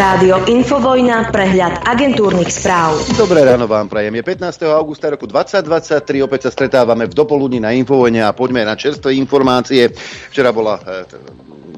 Rádio Infovojna, prehľad agentúrnych správ. Dobré ráno vám prajem. Je 15. augusta roku 2023, opäť sa stretávame v dopoludní na Infovojne a poďme na čerstvé informácie. Včera bola e,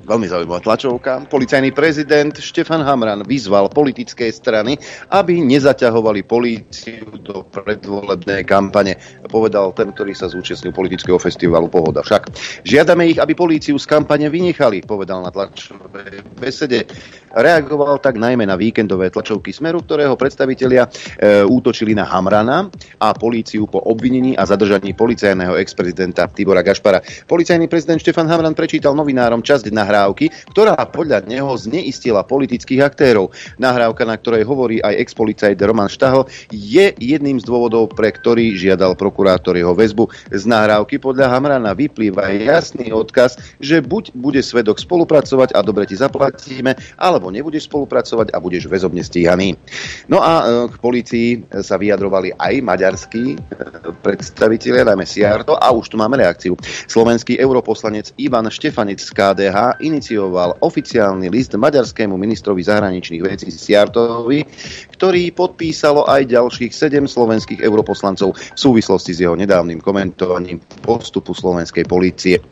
veľmi zaujímavá tlačovka. Policajný prezident Štefan Hamran vyzval politické strany, aby nezaťahovali políciu do predvolebnej kampane. Povedal ten, ktorý sa zúčastnil politického festivalu Pohoda. Však žiadame ich, aby políciu z kampane vynechali, povedal na tlačovej besede. Reagoval tak najmä na víkendové tlačovky Smeru, ktorého predstavitelia e, útočili na Hamrana a políciu po obvinení a zadržaní policajného ex-prezidenta Tibora Gašpara. Policajný prezident Štefan Hamran prečítal novinárom časť nahrávky, ktorá podľa neho zneistila politických aktérov. Nahrávka, na ktorej hovorí aj ex-policajt Roman Štaho, je jedným z dôvodov, pre ktorý žiadal prokurátor jeho väzbu. Z nahrávky podľa Hamrana vyplýva jasný odkaz, že buď bude svedok spolupracovať a dobre ti zaplatíme, ale alebo nebudeš spolupracovať a budeš väzobne stíhaný. No a e, k policii sa vyjadrovali aj maďarskí e, predstavitelia, najmä Siarto, a už tu máme reakciu. Slovenský europoslanec Ivan Štefanec z KDH inicioval oficiálny list maďarskému ministrovi zahraničných vecí Siartovi, ktorý podpísalo aj ďalších sedem slovenských europoslancov v súvislosti s jeho nedávnym komentovaním postupu slovenskej polície.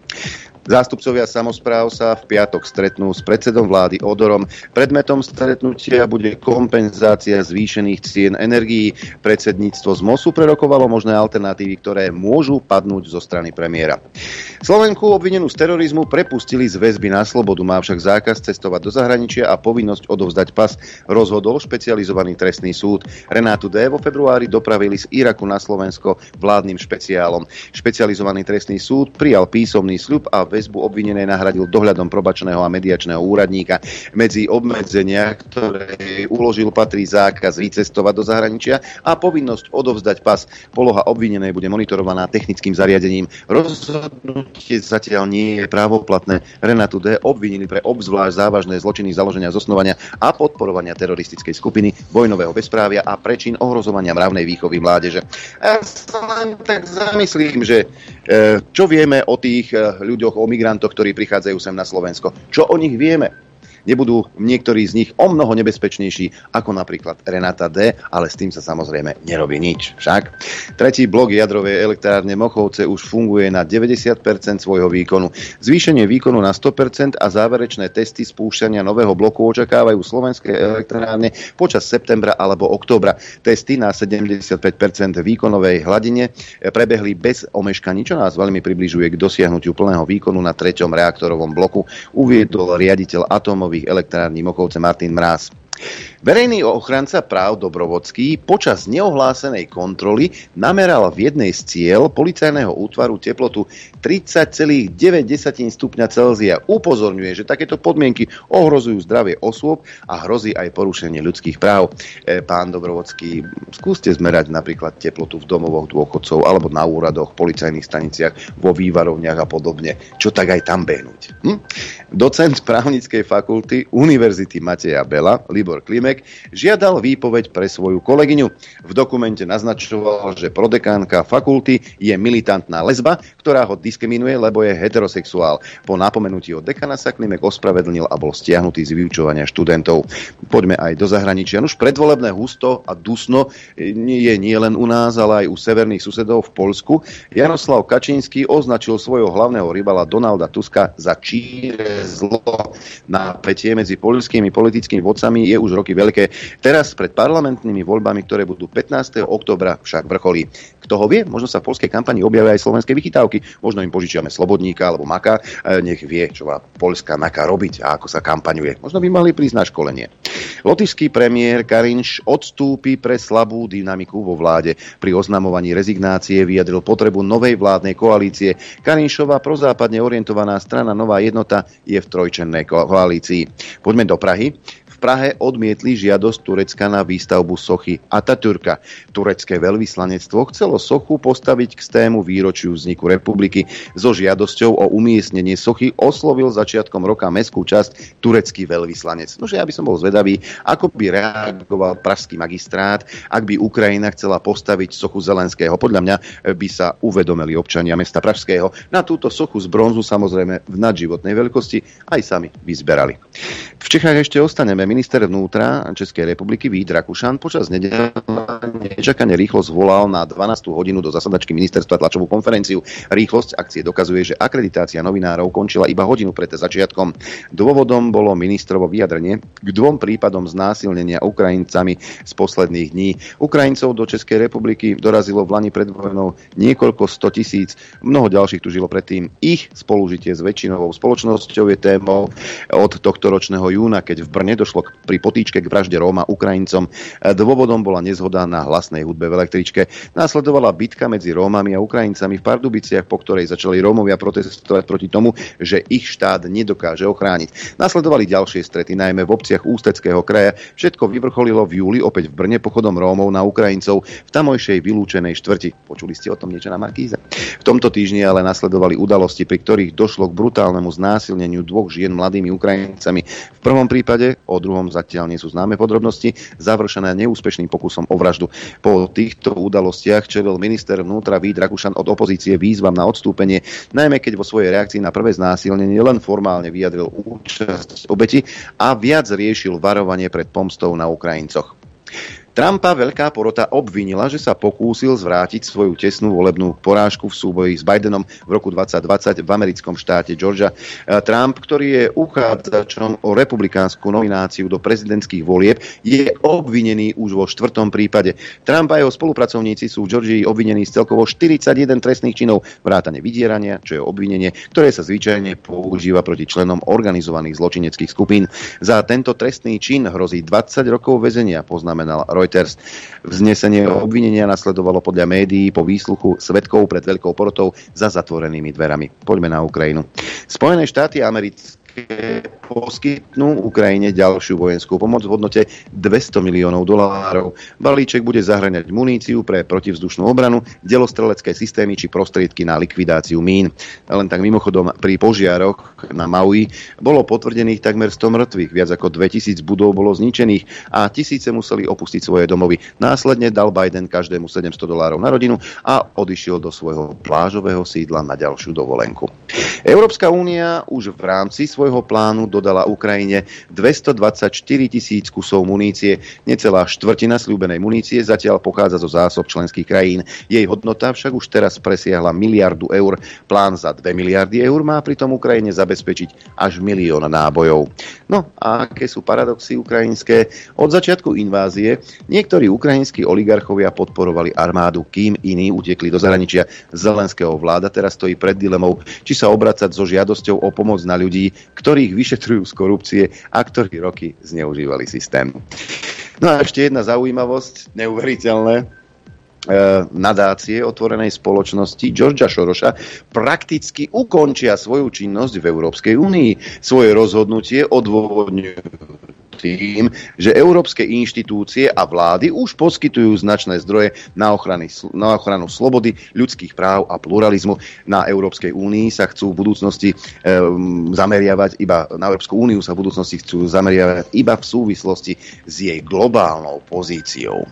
Zástupcovia samozpráv sa v piatok stretnú s predsedom vlády Odorom. Predmetom stretnutia bude kompenzácia zvýšených cien energií. Predsedníctvo z MOSu prerokovalo možné alternatívy, ktoré môžu padnúť zo strany premiéra. Slovenku obvinenú z terorizmu prepustili z väzby na slobodu. Má však zákaz cestovať do zahraničia a povinnosť odovzdať pas. Rozhodol špecializovaný trestný súd. Renátu D. vo februári dopravili z Iraku na Slovensko vládnym špeciálom. Špecializovaný trestný súd prijal písomný sľub a väzbu obvinenej nahradil dohľadom probačného a mediačného úradníka. Medzi obmedzenia, ktoré uložil, patrí zákaz vycestovať do zahraničia a povinnosť odovzdať pas. Poloha obvinenej bude monitorovaná technickým zariadením. Rozhodnutie zatiaľ nie je právoplatné. Renatu D. obvinili pre obzvlášť závažné zločiny založenia zosnovania a podporovania teroristickej skupiny, vojnového bezprávia a prečin ohrozovania mravnej výchovy mládeže. Ja sa len tak zamyslím, že e, čo vieme o tých e, ľuďoch, migrantoch, ktorí prichádzajú sem na Slovensko. Čo o nich vieme? Nebudú niektorí z nich o mnoho nebezpečnejší ako napríklad Renata D, ale s tým sa samozrejme nerobí nič. Však tretí blok jadrovej elektrárne Mochovce už funguje na 90% svojho výkonu. Zvýšenie výkonu na 100% a záverečné testy spúšťania nového bloku očakávajú slovenské elektrárne počas septembra alebo októbra. Testy na 75% výkonovej hladine prebehli bez omeškaní, čo nás veľmi približuje k dosiahnutiu plného výkonu na treťom reaktorovom bloku, uviedol riaditeľ atómových atomových elektrární Mokovce Martin Mráz. Verejný ochranca práv Dobrovodský počas neohlásenej kontroly nameral v jednej z cieľ policajného útvaru teplotu 30,9 stupňa Celzia. Upozorňuje, že takéto podmienky ohrozujú zdravie osôb a hrozí aj porušenie ľudských práv. E, pán Dobrovodský, skúste zmerať napríklad teplotu v domovoch dôchodcov alebo na úradoch, policajných staniciach, vo vývarovniach a podobne. Čo tak aj tam behnúť. Hm? Docent právnickej fakulty Univerzity Mateja Bela, Libor Klimek, žiadal výpoveď pre svoju kolegyňu. V dokumente naznačoval, že prodekánka fakulty je militantná lesba, ktorá ho diskriminuje, lebo je heterosexuál. Po napomenutí od dekana sa Klimek ospravedlnil a bol stiahnutý z vyučovania študentov. Poďme aj do zahraničia. Už predvolebné husto a dusno je nie len u nás, ale aj u severných susedov v Polsku. Jaroslav Kačínsky označil svojho hlavného rybala Donalda Tuska za číre zlo. Napätie medzi polskými politickými vodcami je už roky veľké. Teraz pred parlamentnými voľbami, ktoré budú 15. oktobra, však vrcholí. Kto ho vie, možno sa v polskej kampani objavia aj slovenské vychytávky. Možno im požičiame Slobodníka alebo Maka. E, nech vie, čo má polská Maka robiť a ako sa kampaňuje. Možno by mali prísť na školenie. Lotyšský premiér Karinš odstúpi pre slabú dynamiku vo vláde. Pri oznamovaní rezignácie vyjadril potrebu novej vládnej koalície. Karinšová prozápadne orientovaná strana Nová jednota je v trojčennej koalícii. Poďme do Prahy. Prahe odmietli žiadosť Turecka na výstavbu sochy Ataturka. Turecké veľvyslanectvo chcelo sochu postaviť k stému výročiu vzniku republiky. So žiadosťou o umiestnenie sochy oslovil začiatkom roka mestskú časť turecký veľvyslanec. Nože ja by som bol zvedavý, ako by reagoval pražský magistrát, ak by Ukrajina chcela postaviť sochu Zelenského. Podľa mňa by sa uvedomili občania mesta Pražského. Na túto sochu z bronzu samozrejme v nadživotnej veľkosti aj sami vyzberali. V Čechách ešte ostaneme. Minister vnútra Českej republiky Vít Rakušan počas nedele nečakane rýchlo zvolal na 12. hodinu do zasadačky ministerstva tlačovú konferenciu. Rýchlosť akcie dokazuje, že akreditácia novinárov končila iba hodinu pred začiatkom. Dôvodom bolo ministrovo vyjadrenie k dvom prípadom znásilnenia Ukrajincami z posledných dní. Ukrajincov do Českej republiky dorazilo v Lani pred vojnou niekoľko sto tisíc, mnoho ďalších tu žilo predtým. Ich spolužitie s väčšinovou spoločnosťou je témou od tohto ročného júna, keď v Brne došlo pri potýčke k vražde Róma Ukrajincom. Dôvodom bola nezhoda na hlasnej hudbe v električke. Následovala bitka medzi Rómami a Ukrajincami v Pardubiciach, po ktorej začali Rómovia protestovať proti tomu, že ich štát nedokáže ochrániť. Následovali ďalšie strety, najmä v obciach Ústeckého kraja. Všetko vyvrcholilo v júli opäť v Brne pochodom Rómov na Ukrajincov v tamojšej vylúčenej štvrti. Počuli ste o tom niečo na Markíze? V tomto týždni ale nasledovali udalosti, pri ktorých došlo k brutálnemu znásilneniu dvoch žien mladými Ukrajincami. V prvom prípade, o druhom zatiaľ nie sú známe podrobnosti, završené neúspešným pokusom o vraždu. Po týchto udalostiach čelil minister vnútra Vít Rakušan od opozície výzvam na odstúpenie, najmä keď vo svojej reakcii na prvé znásilnenie len formálne vyjadril účasť obeti a viac riešil varovanie pred pomstou na Ukrajincoch. Trumpa veľká porota obvinila, že sa pokúsil zvrátiť svoju tesnú volebnú porážku v súboji s Bidenom v roku 2020 v americkom štáte Georgia. Trump, ktorý je uchádzačom o republikánsku nomináciu do prezidentských volieb, je obvinený už vo štvrtom prípade. Trump a jeho spolupracovníci sú v Georgii obvinení z celkovo 41 trestných činov vrátane vydierania, čo je obvinenie, ktoré sa zvyčajne používa proti členom organizovaných zločineckých skupín. Za tento trestný čin hrozí 20 rokov väzenia, poznamenal Reuters. Vznesenie obvinenia nasledovalo podľa médií po výsluchu svetkov pred veľkou porotou za zatvorenými dverami. Poďme na Ukrajinu. Spojené štáty americké poskytnú Ukrajine ďalšiu vojenskú pomoc v hodnote 200 miliónov dolárov. Balíček bude zahraňať muníciu pre protivzdušnú obranu, delostrelecké systémy či prostriedky na likvidáciu mín. Len tak mimochodom pri požiaroch na Maui bolo potvrdených takmer 100 mŕtvych, viac ako 2000 budov bolo zničených a tisíce museli opustiť svoje domovy. Následne dal Biden každému 700 dolárov na rodinu a odišiel do svojho plážového sídla na ďalšiu dovolenku. Európska únia už v rámci svojho plánu dodala Ukrajine 224 tisíc kusov munície. Necelá štvrtina slúbenej munície zatiaľ pochádza zo zásob členských krajín. Jej hodnota však už teraz presiahla miliardu eur. Plán za 2 miliardy eur má pritom Ukrajine zabezpečiť až milión nábojov. No a aké sú paradoxy ukrajinské? Od začiatku invázie niektorí ukrajinskí oligarchovia podporovali armádu, kým iní utekli do zahraničia. Zelenského vláda teraz stojí pred dilemou, či sa obracať so žiadosťou o pomoc na ľudí, ktorých vyšetrujú z korupcie a ktorí roky zneužívali systém. No a ešte jedna zaujímavosť, neuveriteľné, e, nadácie otvorenej spoločnosti Georgia Šoroša prakticky ukončia svoju činnosť v Európskej únii. Svoje rozhodnutie odôvodňujú tým, že európske inštitúcie a vlády už poskytujú značné zdroje na, ochrany, na ochranu slobody, ľudských práv a pluralizmu. Na Európskej únii sa chcú v budúcnosti e, zameriavať iba, na Európsku úniu sa v budúcnosti chcú zameriavať iba v súvislosti s jej globálnou pozíciou.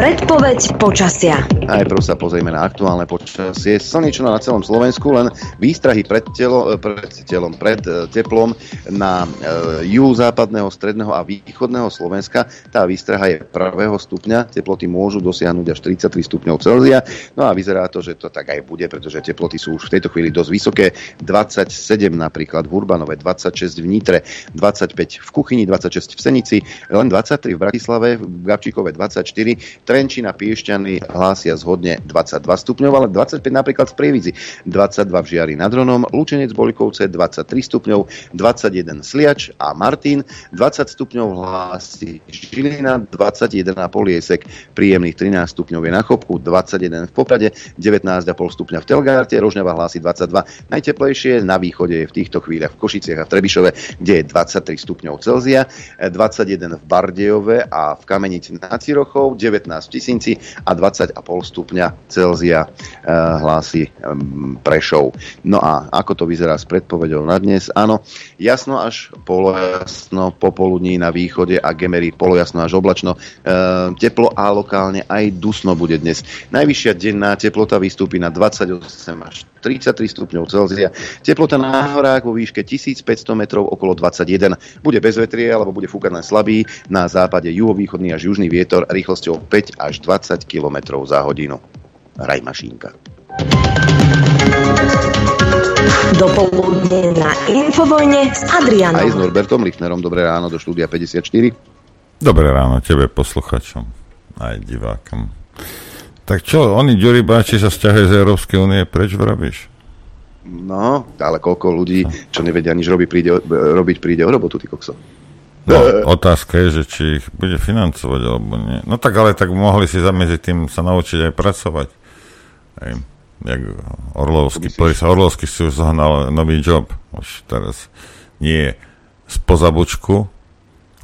Predpoveď počasia. Najprv sa pozrieme na aktuálne počasie. Slnečno na celom Slovensku, len výstrahy pred, telo, pred, telom, pred e, teplom na e, juhu západného, stredného a východného Slovenska. Tá výstraha je 1. stupňa, teploty môžu dosiahnuť až 33 stupňov Celzia. No a vyzerá to, že to tak aj bude, pretože teploty sú už v tejto chvíli dosť vysoké. 27 napríklad v Urbanove, 26 v Nitre, 25 v Kuchyni, 26 v Senici, len 23 v Bratislave, v Gabčíkove 24, Trenčina, Piešťany hlásia zhodne 22 stupňov, ale 25 napríklad v Prievidzi, 22 v Žiari nad Ronom, Lučenec Bolikovce 23 stupňov, 21 Sliač a Martin, 20 stupňov hlási Žilina, 21 Poliesek, príjemných 13 stupňov je na Chopku, 21 v Poprade, 19,5 stupňa v Telgárte, Rožňava hlási 22. Najteplejšie na východe je v týchto chvíľach v Košiciach a v Trebišove, kde je 23 stupňov Celzia, 21 v Bardejove a v Kamenici nad Cirochou, 19 v Tisinci a 20,5 stupňa Celzia hlási Prešov. No a ako to vyzerá s predpovedou na dnes? Áno, jasno až polojasno, popoludní na východe a gemery polojasno až oblačno. Teplo a lokálne aj dusno bude dnes. Najvyššia denná teplota vystúpi na 28 až 33 stupňov Celzia. Teplota na horách vo výške 1500 metrov okolo 21. Bude bez vetrie alebo bude fúkať len slabý. Na západe juhovýchodný až južný vietor rýchlosťou 5 až 20 km za hodinu. Raj mašínka. Dopoludne na Infovojne s Adrianom. Aj s Norbertom Lichnerom. Dobré ráno do štúdia 54. Dobré ráno tebe, posluchačom, aj divákom. Tak čo, oni Ďuribáči sa stiahuje z Európskej únie, preč vrabíš? No, ale koľko ľudí, čo nevedia nič robiť, príde, robiť, príde o robotu, ty kokso. No, otázka je, že či ich bude financovať, alebo nie. No tak ale tak mohli si zamiedziť tým sa naučiť aj pracovať. Aj, jak Orlovský, sa Orlovský si už zohnal nový job. Už teraz nie z pozabučku,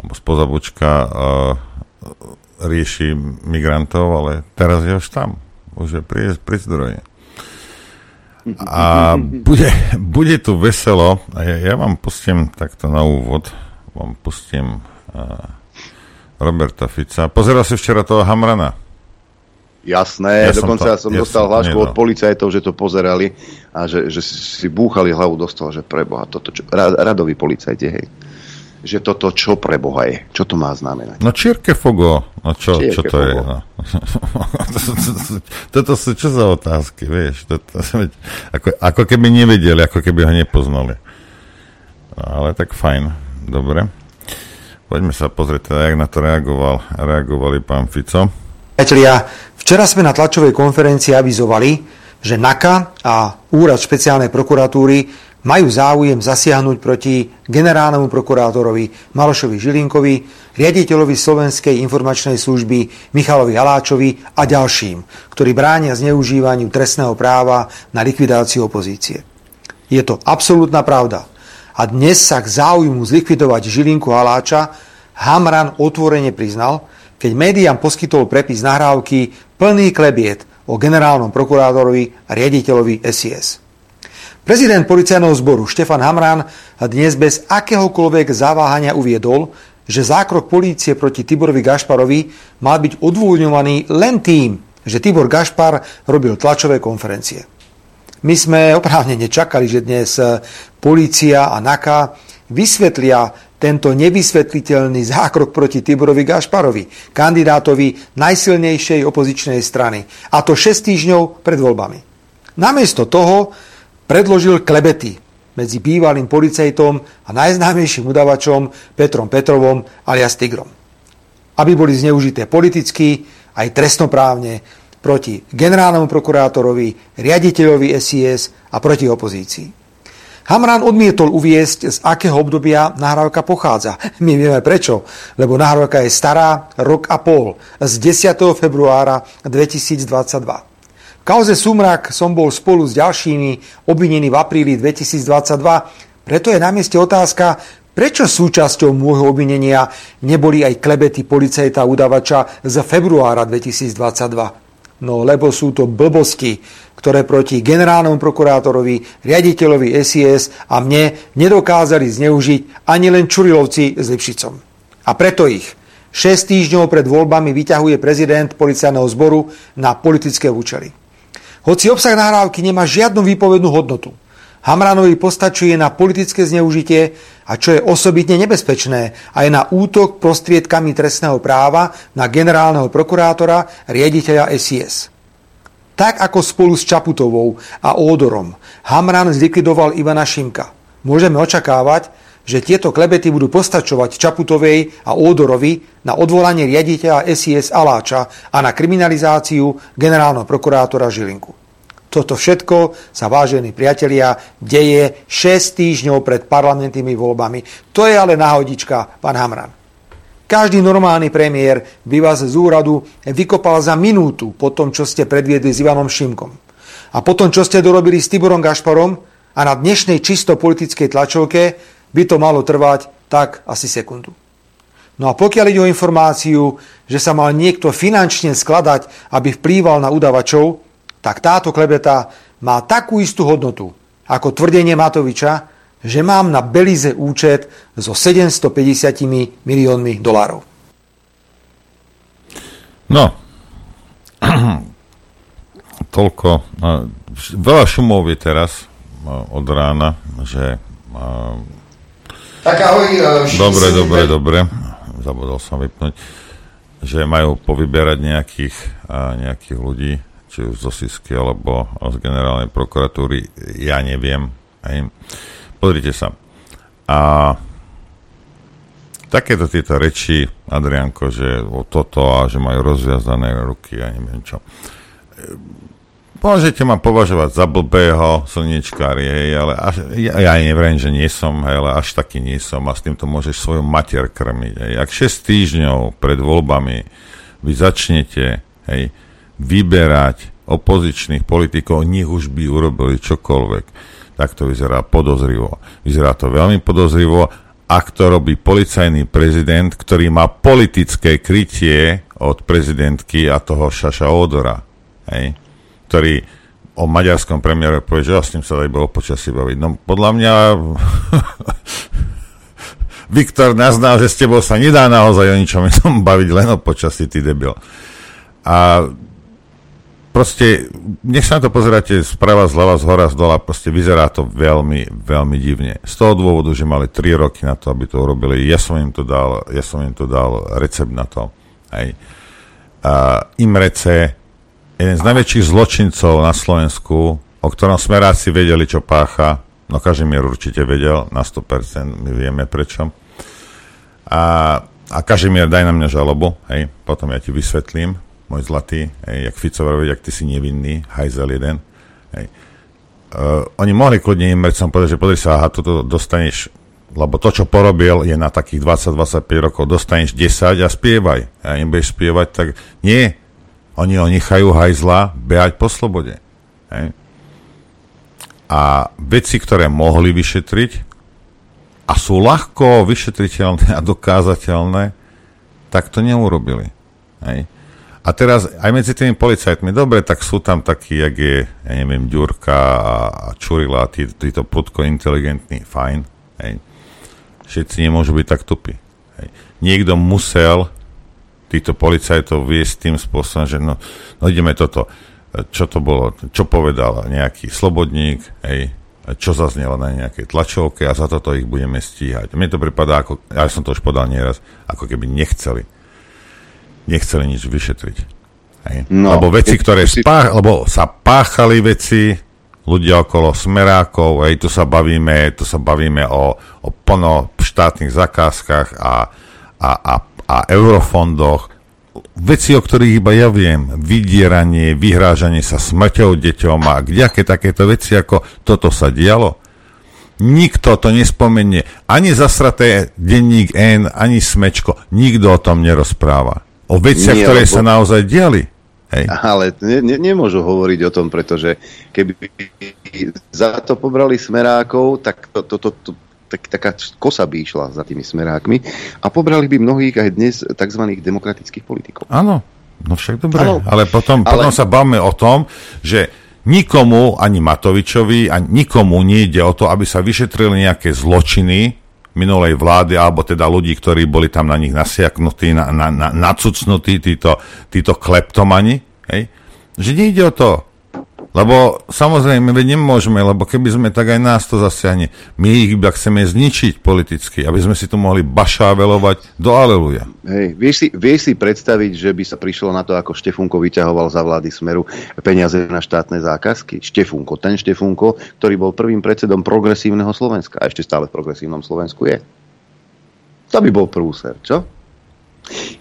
alebo z pozabučka uh, rieši migrantov, ale teraz je už tam. Už je pri, pri zdroji. A bude, bude tu veselo. A ja, ja vám pustím takto na úvod. Vám pustím uh, Roberta Fica. Pozeral si včera toho Hamrana? Jasné, ja dokonca som, to, som ja dostal som hlášku od policajtov, že to pozerali a že, že si búchali hlavu do stola, že preboha, toto čo, radový policajte, hej že toto čo pre Boha je? Čo to má znamenať? No čírke fogo. No čo, čo to fogo. je? No. toto sú čo za otázky, vieš? Toto, ako, ako keby nevedeli, ako keby ho nepoznali. No, ale tak fajn, dobre. Poďme sa pozrieť, teda, jak na to reagoval, reagovali pán Fico. Priatelia, včera sme na tlačovej konferencii avizovali, že NAKA a Úrad špeciálnej prokuratúry majú záujem zasiahnuť proti generálnemu prokurátorovi Marošovi Žilinkovi, riaditeľovi Slovenskej informačnej služby Michalovi Haláčovi a ďalším, ktorí bránia zneužívaniu trestného práva na likvidáciu opozície. Je to absolútna pravda. A dnes sa k záujmu zlikvidovať Žilinku Haláča Hamran otvorene priznal, keď médiám poskytol prepis nahrávky plný klebiet o generálnom prokurátorovi a riaditeľovi SIS. Prezident policajného zboru Štefan Hamran dnes bez akéhokoľvek zaváhania uviedol, že zákrok polície proti Tiborovi Gašparovi mal byť odvôľňovaný len tým, že Tibor Gašpar robil tlačové konferencie. My sme oprávne nečakali, že dnes polícia a NAKA vysvetlia tento nevysvetliteľný zákrok proti Tiborovi Gašparovi, kandidátovi najsilnejšej opozičnej strany, a to 6 týždňov pred voľbami. Namiesto toho predložil klebety medzi bývalým policajtom a najznámejším udavačom Petrom Petrovom alias Tigrom. Aby boli zneužité politicky aj trestnoprávne proti generálnemu prokurátorovi, riaditeľovi SIS a proti opozícii. Hamran odmietol uviesť, z akého obdobia nahrávka pochádza. My vieme prečo, lebo nahrávka je stará rok a pol, z 10. februára 2022 kauze Sumrak som bol spolu s ďalšími obvinení v apríli 2022, preto je na mieste otázka, prečo súčasťou môjho obvinenia neboli aj klebety policajta udavača z februára 2022. No lebo sú to blbosti, ktoré proti generálnemu prokurátorovi, riaditeľovi SIS a mne nedokázali zneužiť ani len Čurilovci s Lipšicom. A preto ich 6 týždňov pred voľbami vyťahuje prezident policajného zboru na politické účely. Hoci obsah nahrávky nemá žiadnu výpovednú hodnotu. Hamranovi postačuje na politické zneužitie a čo je osobitne nebezpečné, aj na útok prostriedkami trestného práva na generálneho prokurátora, riaditeľa SIS. Tak ako spolu s Čaputovou a Ódorom Hamran zlikvidoval Ivana Šimka. Môžeme očakávať, že tieto klebety budú postačovať Čaputovej a Ódorovi na odvolanie riaditeľa SIS Aláča a na kriminalizáciu generálneho prokurátora Žilinku. Toto všetko sa, vážení priatelia, deje 6 týždňov pred parlamentnými voľbami. To je ale náhodička, pán Hamran. Každý normálny premiér by vás z úradu vykopal za minútu po tom, čo ste predviedli s Ivanom Šimkom. A potom, čo ste dorobili s Tiborom Gašparom a na dnešnej čisto politickej tlačovke by to malo trvať tak asi sekundu. No a pokiaľ ide o informáciu, že sa mal niekto finančne skladať, aby vplýval na udavačov, tak táto klebeta má takú istú hodnotu ako tvrdenie Matoviča, že mám na Belize účet so 750 miliónmi dolárov. No, toľko. Veľa šumov je teraz od rána, že... Tak ahoj. Dobre, dobre, dobre zabudol som vypnúť, že majú povyberať nejakých, nejakých ľudí, či už zo SISky alebo z generálnej prokuratúry, ja neviem. Hej. Pozrite sa. A takéto tieto reči, Adrianko, že o toto a že majú rozviazané ruky, ja neviem čo Môžete ma považovať za blbého slniečkári, hej, ale až, ja, ja neviem, že nie som, hej, ale až taký nie som a s týmto môžeš svoju mater krmiť. Hej. Ak 6 týždňov pred voľbami vy začnete hej, vyberať opozičných politikov, nech už by urobili čokoľvek, tak to vyzerá podozrivo. Vyzerá to veľmi podozrivo, ak to robí policajný prezident, ktorý má politické krytie od prezidentky a toho Šaša Odora. Hej ktorý o maďarskom premiére povie, že s ním sa dá iba o počasí baviť. No podľa mňa Viktor naznal, že s tebou sa nedá naozaj o ničom baviť, len o počasí, ty debil. A proste, nech sa na to pozeráte sprava, zľava, z hora, z dola, proste vyzerá to veľmi, veľmi divne. Z toho dôvodu, že mali 3 roky na to, aby to urobili, ja som im to dal, ja som im to dal recept na to. Hej. A Imrece jeden z najväčších zločincov na Slovensku, o ktorom smeráci vedeli, čo pácha, no Kažimír určite vedel, na 100%, my vieme prečo. A, a Kažimír, daj na mňa žalobu, hej, potom ja ti vysvetlím, môj zlatý, hej, jak Fico jak ty si nevinný, hajzel jeden, hej. Uh, oni mohli kľudne im som povedať, že podri sa, aha, toto dostaneš, lebo to, čo porobil, je na takých 20-25 rokov, dostaneš 10 a spievaj. A im budeš spievať, tak nie, oni ho nechajú hajzla behať po slobode. Hej. A veci, ktoré mohli vyšetriť a sú ľahko vyšetriteľné a dokázateľné, tak to neurobili. Hej. A teraz aj medzi tými policajtmi, dobre, tak sú tam takí, jak je, ja neviem, Ďurka a, Čurila, tí, títo prudko inteligentní, fajn. Hej. Všetci nemôžu byť tak tupí. Hej. Niekto musel týchto policajtov viesť tým spôsobom, že no, no ideme toto. Čo to bolo? Čo povedal nejaký slobodník? Hej, čo zaznelo na nejakej tlačovke a za toto ich budeme stíhať. Mne to pripadá, ako, ja som to už podal nieraz, ako keby nechceli. Nechceli nič vyšetriť. Hej. No, lebo veci, ktoré si... spách, lebo sa páchali veci, ľudia okolo smerákov, hej, tu sa bavíme, tu sa bavíme o, o plno štátnych zakázkach a, a, a a eurofondoch, veci, o ktorých iba ja viem, vydieranie, vyhrážanie sa smrťou deťom a kdejaké takéto veci, ako toto sa dialo. Nikto to nespomenie, ani zasraté denník N, ani smečko, nikto o tom nerozpráva. O veciach, Nie, ktoré lebo... sa naozaj diali. Hej. Ale ne, ne, nemôžu hovoriť o tom, pretože keby za to pobrali smerákov, tak to, to, to, to, tak, taká kosa by išla za tými smerákmi a pobrali by mnohých aj dnes tzv. demokratických politikov. Áno, no však dobre, ano, ale potom, ale... potom sa bavme o tom, že nikomu, ani Matovičovi, ani nikomu nejde o to, aby sa vyšetrili nejaké zločiny minulej vlády, alebo teda ľudí, ktorí boli tam na nich nasiaknutí, na, na, na, nacucnutí, títo, títo kleptomani. Hej? Že nejde o to. Lebo samozrejme, my nemôžeme, lebo keby sme, tak aj nás to zasiahne. My ich iba chceme zničiť politicky, aby sme si tu mohli bašávelovať do aleluja. Hej, vieš si, vieš si predstaviť, že by sa prišlo na to, ako Štefunko vyťahoval za vlády Smeru peniaze na štátne zákazky? Štefunko, ten Štefunko, ktorý bol prvým predsedom progresívneho Slovenska a ešte stále v progresívnom Slovensku je. To by bol prúser, čo?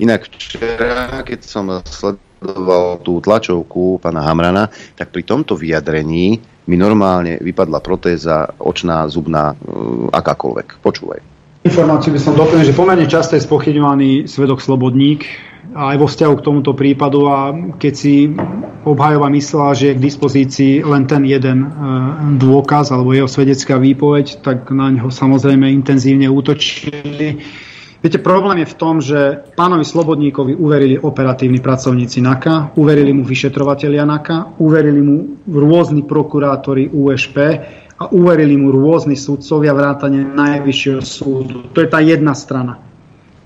Inak včera, keď som sledoval sledoval tú tlačovku pána Hamrana, tak pri tomto vyjadrení mi normálne vypadla protéza očná, zubná, e, akákoľvek. Počúvaj. Informáciu by som doplnil, že pomerne často je spochybňovaný svedok Slobodník aj vo vzťahu k tomuto prípadu a keď si obhajova myslela, že je k dispozícii len ten jeden e, dôkaz alebo jeho svedecká výpoveď, tak na ňo samozrejme intenzívne útočili Viete, problém je v tom, že pánovi Slobodníkovi uverili operatívni pracovníci NAKA, uverili mu vyšetrovatelia NAKA, uverili mu rôzni prokurátori USP a uverili mu rôzni sudcovia vrátane Najvyššieho súdu. To je tá jedna strana.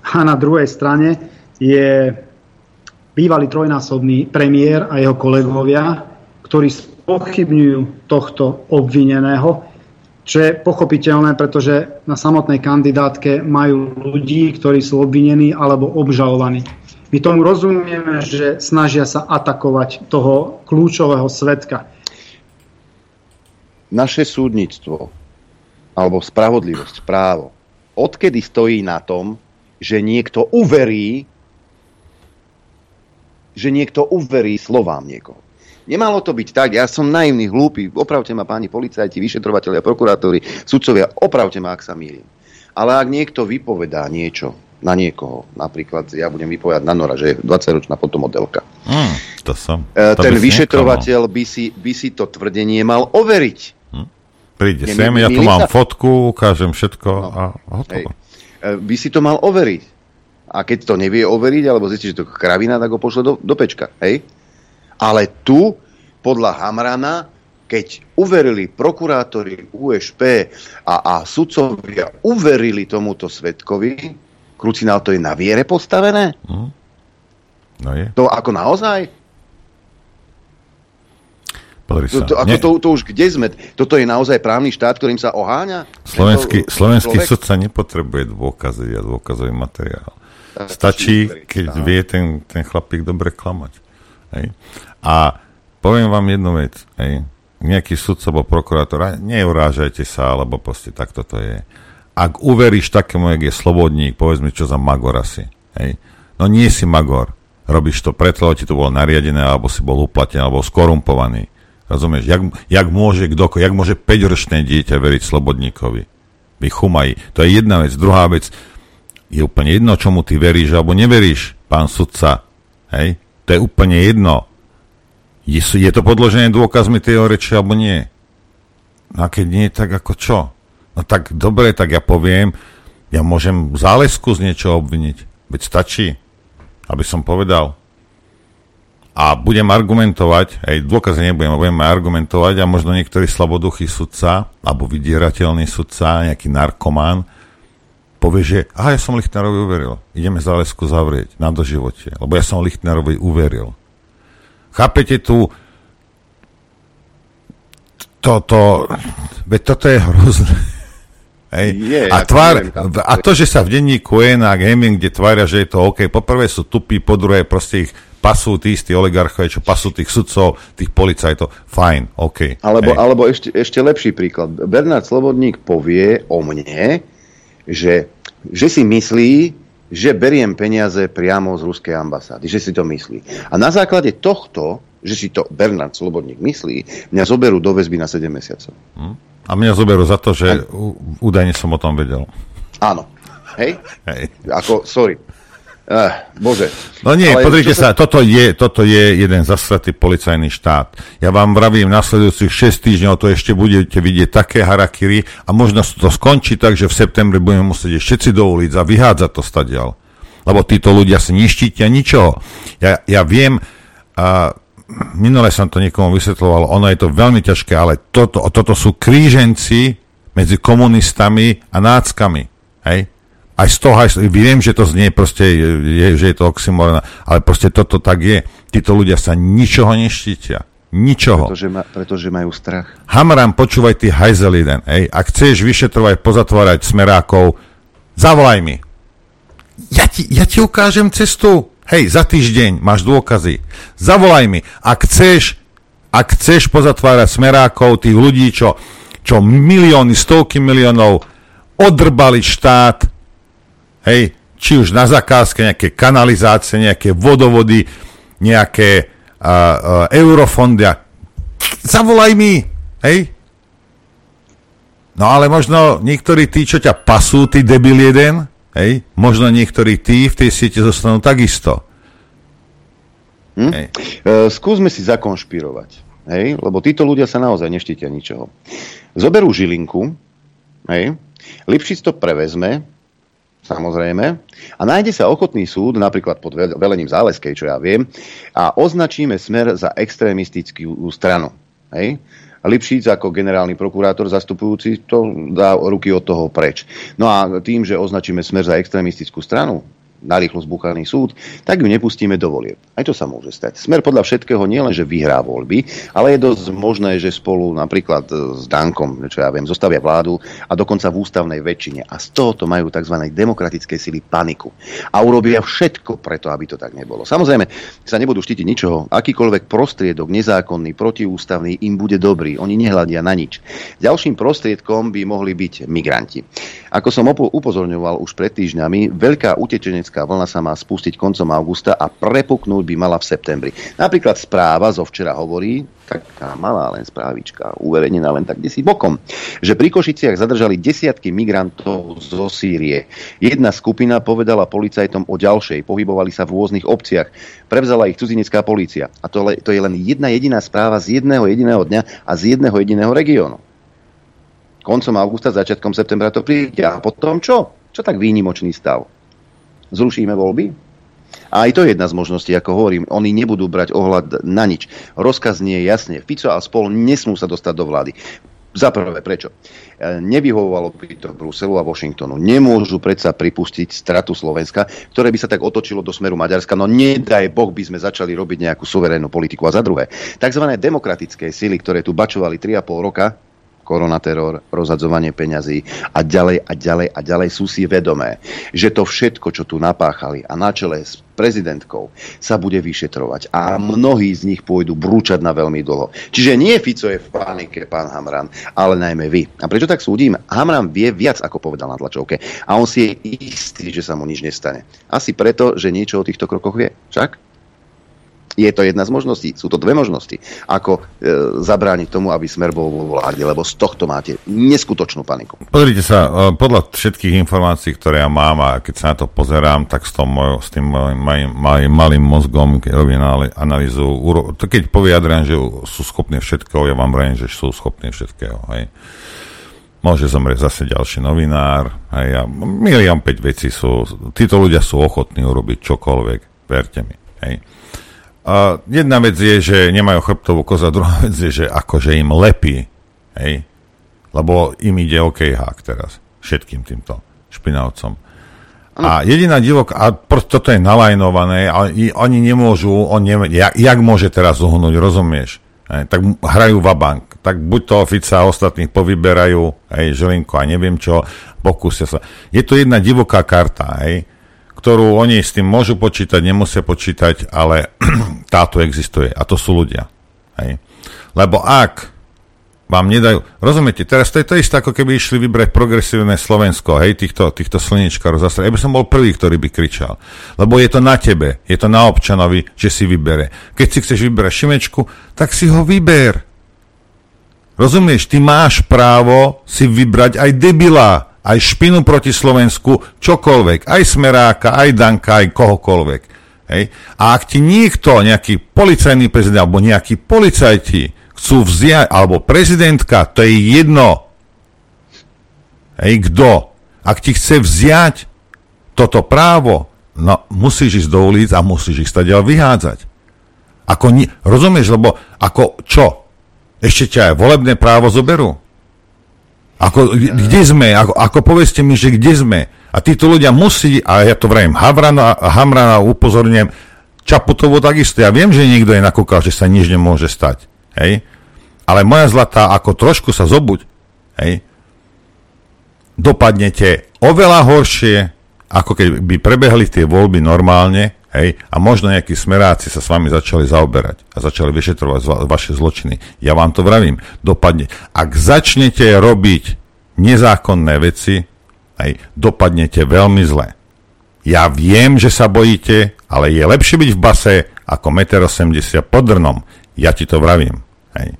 A na druhej strane je bývalý trojnásobný premiér a jeho kolegovia, ktorí spochybňujú tohto obvineného čo je pochopiteľné, pretože na samotnej kandidátke majú ľudí, ktorí sú obvinení alebo obžalovaní. My tomu rozumieme, že snažia sa atakovať toho kľúčového svetka. Naše súdnictvo alebo spravodlivosť, právo, odkedy stojí na tom, že niekto uverí, že niekto uverí slovám niekoho. Nemalo to byť tak, ja som naivný, hlúpy, opravte ma páni policajti, vyšetrovateľia, prokurátori, sudcovia, opravte ma, ak sa mýlim. Ale ak niekto vypovedá niečo na niekoho, napríklad ja budem vypovedať na Nora, že je 20-ročná fotomodelka. Mm, to som. E, to ten vyšetrovateľ by si, by si to tvrdenie mal overiť. Hm. Príde Nie, sem, ja tu mám sa... fotku, ukážem všetko no, a hotovo. Hej. E, by si to mal overiť. A keď to nevie overiť, alebo zistí, že to kravina, tak ho pošle do, do pečka. Hej? Ale tu, podľa Hamrana, keď uverili prokurátori USP a, a sudcovia uverili tomuto svetkovi, krucinál to je na viere postavené? Mm. No je. To ako naozaj? To, to, ako to, to už kde sme? Toto je naozaj právny štát, ktorým sa oháňa? Slovenský, slovenský sudca nepotrebuje dôkazy a dôkazový materiál. Stačí, keď vie ten, ten chlapík dobre klamať. Hej. A poviem vám jednu vec, hej, nejaký sudca alebo prokurátor, neurážajte sa, alebo proste takto to je. Ak uveríš takému, jak je slobodník, povedz mi, čo za magor asi. Hej. No nie si magor. Robíš to preto, lebo ti to bolo nariadené, alebo si bol uplatený, alebo skorumpovaný. Rozumieš? Jak, jak môže kdo, jak môže 5-ročné dieťa veriť slobodníkovi? Vy chumají. To je jedna vec. Druhá vec, je úplne jedno, čomu ty veríš, alebo neveríš, pán sudca. Hej? To je úplne jedno. Je, je to podložené dôkazmi tej reči, alebo nie? No a keď nie, tak ako čo? No tak dobre, tak ja poviem, ja môžem zálesku z niečo obviniť. Veď stačí, aby som povedal. A budem argumentovať, aj dôkazy nebudem, budem argumentovať a možno niektorý slaboduchý sudca, alebo vydierateľný sudca, nejaký narkomán, povie, že aha, ja som Lichtnerovi uveril, ideme zálesku zavrieť na doživote, lebo ja som Lichtnerovi uveril. Chápete tu toto, veď toto je hrozné. Hej. Je, a, tvár, a to, že sa v denníku je na gaming, kde tvária, že je to OK, poprvé sú tupí, po druhé proste ich pasú tí istí oligarchovia, čo pasú tých sudcov, tých policajtov, fajn, OK. Alebo, alebo ešte, ešte lepší príklad. Bernard Slobodník povie o mne, že, že si myslí, že beriem peniaze priamo z ruskej ambasády, že si to myslí. A na základe tohto, že si to Bernard Slobodník myslí, mňa zoberú do väzby na 7 mesiacov. Hm? A mňa zoberú za to, že údajne som o tom vedel. Áno. Hej? Hej. Ako, sorry. Uh, bože. No nie, Ale pozrite sa, sa, toto je, toto je jeden zasratý policajný štát. Ja vám vravím, nasledujúcich 6 týždňov to ešte budete vidieť také harakiry a možno to skončí tak, že v septembri budeme musieť všetci do ulic a vyhádzať to stadial. Lebo títo ľudia si neštítia ničoho. Ja, ja viem, a minule som to niekomu vysvetloval, ono je to veľmi ťažké, ale toto, toto sú kríženci medzi komunistami a náckami. Hej? Aj z toho, aj, viem, že to znie proste, je, že je to oxymoron, ale proste toto tak je. Títo ľudia sa ničoho neštítia. Ničoho. Pretože, ma, pretože majú strach. Hamram, počúvaj ty hajzel jeden. Hej. Ak chceš vyšetrovať, pozatvárať smerákov, zavolaj mi. Ja ti, ja ti ukážem cestu. Hej, za týždeň máš dôkazy. Zavolaj mi. Ak chceš, ak chceš pozatvárať smerákov, tých ľudí, čo, čo milióny, stovky miliónov odrbali štát, hej, či už na zakázke nejaké kanalizácie, nejaké vodovody, nejaké uh, uh, eurofondy zavolaj mi, hej. No ale možno niektorí tí, čo ťa pasú, ty debil jeden, hej, možno niektorí tí v tej siete zostanú takisto. Hm? Hej. Uh, skúsme si zakonšpirovať, hej, lebo títo ľudia sa naozaj neštítia ničoho. Zoberú žilinku, hej, Lipšic to prevezme, samozrejme, a nájde sa ochotný súd, napríklad pod velením Záleskej, čo ja viem, a označíme smer za extrémistickú stranu. Hej? Lipšic ako generálny prokurátor zastupujúci to dá ruky od toho preč. No a tým, že označíme smer za extrémistickú stranu, narýchlo zbuchaný súd, tak ju nepustíme do volieb. Aj to sa môže stať. Smer podľa všetkého nielen, že vyhrá voľby, ale je dosť možné, že spolu napríklad e, s Dankom, čo ja viem, zostavia vládu a dokonca v ústavnej väčšine. A z tohoto majú tzv. demokratické sily paniku. A urobia všetko preto, aby to tak nebolo. Samozrejme, sa nebudú štítiť ničoho. Akýkoľvek prostriedok, nezákonný, protiústavný, im bude dobrý. Oni nehľadia na nič. Ďalším prostriedkom by mohli byť migranti. Ako som upozorňoval už pred týždňami, veľká utečenecká vlna sa má spustiť koncom augusta a prepuknúť by mala v septembri. Napríklad správa zo včera hovorí, taká malá len správička, uverejnená len tak si bokom, že pri Košiciach zadržali desiatky migrantov zo Sýrie. Jedna skupina povedala policajtom o ďalšej, pohybovali sa v rôznych obciach, prevzala ich cudzinecká polícia. A to, to je len jedna jediná správa z jedného jediného dňa a z jedného jediného regiónu koncom augusta, začiatkom septembra to príde. A potom čo? Čo tak výnimočný stav? Zrušíme voľby? A aj to je jedna z možností, ako hovorím, oni nebudú brať ohľad na nič. Rozkaz nie je jasne. Fico a spol nesmú sa dostať do vlády. Za prvé, prečo? E, nevyhovovalo by to Bruselu a Washingtonu. Nemôžu predsa pripustiť stratu Slovenska, ktoré by sa tak otočilo do smeru Maďarska. No nedaj Boh by sme začali robiť nejakú suverénnu politiku. A za druhé, tzv. demokratické sily, ktoré tu bačovali 3,5 roka, koronateror, rozhadzovanie peňazí a ďalej a ďalej a ďalej sú si vedomé, že to všetko, čo tu napáchali a na čele s prezidentkou sa bude vyšetrovať a mnohí z nich pôjdu brúčať na veľmi dlho. Čiže nie Fico je v panike, pán Hamran, ale najmä vy. A prečo tak súdim? Hamran vie viac, ako povedal na tlačovke. A on si je istý, že sa mu nič nestane. Asi preto, že niečo o týchto krokoch vie. Však? Je to jedna z možností. Sú to dve možnosti. Ako e, zabrániť tomu, aby smer bol vo vláde, lebo z tohto máte neskutočnú paniku. Pozrite sa, e, podľa všetkých informácií, ktoré ja mám a keď sa na to pozerám, tak s, tom, s tým mojim, mojim malým mozgom, keď robím analýzu, keď povie Adrian, že sú schopní všetkého, ja vám vrajím, že sú schopní všetkého. Hej. Môže zomrieť zase ďalší novinár. Hej, a milión 5 vecí sú. Títo ľudia sú ochotní urobiť čokoľvek, verte mi. Hej. A jedna vec je, že nemajú chrbtovú koza, druhá vec je, že akože im lepí, hej, lebo im ide OK hák teraz, všetkým týmto špinavcom. A jediná divok, a prosto toto je nalajnované, a oni nemôžu, on nevie, jak, jak môže teraz uhnúť, rozumieš? Hej, tak hrajú vabank. Tak buď to ofica a ostatných povyberajú, hej, Želinko a neviem čo, pokúsia sa. Je to jedna divoká karta, hej ktorú oni s tým môžu počítať, nemusia počítať, ale táto existuje a to sú ľudia. Hej. Lebo ak vám nedajú... Rozumiete, teraz to je to isté, ako keby išli vybrať progresívne Slovensko, hej, týchto, týchto slnečkárov zase. Ja by som bol prvý, ktorý by kričal. Lebo je to na tebe, je to na občanovi, že si vybere. Keď si chceš vyberať Šimečku, tak si ho vyber. Rozumieš, ty máš právo si vybrať aj debila aj špinu proti Slovensku, čokoľvek, aj Smeráka, aj Danka, aj kohokoľvek. Hej. A ak ti niekto, nejaký policajný prezident alebo nejakí policajti chcú vziať, alebo prezidentka, to je jedno. Hej, kto? Ak ti chce vziať toto právo, no musíš ísť do ulic a musíš ich stadiaľ vyhádzať. Ako, rozumieš, lebo ako čo? Ešte ťa aj volebné právo zoberú? Ako, kde sme? Ako, ako povedzte mi, že kde sme? A títo ľudia musí, a ja to vrajím, Havrana, Hamrana upozorňujem, Čaputovo takisto. Ja viem, že niekto je nakúkal, že sa nič nemôže stať. Hej? Ale moja zlatá, ako trošku sa zobuď, hej? dopadnete oveľa horšie, ako keby prebehli tie voľby normálne, hej, a možno nejakí smeráci sa s vami začali zaoberať a začali vyšetrovať vaše zločiny. Ja vám to vravím, dopadne. Ak začnete robiť nezákonné veci, hej, dopadnete veľmi zle. Ja viem, že sa bojíte, ale je lepšie byť v base ako 1,80 m pod drnom. Ja ti to vravím. Hej.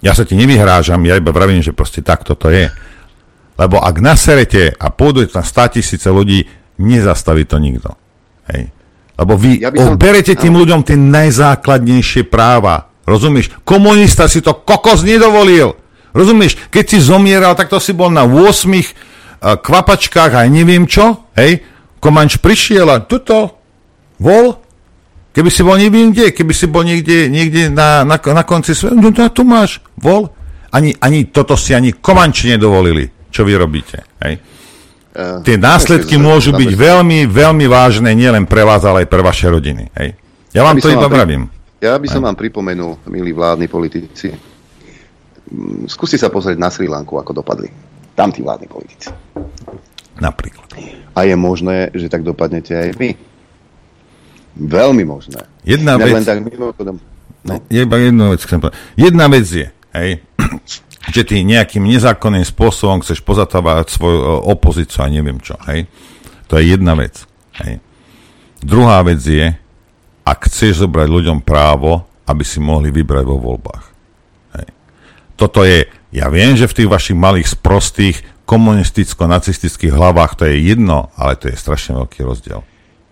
Ja sa ti nevyhrážam, ja iba vravím, že proste takto to je. Lebo ak naserete a pôjdu na 100 tisíce ľudí, nezastaví to nikto. Hej. Lebo vy ja som... berete tým ľuďom tie najzákladnejšie práva. Rozumieš? Komunista si to kokos nedovolil. Rozumieš? Keď si zomieral, tak to si bol na 8 uh, kvapačkách a neviem čo. Hej, Komanč prišiel a tuto, vol, keby si bol neviem kde, keby si bol niekde, niekde na, na, na konci sveta, no tu máš, vol. Ani, ani toto si ani Komanči nedovolili, čo vy robíte. Hej. Uh, Tie následky môžu byť veľmi, veľmi vážne nielen pre vás, ale aj pre vaše rodiny. Hej. Ja vám ja to iba vravím. Ja by som vám pripomenul, milí vládni politici, mm, skúste sa pozrieť na Sri Lanku, ako dopadli. Tam tí vládni politici. Napríklad. A je možné, že tak dopadnete aj vy. Veľmi možné. Jedna vec... Len tak mimochodom... No. Iba jednu vec chcem povedať. Jedna vec je, hej, že ty nejakým nezákonným spôsobom chceš pozatávať svoju e, opozíciu a neviem čo, hej. To je jedna vec, hej. Druhá vec je, ak chceš zobrať ľuďom právo, aby si mohli vybrať vo voľbách. Hej. Toto je, ja viem, že v tých vašich malých sprostých komunisticko-nacistických hlavách to je jedno, ale to je strašne veľký rozdiel.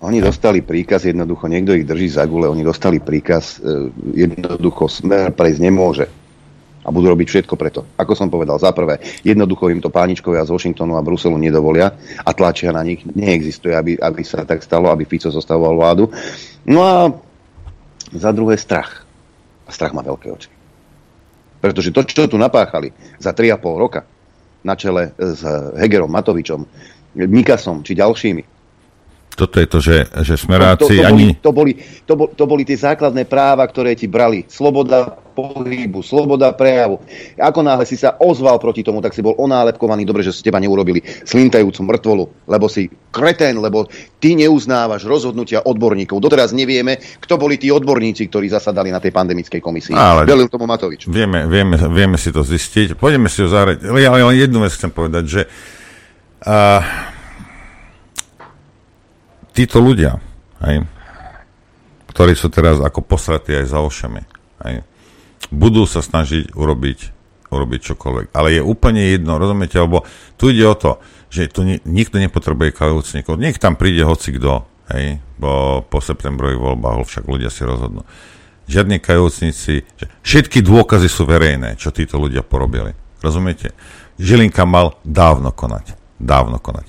Oni dostali príkaz, jednoducho niekto ich drží za gule, oni dostali príkaz, e, jednoducho smer prejsť nemôže a budú robiť všetko preto. Ako som povedal, za prvé, jednoducho im to páničkovia z Washingtonu a Bruselu nedovolia a tlačia na nich. Neexistuje, aby, aby sa tak stalo, aby Fico zostavoval vládu. No a za druhé strach. A strach má veľké oči. Pretože to, čo tu napáchali za 3,5 roka na čele s Hegerom Matovičom, Mikasom či ďalšími, toto je to, že, že smeráci to, to, to ani... Boli, to, boli, to, boli, to boli tie základné práva, ktoré ti brali. Sloboda pohybu, sloboda prejavu. Ako náhle si sa ozval proti tomu, tak si bol onálepkovaný. Dobre, že si teba neurobili slintajúcu mŕtvolu, lebo si kretén, lebo ty neuznávaš rozhodnutia odborníkov. Doteraz nevieme, kto boli tí odborníci, ktorí zasadali na tej pandemickej komisii. Ale Velil tomu Matovič. Vieme, vieme, vieme si to zistiť. Poďme si ho zahrať. Ja len jednu vec chcem povedať, že uh, títo ľudia, hej, ktorí sú teraz ako posratí aj za ošami, hej, budú sa snažiť urobiť, urobiť čokoľvek. Ale je úplne jedno, rozumiete, lebo tu ide o to, že tu ni- nikto nepotrebuje kajúcnikov. Nech tam príde hoci kto, hej, bo po septembrových voľbách však ľudia si rozhodnú. Žiadni kajúcnici, všetky dôkazy sú verejné, čo títo ľudia porobili. Rozumiete? Žilinka mal dávno konať. Dávno konať.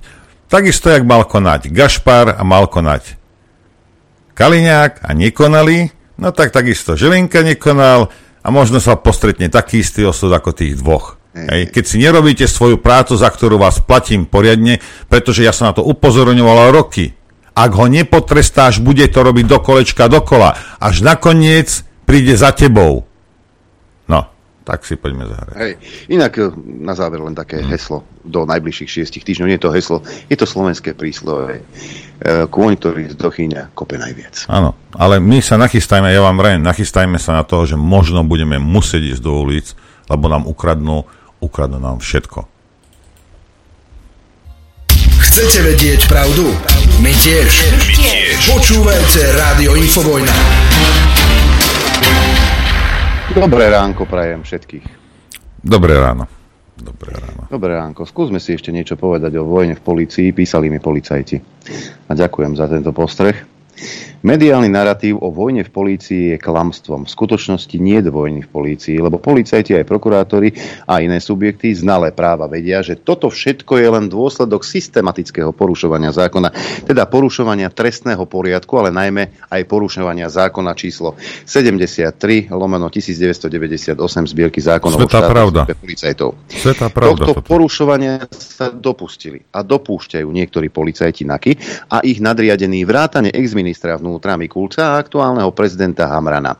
Takisto, jak mal konať Gašpar a mal konať Kaliňák a nekonali, no tak takisto Žilinka nekonal a možno sa postretne taký istý osud ako tých dvoch. Hej. Keď si nerobíte svoju prácu, za ktorú vás platím poriadne, pretože ja som na to upozorňoval roky. Ak ho nepotrestáš, bude to robiť do kolečka dokola. Až nakoniec príde za tebou. Tak si poďme zahrať. Hej. Inak e, na záver len také hmm. heslo do najbližších šiestich týždňov. Nie je to heslo, je to slovenské príslovo. E, kôň, ktorý zdochyňa, kope najviac. Áno, ale my sa nachystajme, ja vám vrajem, nachystajme sa na to, že možno budeme musieť ísť do ulic, lebo nám ukradnú, ukradnú nám všetko. Chcete vedieť pravdu? My tiež. My tiež. Počúvajte Rádio Infovojna. Dobré ránko prajem všetkých. Dobré ráno. Dobré ráno. Dobré ránko. Skúsme si ešte niečo povedať o vojne v policii. Písali mi policajti. A ďakujem za tento postreh. Mediálny narratív o vojne v polícii je klamstvom. V skutočnosti nie je vojny v polícii, lebo policajti aj prokurátori a iné subjekty znalé práva vedia, že toto všetko je len dôsledok systematického porušovania zákona, teda porušovania trestného poriadku, ale najmä aj porušovania zákona číslo 73 lomeno 1998 zbierky zákonov Svetá pravda. policajtov. Svetá pravda. Tohto toto. porušovania sa dopustili a dopúšťajú niektorí policajti NAKY a ich nadriadení vrátane ex-ministra vnútra Mikulca a aktuálneho prezidenta Hamrana.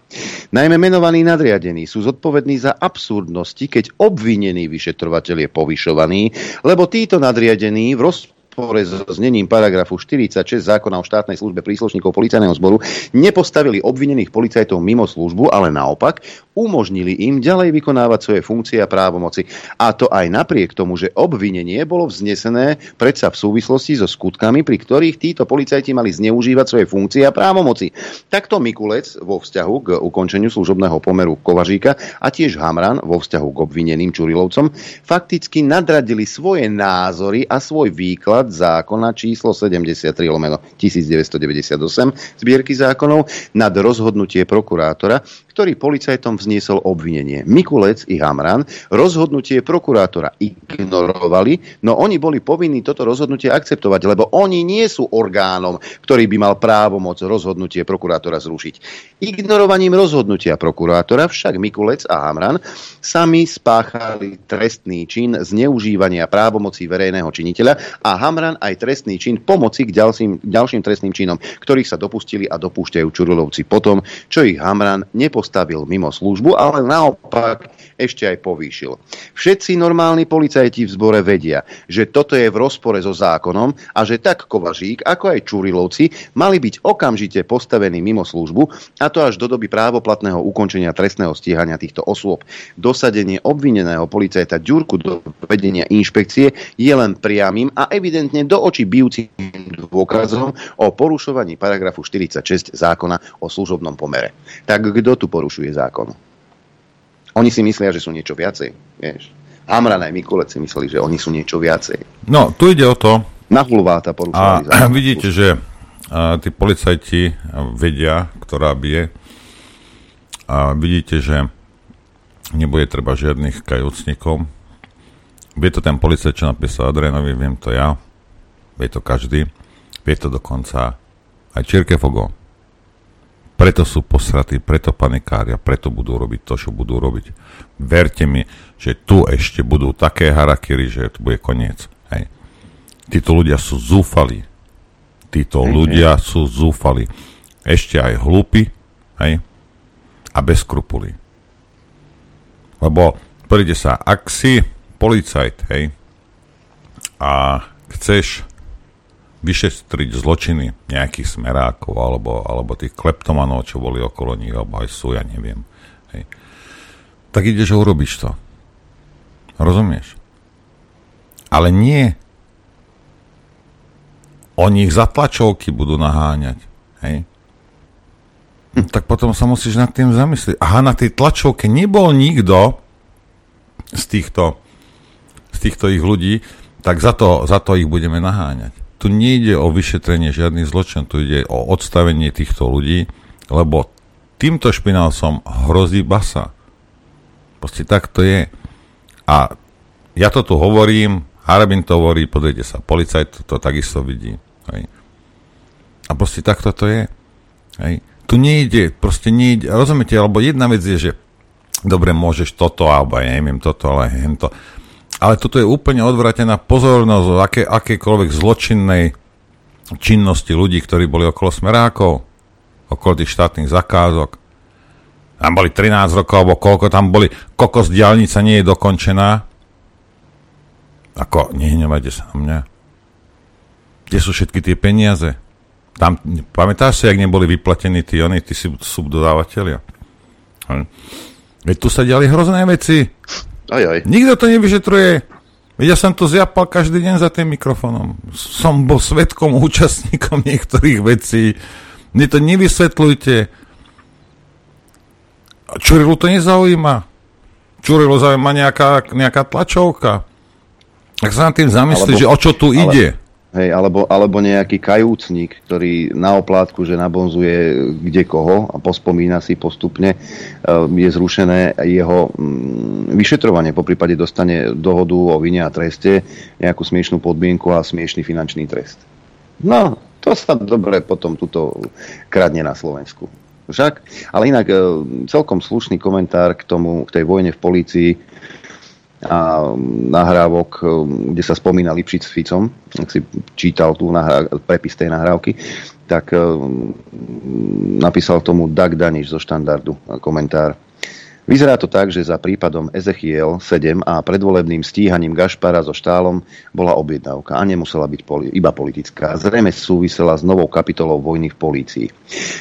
Najmä menovaní nadriadení sú zodpovední za absurdnosti, keď obvinený vyšetrovateľ je povyšovaný, lebo títo nadriadení v roz rozpore so znením paragrafu 46 zákona o štátnej službe príslušníkov policajného zboru nepostavili obvinených policajtov mimo službu, ale naopak umožnili im ďalej vykonávať svoje funkcie a právomoci. A to aj napriek tomu, že obvinenie bolo vznesené predsa v súvislosti so skutkami, pri ktorých títo policajti mali zneužívať svoje funkcie a právomoci. Takto Mikulec vo vzťahu k ukončeniu služobného pomeru Kovažíka a tiež Hamran vo vzťahu k obvineným Čurilovcom fakticky nadradili svoje názory a svoj výklad zákona číslo 73 lomeno 1998 zbierky zákonov nad rozhodnutie prokurátora, ktorý policajtom vzniesol obvinenie. Mikulec i Hamran rozhodnutie prokurátora ignorovali, no oni boli povinní toto rozhodnutie akceptovať, lebo oni nie sú orgánom, ktorý by mal právo moc rozhodnutie prokurátora zrušiť. Ignorovaním rozhodnutia prokurátora však Mikulec a Hamran sami spáchali trestný čin zneužívania právomocí verejného činiteľa a Hamran aj trestný čin pomoci k ďalším, ďalším trestným činom, ktorých sa dopustili a dopúšťajú Čurulovci potom, čo ich Hamran nepostavil mimo službu, ale naopak ešte aj povýšil. Všetci normálni policajti v zbore vedia, že toto je v rozpore so zákonom a že tak Kovažík, ako aj Čurilovci mali byť okamžite postavení mimo službu a to až do doby právoplatného ukončenia trestného stíhania týchto osôb. Dosadenie obvineného policajta Ďurku do vedenia inšpekcie je len priamým a evidentne do očí bijúcim dôkazom o porušovaní paragrafu 46 zákona o služobnom pomere. Tak kto tu porušuje zákon? Oni si myslia, že sú niečo viacej. Vieš. Amran aj Mikulec si mysleli, že oni sú niečo viacej. No, tu ide o to. Na hulváta porušovali A vidíte, že a, tí policajti vedia, ktorá bije. A vidíte, že nebude treba žiadnych kajúcnikov. Vie to ten policajt, čo napísal Adrianovi, viem to ja. Vie to každý. Vie to dokonca aj Čirkefogo. Preto sú posratí, preto panikária, preto budú robiť to, čo budú robiť. Verte mi, že tu ešte budú také harakiry, že to bude koniec. Hej. Títo ľudia sú zúfali. Títo okay. ľudia sú zúfali. Ešte aj hlúpi hej, a bez skrupulí. Lebo príde sa, ak si policajt, hej, a chceš vyšestriť zločiny nejakých smerákov alebo, alebo tých kleptomanov, čo boli okolo nich, alebo aj sú, ja neviem. Hej. Tak ideš a urobíš to. Rozumieš? Ale nie oni ich za tlačovky budú naháňať. Hej? Hm. Tak potom sa musíš nad tým zamyslieť. Aha, na tej tlačovke nebol nikto z týchto, z týchto ich ľudí, tak za to, za to ich budeme naháňať tu nejde o vyšetrenie žiadnych zločin, tu ide o odstavenie týchto ľudí, lebo týmto špinálcom hrozí basa. Proste tak to je. A ja to tu hovorím, Harabin to hovorí, podejde sa, policajt to, to takisto vidí. Hej. A proste takto to je. Hej. Tu nejde, proste nejde, rozumiete, alebo jedna vec je, že dobre, môžeš toto, alebo ja neviem toto, ale hento. Ale toto je úplne odvratená pozornosť o aké, akékoľvek zločinnej činnosti ľudí, ktorí boli okolo smerákov, okolo tých štátnych zakázok. Tam boli 13 rokov, alebo koľko tam boli. Kokos diálnica nie je dokončená. Ako, nehnevajte sa na mňa. Kde sú všetky tie peniaze? Tam, pamätáš si, ak neboli vyplatení tí, oni, tí subdodávateľia? Veď tu sa diali hrozné veci. Aj, aj. Nikto to nevyšetruje. Veď ja som to zjapal každý deň za tým mikrofónom. Som bol svetkom, účastníkom niektorých vecí. Mne to nevysvetľujte. Čurilu to nezaujíma. Čurilu zaujíma nejaká, nejaká tlačovka. Tak sa nad tým zamyslí, že o čo tu ale, ide. Hej, alebo, alebo nejaký kajúcnik, ktorý na oplátku, že nabonzuje kde koho a pospomína si postupne, e, je zrušené jeho mm, vyšetrovanie, po prípade dostane dohodu o vine a treste, nejakú smiešnú podmienku a smiešný finančný trest. No, to sa dobre potom tuto kradne na Slovensku. Však? Ale inak e, celkom slušný komentár k tomu, k tej vojne v polícii a nahrávok, e, kde sa spomína Lipšic s Ficom, ak si čítal tú nahrá- prepis tej nahrávky, tak e, napísal tomu Dag Daniš zo štandardu komentár. Vyzerá to tak, že za prípadom Ezechiel 7 a predvolebným stíhaním Gašpara so štálom bola objednávka a nemusela byť iba politická. Zrejme súvisela s novou kapitolou vojny v polícii.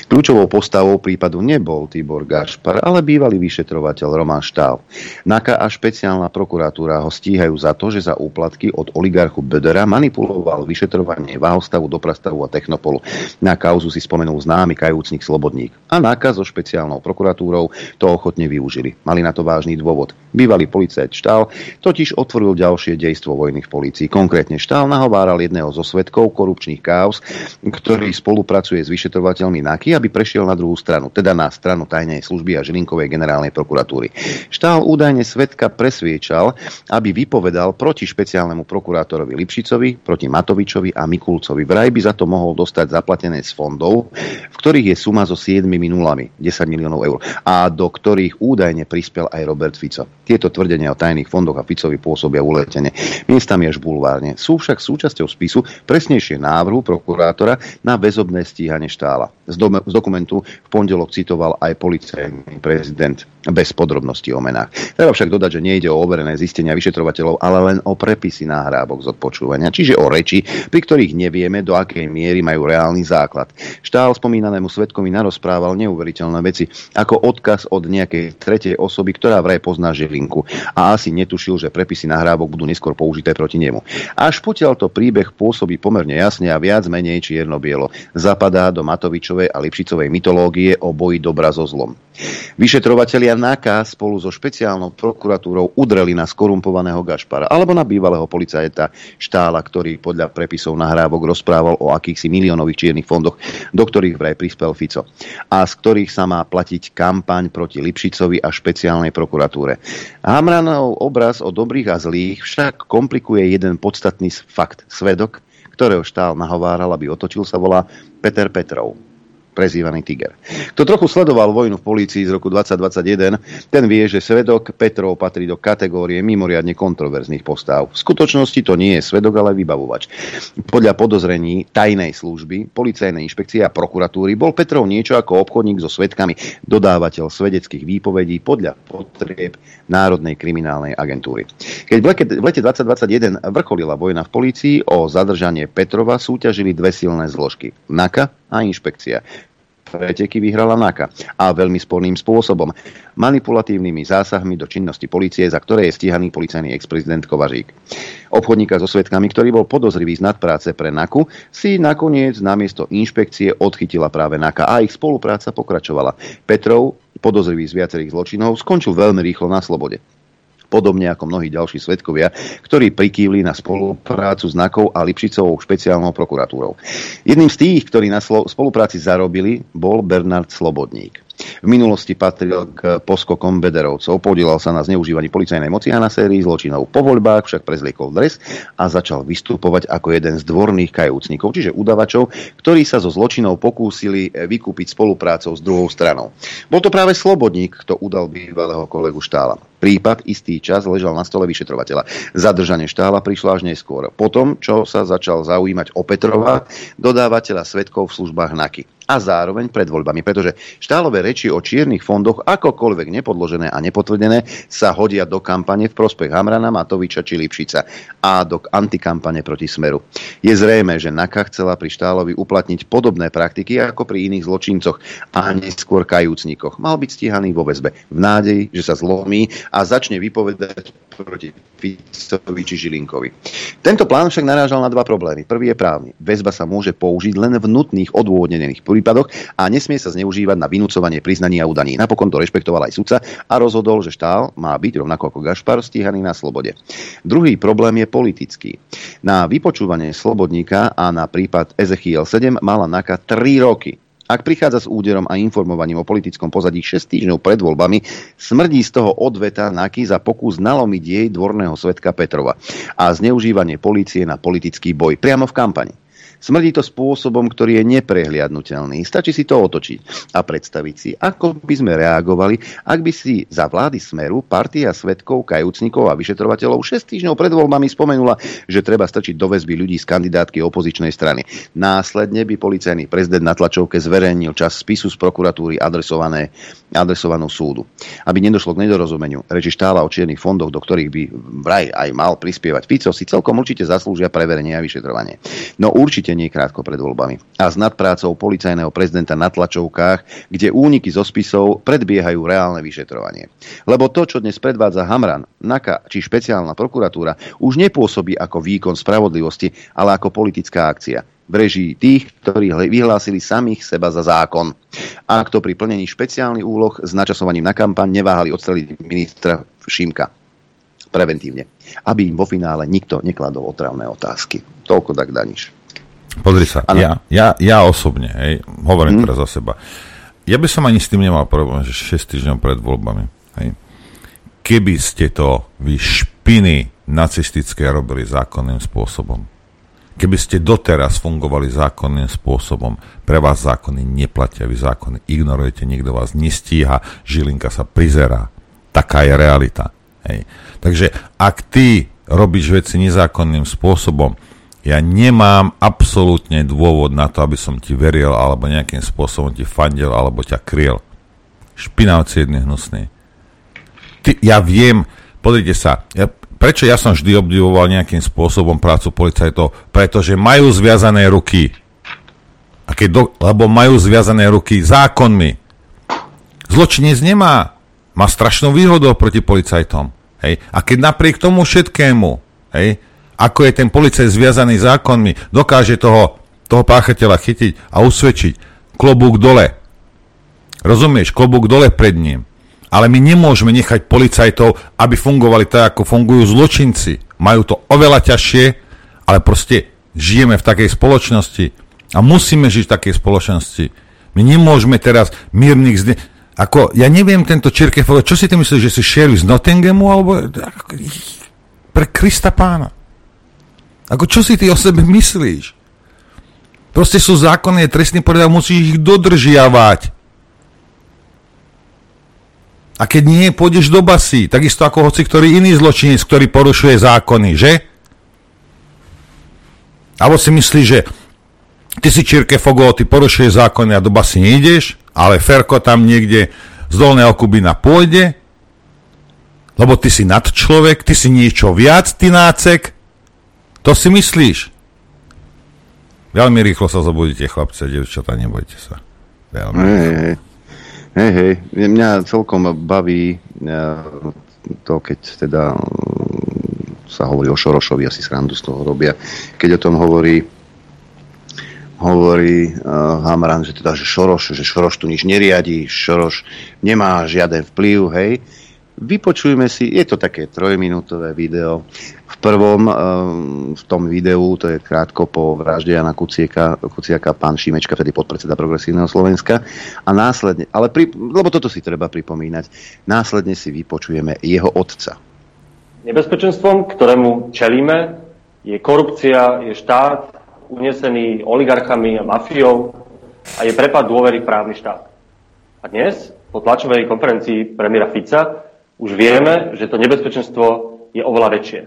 Kľúčovou postavou prípadu nebol Tibor Gašpar, ale bývalý vyšetrovateľ Roman Štál. NAKA a špeciálna prokuratúra ho stíhajú za to, že za úplatky od oligarchu Bedera manipuloval vyšetrovanie Váhostavu, Doprastavu a Technopolu. Na kauzu si spomenul známy kajúcnik Slobodník. A NAKA so špeciálnou prokuratúrou to ochotne využil nevyužili. Mali na to vážny dôvod. Bývalý policajt Štál totiž otvoril ďalšie dejstvo vojny v polícii. Konkrétne Štál nahováral jedného zo svetkov korupčných káuz, ktorý spolupracuje s vyšetrovateľmi NAKY, aby prešiel na druhú stranu, teda na stranu tajnej služby a Žilinkovej generálnej prokuratúry. Štál údajne svetka presviečal, aby vypovedal proti špeciálnemu prokurátorovi Lipšicovi, proti Matovičovi a Mikulcovi. Vraj by za to mohol dostať zaplatené z fondov, v ktorých je suma so 7 minulami, 10 miliónov eur, a do ktorých údajne prispel aj Robert Fico. Tieto tvrdenia o tajných fondoch a Ficovi pôsobia uletene. Miestami až bulvárne. Sú však súčasťou spisu presnejšie návrhu prokurátora na väzobné stíhanie štála. Z, do- z dokumentu v pondelok citoval aj policajný prezident bez podrobností o menách. Treba však dodať, že nejde o overené zistenia vyšetrovateľov, ale len o prepisy náhrávok z odpočúvania, čiže o reči, pri ktorých nevieme, do akej miery majú reálny základ. Štál spomínanému svetkovi narozprával neuveriteľné veci, ako odkaz od nejakej tretej osoby, ktorá vraj pozná Žilinku a asi netušil, že prepisy nahrávok budú neskôr použité proti nemu. Až to príbeh pôsobí pomerne jasne a viac menej čierno-bielo. Zapadá do Matovičovej a Lipšicovej mytológie o boji dobra so zlom. Vyšetrovatelia NAKA spolu so špeciálnou prokuratúrou udreli na skorumpovaného Gašpara alebo na bývalého policajta Štála, ktorý podľa prepisov nahrávok rozprával o akýchsi miliónových čiernych fondoch, do ktorých vraj prispel Fico a z ktorých sa má platiť kampaň proti Lipšicovi a špeciálnej prokuratúre. Hamranov obraz o dobrých a zlých však komplikuje jeden podstatný fakt. Svedok, ktorého štál nahováral, aby otočil sa volá Peter Petrov prezývaný Tiger. Kto trochu sledoval vojnu v polícii z roku 2021, ten vie, že svedok Petrov patrí do kategórie mimoriadne kontroverzných postav. V skutočnosti to nie je svedok, ale vybavovač. Podľa podozrení tajnej služby, policajnej inšpekcie a prokuratúry bol Petrov niečo ako obchodník so svedkami, dodávateľ svedeckých výpovedí podľa potrieb Národnej kriminálnej agentúry. Keď v lete, v lete 2021 vrcholila vojna v polícii, o zadržanie Petrova súťažili dve silné zložky. NAKA a inšpekcia preteky vyhrala NAKA a veľmi sporným spôsobom. Manipulatívnymi zásahmi do činnosti policie, za ktoré je stíhaný policajný ex-prezident Kovařík. Obchodníka so svetkami, ktorý bol podozrivý z nadpráce pre NAKU, si nakoniec namiesto inšpekcie odchytila práve NAKA a ich spolupráca pokračovala. Petrov, podozrivý z viacerých zločinov, skončil veľmi rýchlo na slobode podobne ako mnohí ďalší svetkovia, ktorí prikývli na spoluprácu s NAKou a Lipšicovou špeciálnou prokuratúrou. Jedným z tých, ktorí na spolupráci zarobili, bol Bernard Slobodník. V minulosti patril k poskokom Bederovcov, podielal sa na zneužívaní policajnej moci a na sérii zločinov. Po voľbách však prezliekol dres a začal vystupovať ako jeden z dvorných kajúcnikov, čiže udavačov, ktorí sa zo zločinov pokúsili vykúpiť spoluprácou s druhou stranou. Bol to práve Slobodník, kto udal bývalého kolegu Štála. Prípad istý čas ležal na stole vyšetrovateľa. Zadržanie štála prišlo až neskôr. Potom, čo sa začal zaujímať o Petrova, dodávateľa svetkov v službách NAKY a zároveň pred voľbami, pretože štálové reči o čiernych fondoch, akokoľvek nepodložené a nepotvrdené, sa hodia do kampane v prospech Hamrana, Matoviča či Lipšica a do antikampane proti Smeru. Je zrejme, že NAKA chcela pri Štálovi uplatniť podobné praktiky ako pri iných zločincoch a neskôr kajúcnikoch. Mal byť stíhaný vo väzbe v nádeji, že sa zlomí a začne vypovedať proti Ficovi či Žilinkovi. Tento plán však narážal na dva problémy. Prvý je právny. Väzba sa môže použiť len v nutných odôvodnených prípadoch a nesmie sa zneužívať na vynúcovanie priznaní a udaní. Napokon to rešpektoval aj sudca a rozhodol, že štál má byť rovnako ako Gašpar stíhaný na slobode. Druhý problém je politický. Na vypočúvanie slobodníka a na prípad Ezechiel 7 mala NAKA 3 roky. Ak prichádza s úderom a informovaním o politickom pozadí 6 týždňov pred voľbami, smrdí z toho odveta Naky za pokus nalomiť jej dvorného svetka Petrova a zneužívanie polície na politický boj priamo v kampani. Smrdí to spôsobom, ktorý je neprehliadnutelný. Stačí si to otočiť a predstaviť si, ako by sme reagovali, ak by si za vlády Smeru partia svetkov, kajúcnikov a vyšetrovateľov 6 týždňov pred voľbami spomenula, že treba strčiť do väzby ľudí z kandidátky opozičnej strany. Následne by policajný prezident na tlačovke zverejnil čas spisu z prokuratúry adresované, adresovanú súdu. Aby nedošlo k nedorozumeniu, reči štála o čiernych fondoch, do ktorých by vraj aj mal prispievať Fico, si celkom určite zaslúžia preverenie a vyšetrovanie. No určite nie krátko pred voľbami. A s nadprácou policajného prezidenta na tlačovkách, kde úniky zo spisov predbiehajú reálne vyšetrovanie. Lebo to, čo dnes predvádza Hamran, NAKA či špeciálna prokuratúra, už nepôsobí ako výkon spravodlivosti, ale ako politická akcia. breží tých, ktorí vyhlásili samých seba za zákon. A kto pri plnení špeciálnych úloh s načasovaním na kampaň neváhali odstreliť ministra Šimka preventívne, aby im vo finále nikto nekladol otravné otázky. Toľko tak Daniš. Pozri sa, ja, ja, ja osobne, hej, hovorím hmm. teraz za seba, ja by som ani s tým nemal problém, že 6 týždňov pred voľbami, hej, keby ste to vy špiny nacistické robili zákonným spôsobom. Keby ste doteraz fungovali zákonným spôsobom, pre vás zákony neplatia, vy zákony ignorujete, nikto vás nestíha, žilinka sa prizerá. Taká je realita. Hej. Takže ak ty robíš veci nezákonným spôsobom, ja nemám absolútne dôvod na to, aby som ti veril alebo nejakým spôsobom ti fandil alebo ťa kryl. Špinavci jedný hnusný. Ty, ja viem, pozrite sa, ja, prečo ja som vždy obdivoval nejakým spôsobom prácu policajtov? Pretože majú zviazané ruky. A keď do, lebo majú zviazané ruky zákonmi. Zločinec nemá. Má strašnú výhodu proti policajtom. Hej? A keď napriek tomu všetkému, hej, ako je ten policajt zviazaný zákonmi, dokáže toho, toho páchateľa chytiť a usvedčiť, klobúk dole. Rozumieš, klobúk dole pred ním. Ale my nemôžeme nechať policajtov, aby fungovali tak, ako fungujú zločinci. Majú to oveľa ťažšie, ale proste žijeme v takej spoločnosti a musíme žiť v takej spoločnosti. My nemôžeme teraz mírnych zne... Ako, ja neviem tento Čirkefov, čo si ty myslíš, že si šerif z Nottinghamu, alebo pre Krista pána. Ako čo si ty o sebe myslíš? Proste sú zákony, trestný poriadok, musíš ich dodržiavať. A keď nie, pôjdeš do basy, takisto ako hoci ktorý iný zločinec, ktorý porušuje zákony, že? Alebo si myslíš, že ty si Čirke Fogo, ty porušuje zákony a do basy nejdeš, ale Ferko tam niekde z dolného Kubina pôjde, lebo ty si nad človek, ty si niečo viac, ty nácek, to si myslíš? Veľmi rýchlo sa zobudíte, chlapci a devčatá, nebojte sa. Veľmi hej, hej. hej, hej. Mňa celkom baví e, to, keď teda e, sa hovorí o Šorošovi, asi srandu z toho robia, keď o tom hovorí hovorí uh, Hamran, že teda, že Šoroš, že Šoroš tu nič neriadi, Šoroš nemá žiaden vplyv, hej. Vypočujme si, je to také trojminútové video, v prvom, eh, v tom videu, to je krátko po vražde Jana Kuciaka, Kuciaka pán Šimečka, vtedy podpredseda Progresívneho Slovenska. A následne, ale pri, lebo toto si treba pripomínať, následne si vypočujeme jeho otca. Nebezpečenstvom, ktorému čelíme, je korupcia, je štát unesený oligarchami a mafiou a je prepad dôvery v právny štát. A dnes, po tlačovej konferencii premiéra Fica, už vieme, že to nebezpečenstvo je oveľa väčšie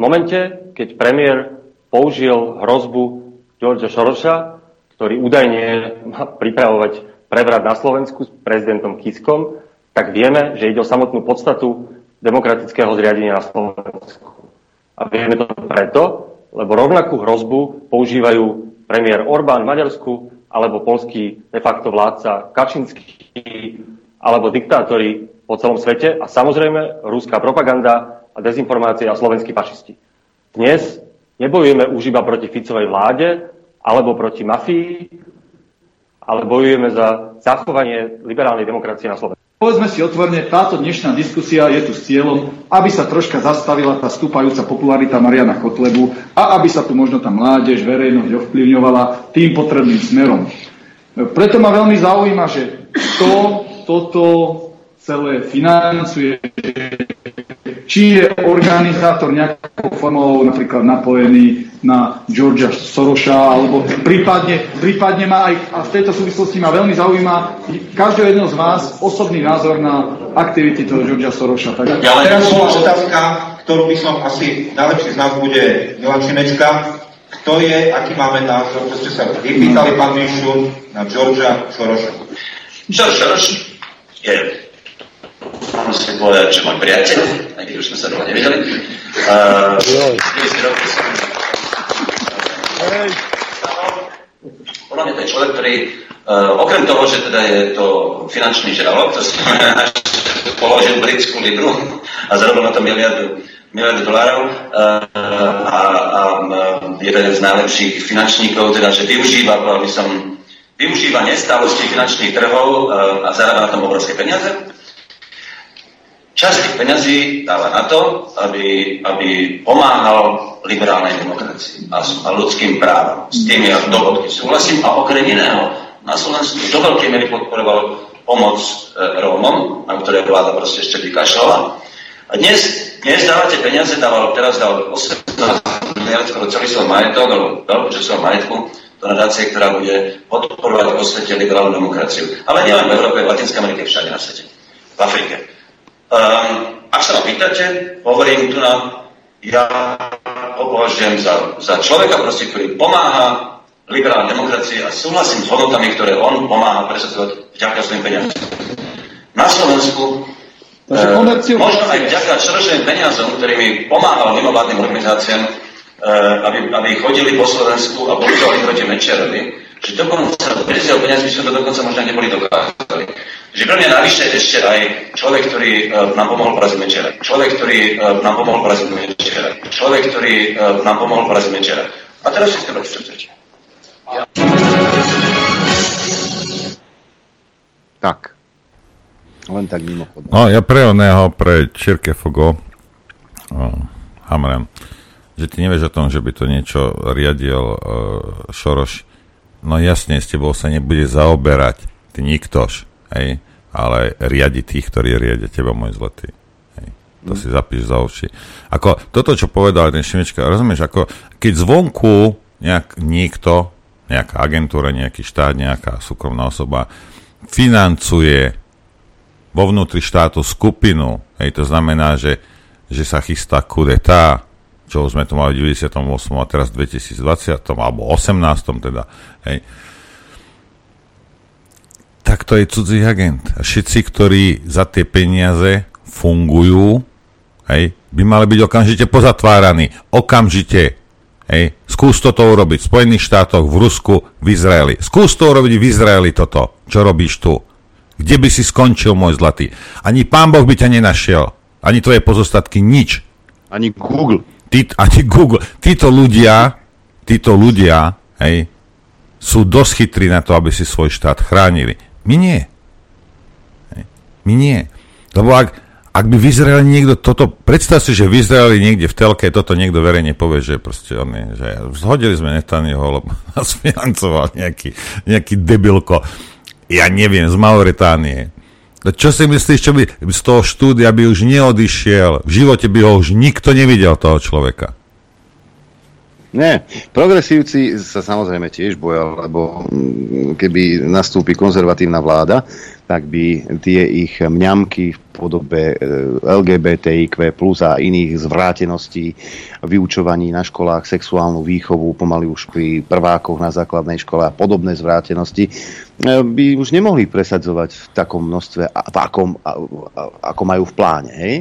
momente, keď premiér použil hrozbu Georgia Šoroša, ktorý údajne má pripravovať prevrat na Slovensku s prezidentom Kiskom, tak vieme, že ide o samotnú podstatu demokratického zriadenia na Slovensku. A vieme to preto, lebo rovnakú hrozbu používajú premiér Orbán v Maďarsku alebo polský de facto vládca Kačinský alebo diktátori po celom svete a samozrejme rúská propaganda a dezinformácie a slovenskí fašisti. Dnes nebojujeme už iba proti Ficovej vláde alebo proti mafii, ale bojujeme za zachovanie liberálnej demokracie na Slovensku. Povedzme si otvorene, táto dnešná diskusia je tu s cieľom, aby sa troška zastavila tá stúpajúca popularita Mariana Kotlebu a aby sa tu možno tá mládež, verejnosť ovplyvňovala tým potrebným smerom. Preto ma veľmi zaujíma, že kto toto celé financuje, či je organizátor nejakou formou napríklad napojený na Georgia Soroša, alebo prípadne, prípadne má aj, a v tejto súvislosti ma veľmi zaujíma každého jedného z vás osobný názor na aktivity toho Georgia Soroša. Tak, ja len teraz bola otázka, ktorú by som asi najlepší z nás bude Milan Šimečka. Kto je, aký máme názor, to ste sa vypýtali pán Mišu na Georgia Soroša. George Soros je musím povedať, že môj priateľ, aj keď už sme sa dlho nevedeli. Uh, podľa mňa to je človek, ktorý uh, okrem toho, že teda je to finančný žralok, to znamená, že položil britskú libru a zarobil na to miliardu miliardy dolárov a, a, a jeden z najlepších finančníkov, teda, že využíva, by som, využíva nestálosti finančných trhov a zarába na tom obrovské peniaze. Časť tých peňazí dáva na to, aby, aby pomáhal liberálnej demokracii a, a ľudským právam. S tým ja do súhlasím a okrem iného na Slovensku do veľkej miery podporoval pomoc e, Rómom, na ktoré vláda proste ešte vykašľala. A dnes, dnes dávate peniaze, dával, teraz dal 18 miliard, skoro celý svoj majetok, alebo veľkú časť svojho majetku, do nadácie, ktorá bude podporovať vo svete liberálnu demokraciu. Ale nielen v Európe, v Latinskej Amerike, všade na svete. V Afrike. Um, ak sa ma pýtate, hovorím tu na ja ho považujem za, za človeka, proste, ktorý pomáha liberálnej demokracii a súhlasím s hodnotami, ktoré on pomáha presadzovať vďaka svojim peniazom. Na Slovensku e, možno aj vďaka čerešeným peniazom, ktorými pomáhal mimovládnym organizáciám, e, aby, aby chodili po Slovensku a bojovali proti Mečerovi, že dokonca bez jeho peniaz by sme to dokonca možno neboli dokázali. Že pre mňa navyše ešte aj človek, ktorý uh, nám pomohol poraziť Mečera. Človek, ktorý uh, nám pomohol poraziť Mečera. Človek, ktorý uh, nám pomohol poraziť Mečera. A teraz čo chcete. Ja. Tak. Len tak mimochodom. No, ja pre oného, pre Čirkefogo, oh, Hamrem, že ty nevieš o tom, že by to niečo riadil uh, Šoroš No jasne, s tebou sa nebude zaoberať, ty niktož, hej, ale riadi tých, ktorí riadia teba, môj zlatý. Hej. To mm. si zapíš za oči. Ako toto, čo povedal ten Šimečka, rozumieš, ako keď zvonku nejak niekto, nejaká agentúra, nejaký štát, nejaká súkromná osoba financuje vo vnútri štátu skupinu, hej, to znamená, že, že sa chystá kudeta, čo sme to mali v 98. a teraz v 2020, alebo 18. teda, hej, tak to je cudzí agent. A všetci, ktorí za tie peniaze fungujú, hej, by mali byť okamžite pozatváraní. Okamžite. Hej. Skús toto urobiť v Spojených štátoch, v Rusku, v Izraeli. Skús to urobiť v Izraeli toto, čo robíš tu. Kde by si skončil, môj zlatý? Ani pán Boh by ťa nenašiel. Ani tvoje pozostatky, nič. Ani Google tí, ani Google, títo ľudia, títo ľudia, hej, sú dosť chytrí na to, aby si svoj štát chránili. My nie. Hej. My nie. Lebo ak, ak by v niekto toto, predstav si, že v Izraeli niekde v telke toto niekto verejne povie, že proste on je, že zhodili sme Netanyahu, lebo nás financoval nejaký, nejaký debilko, ja neviem, z Mauritánie. No čo si myslíš, čo by z toho štúdia by už neodišiel? V živote by ho už nikto nevidel, toho človeka. Nie, progresívci sa samozrejme tiež boja, lebo mm, keby nastúpi konzervatívna vláda, tak by tie ich mňamky v podobe e, LGBTIQ plus a iných zvráteností, vyučovaní na školách, sexuálnu výchovu, pomaly už pri prvákoch na základnej škole a podobné zvrátenosti, e, by už nemohli presadzovať v takom množstve, v akom, ako majú v pláne. Hej?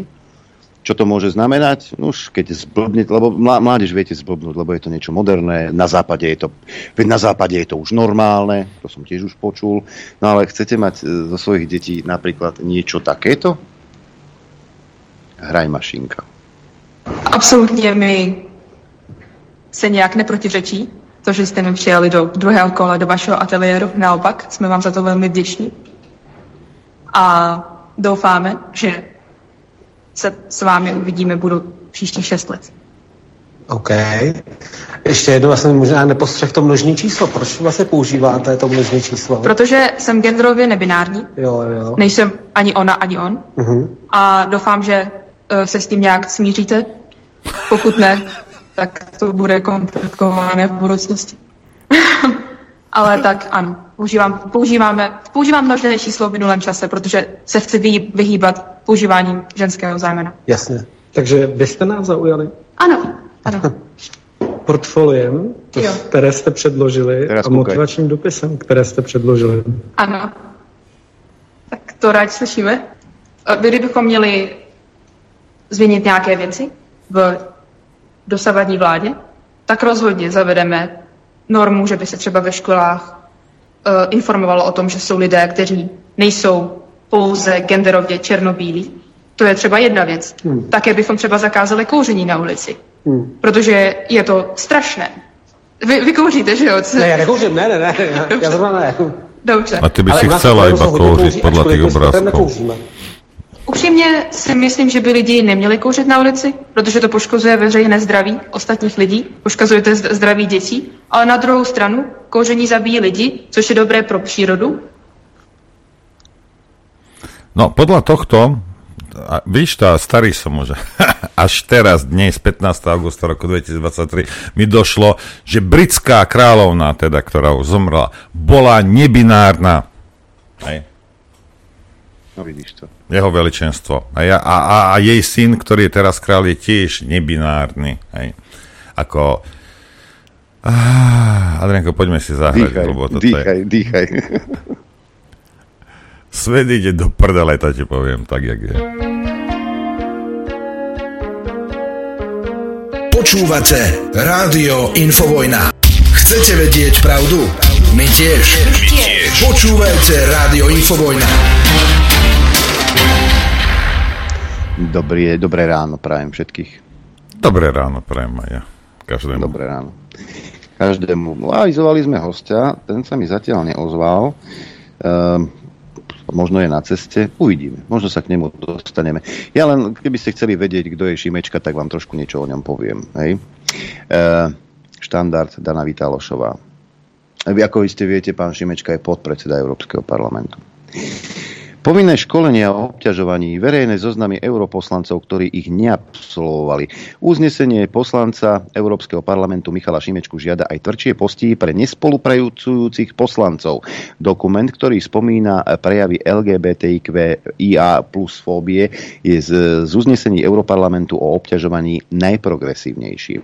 Čo to môže znamenať? Už keď zblbne, lebo mládež viete zblbnúť, lebo je to niečo moderné, na západe je to, na západe je to už normálne, to som tiež už počul, no ale chcete mať e, zo svojich detí napríklad niečo takéto? Hraj mašinka. Absolutně mi se nějak neprotiřečí to, že jste mi přijali do druhého kola do vašeho ateliéru. Naopak, jsme vám za to velmi vděční. A doufáme, že se s vámi uvidíme, budu příštích šest let. OK. Ještě jedno vlastně možná nepostřeh to množní číslo. Proč vlastně používáte to množní číslo? Protože jsem genderově nebinární. Jo, jo. Nejsem ani ona, ani on. Uh-huh. A doufám, že uh, se s tím nějak smíříte. Pokud ne, tak to bude komplikované v budoucnosti. Ale tak ano, používám, používáme, používám množné číslo v minulém čase, protože se chci vyhýbat používáním ženského zájmena. Jasně. Takže vy jste nás zaujali? Ano, ano. Portfoliem, to, které jste předložili Teraz a motivačním dopisem, které jste předložili. Ano. Tak to rád slyšíme. Kdybychom měli změnit nějaké věci v dosavadní vládě, tak rozhodně zavedeme normu, že by se třeba ve školách informovalo o tom, že jsou lidé, kteří nejsou pouze genderově černobílí, To je třeba jedna věc. Hmm. Také bychom třeba zakázali kouření na ulici. Hmm. Protože je to strašné. Vy, vy kouříte, že jo? Ne, já nekouřím, ne, ne, ne, já zrovna ne. Dobře. A ty by si chcela iba kouřit podľa tých obrázkov. Upřímně si myslím, že by lidi neměli kouřit na ulici, protože to poškozuje veřejné zdraví ostatních lidí, poškozuje to zdraví dětí, ale na druhou stranu kouření zabíjí lidi, což je dobré pro přírodu. No, podľa tohto, a víš to, starý som už, až teraz, dnes, 15. augusta roku 2023, mi došlo, že britská kráľovna, teda, ktorá už zomrela, bola nebinárna. Hej. No vidíš to. Jeho veličenstvo. A, ja, a, a, a jej syn, ktorý je teraz král, je tiež nebinárny. Hej. Ako... Ah, Adrianko, poďme si zahrať. Dýchaj, lebo toto dýchaj, je... dýchaj. Svet ide do prdele, to ti poviem, tak jak je. Počúvate Rádio Infovojna. Chcete vedieť pravdu? My tiež. My tiež. Počúvajte Rádio Infovojna. Dobré, dobré ráno prajem všetkých. Dobré ráno prajem aj ja. Každému. Dobré ráno. Každému. No, avizovali sme hostia, ten sa mi zatiaľ neozval. Um, možno je na ceste, uvidíme. Možno sa k nemu dostaneme. Ja len, keby ste chceli vedieť, kto je Šimečka, tak vám trošku niečo o ňom poviem. Hej? Uh, štandard Dana Vitalošová. Vy, ako iste viete, pán Šimečka je podpredseda Európskeho parlamentu. Povinné školenie o obťažovaní, verejné zoznamy europoslancov, ktorí ich neabsolvovali. Uznesenie poslanca Európskeho parlamentu Michala Šimečku žiada aj tvrdšie postí pre nespolupracujúcich poslancov. Dokument, ktorý spomína prejavy LGBTIQIA plus fóbie, je z, uznesení Europarlamentu o obťažovaní najprogresívnejším.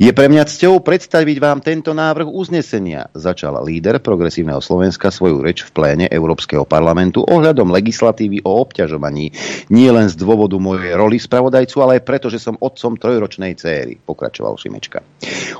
Je pre mňa cťou predstaviť vám tento návrh uznesenia, začal líder progresívneho Slovenska svoju reč v pléne Európskeho parlamentu ohľadom legislatívy o obťažovaní. Nie len z dôvodu mojej roli spravodajcu, ale aj preto, že som otcom trojročnej céry, pokračoval Šimečka.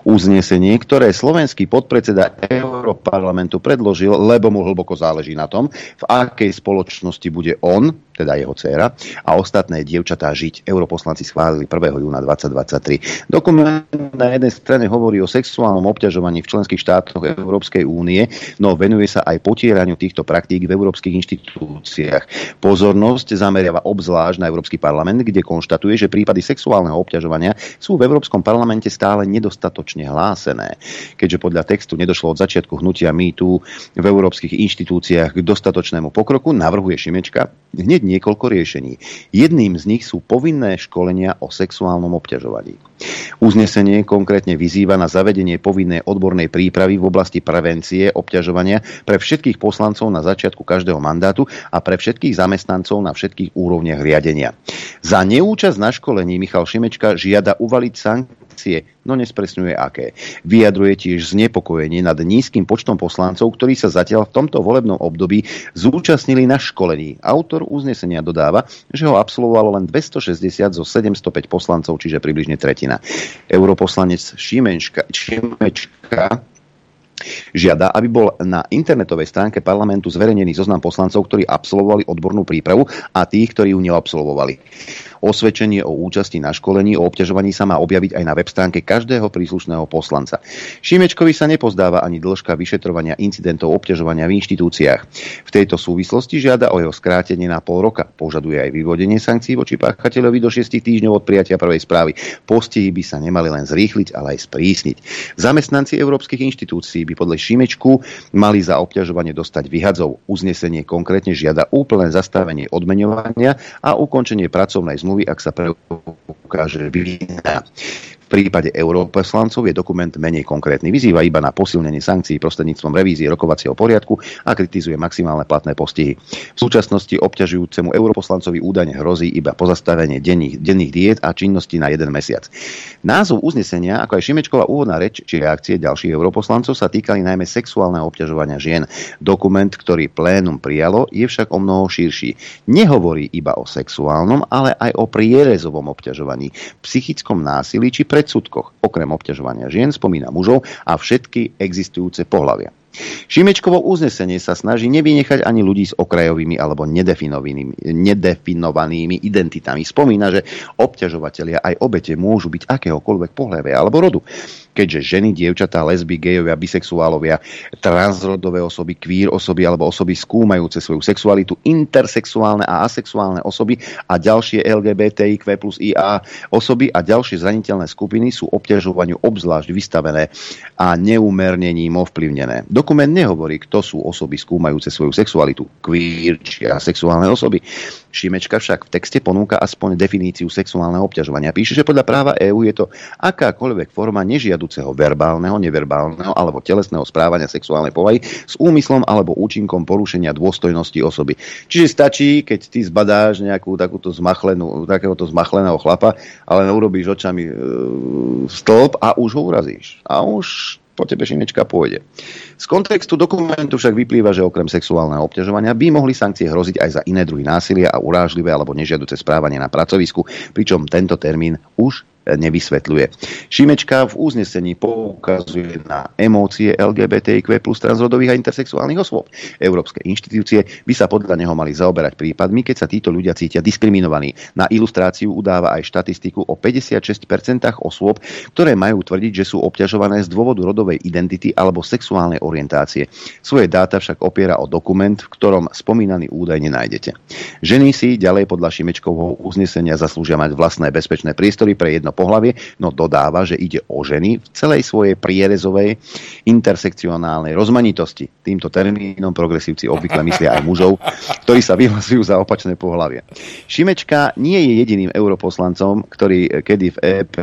Uznesenie, ktoré slovenský podpredseda Európarlamentu predložil, lebo mu hlboko záleží na tom, v akej spoločnosti bude on, teda jeho dcéra, a ostatné dievčatá žiť. Europoslanci schválili 1. júna 2023. Dokument na jednej strane hovorí o sexuálnom obťažovaní v členských štátoch Európskej únie, no venuje sa aj potieraniu týchto praktík v európskych inštitúciách. Pozornosť zameriava obzvlášť na Európsky parlament, kde konštatuje, že prípady sexuálneho obťažovania sú v Európskom parlamente stále nedostatočne hlásené. Keďže podľa textu nedošlo od začiatku hnutia mýtu v európskych inštitúciách k dostatočnému pokroku, navrhuje Šimečka hneď niekoľko riešení. Jedným z nich sú povinné školenia o sexuálnom obťažovaní. Uznesenie konkrétne vyzýva na zavedenie povinnej odbornej prípravy v oblasti prevencie obťažovania pre všetkých poslancov na začiatku každého mandátu a pre všetkých zamestnancov na všetkých úrovniach riadenia. Za neúčasť na školení Michal Šimečka žiada uvaliť sankcie, no nespresňuje aké. Vyjadruje tiež znepokojenie nad nízkym počtom poslancov, ktorí sa zatiaľ v tomto volebnom období zúčastnili na školení. Autor uznesenia dodáva, že ho absolvovalo len 260 zo 705 poslancov, čiže približne tretina. Europoslanec Šimečka, Šimečka Žiada, aby bol na internetovej stránke parlamentu zverejnený zoznam poslancov, ktorí absolvovali odbornú prípravu a tých, ktorí ju neabsolvovali. Osvedčenie o účasti na školení o obťažovaní sa má objaviť aj na web stránke každého príslušného poslanca. Šimečkovi sa nepozdáva ani dĺžka vyšetrovania incidentov obťažovania v inštitúciách. V tejto súvislosti žiada o jeho skrátenie na pol roka. Požaduje aj vyvodenie sankcií voči páchateľovi do 6 týždňov od prijatia prvej správy. Postihy by sa nemali len zrýchliť, ale aj sprísniť. Zamestnanci európskych inštitúcií by podľa Šimečku mali za obťažovanie dostať vyhadzov. Uznesenie konkrétne žiada úplné zastavenie odmeňovania a ukončenie pracovnej zmluvy zmluvy, ak sa preukáže vina prípade europoslancov je dokument menej konkrétny. Vyzýva iba na posilnenie sankcií prostredníctvom revízie rokovacieho poriadku a kritizuje maximálne platné postihy. V súčasnosti obťažujúcemu europoslancovi údajne hrozí iba pozastavenie denných, denných diét a činností na jeden mesiac. Názov uznesenia, ako aj Šimečková úvodná reč či reakcie ďalších europoslancov sa týkali najmä sexuálneho obťažovania žien. Dokument, ktorý plénum prijalo, je však o mnoho širší. Nehovorí iba o sexuálnom, ale aj o prierezovom obťažovaní, psychickom násilí či pre predsudkoch. Okrem obťažovania žien spomína mužov a všetky existujúce pohľavia. Šimečkovo uznesenie sa snaží nevynechať ani ľudí s okrajovými alebo nedefinovanými, identitami. Spomína, že obťažovateľia aj obete môžu byť akéhokoľvek pohľavia alebo rodu keďže ženy, dievčatá, lesby, gejovia, bisexuálovia, transrodové osoby, queer osoby alebo osoby skúmajúce svoju sexualitu, intersexuálne a asexuálne osoby a ďalšie LGBTIQ plus IA osoby a ďalšie zraniteľné skupiny sú obťažovaniu obzvlášť vystavené a neumernením ovplyvnené. Dokument nehovorí, kto sú osoby skúmajúce svoju sexualitu, queer či asexuálne osoby. Šimečka však v texte ponúka aspoň definíciu sexuálneho obťažovania. Píše, že podľa práva EÚ je to akákoľvek forma nežiaduceho verbálneho, neverbálneho alebo telesného správania sexuálnej povahy s úmyslom alebo účinkom porušenia dôstojnosti osoby. Čiže stačí, keď ty zbadáš nejakú takúto zmachlenú, takéhoto zmachleného chlapa, ale urobíš očami e, stĺp a už ho urazíš. A už po tebe šimečka pôjde. Z kontextu dokumentu však vyplýva, že okrem sexuálneho obťažovania by mohli sankcie hroziť aj za iné druhy násilia a urážlivé alebo nežiaduce správanie na pracovisku, pričom tento termín už nevysvetľuje. Šimečka v uznesení poukazuje na emócie LGBTIQ plus transrodových a intersexuálnych osôb. Európske inštitúcie by sa podľa neho mali zaoberať prípadmi, keď sa títo ľudia cítia diskriminovaní. Na ilustráciu udáva aj štatistiku o 56% osôb, ktoré majú tvrdiť, že sú obťažované z dôvodu rodovej identity alebo sexuálnej orientácie. Svoje dáta však opiera o dokument, v ktorom spomínaný údaj nenájdete. Ženy si ďalej podľa Šimečkovho uznesenia zaslúžia mať vlastné bezpečné priestory pre jedno pohlavie, no dodáva, že ide o ženy v celej svojej prierezovej intersekcionálnej rozmanitosti. Týmto termínom progresívci obvykle myslia aj mužov, ktorí sa vyhlasujú za opačné pohlavie. Šimečka nie je jediným europoslancom, ktorý kedy v EP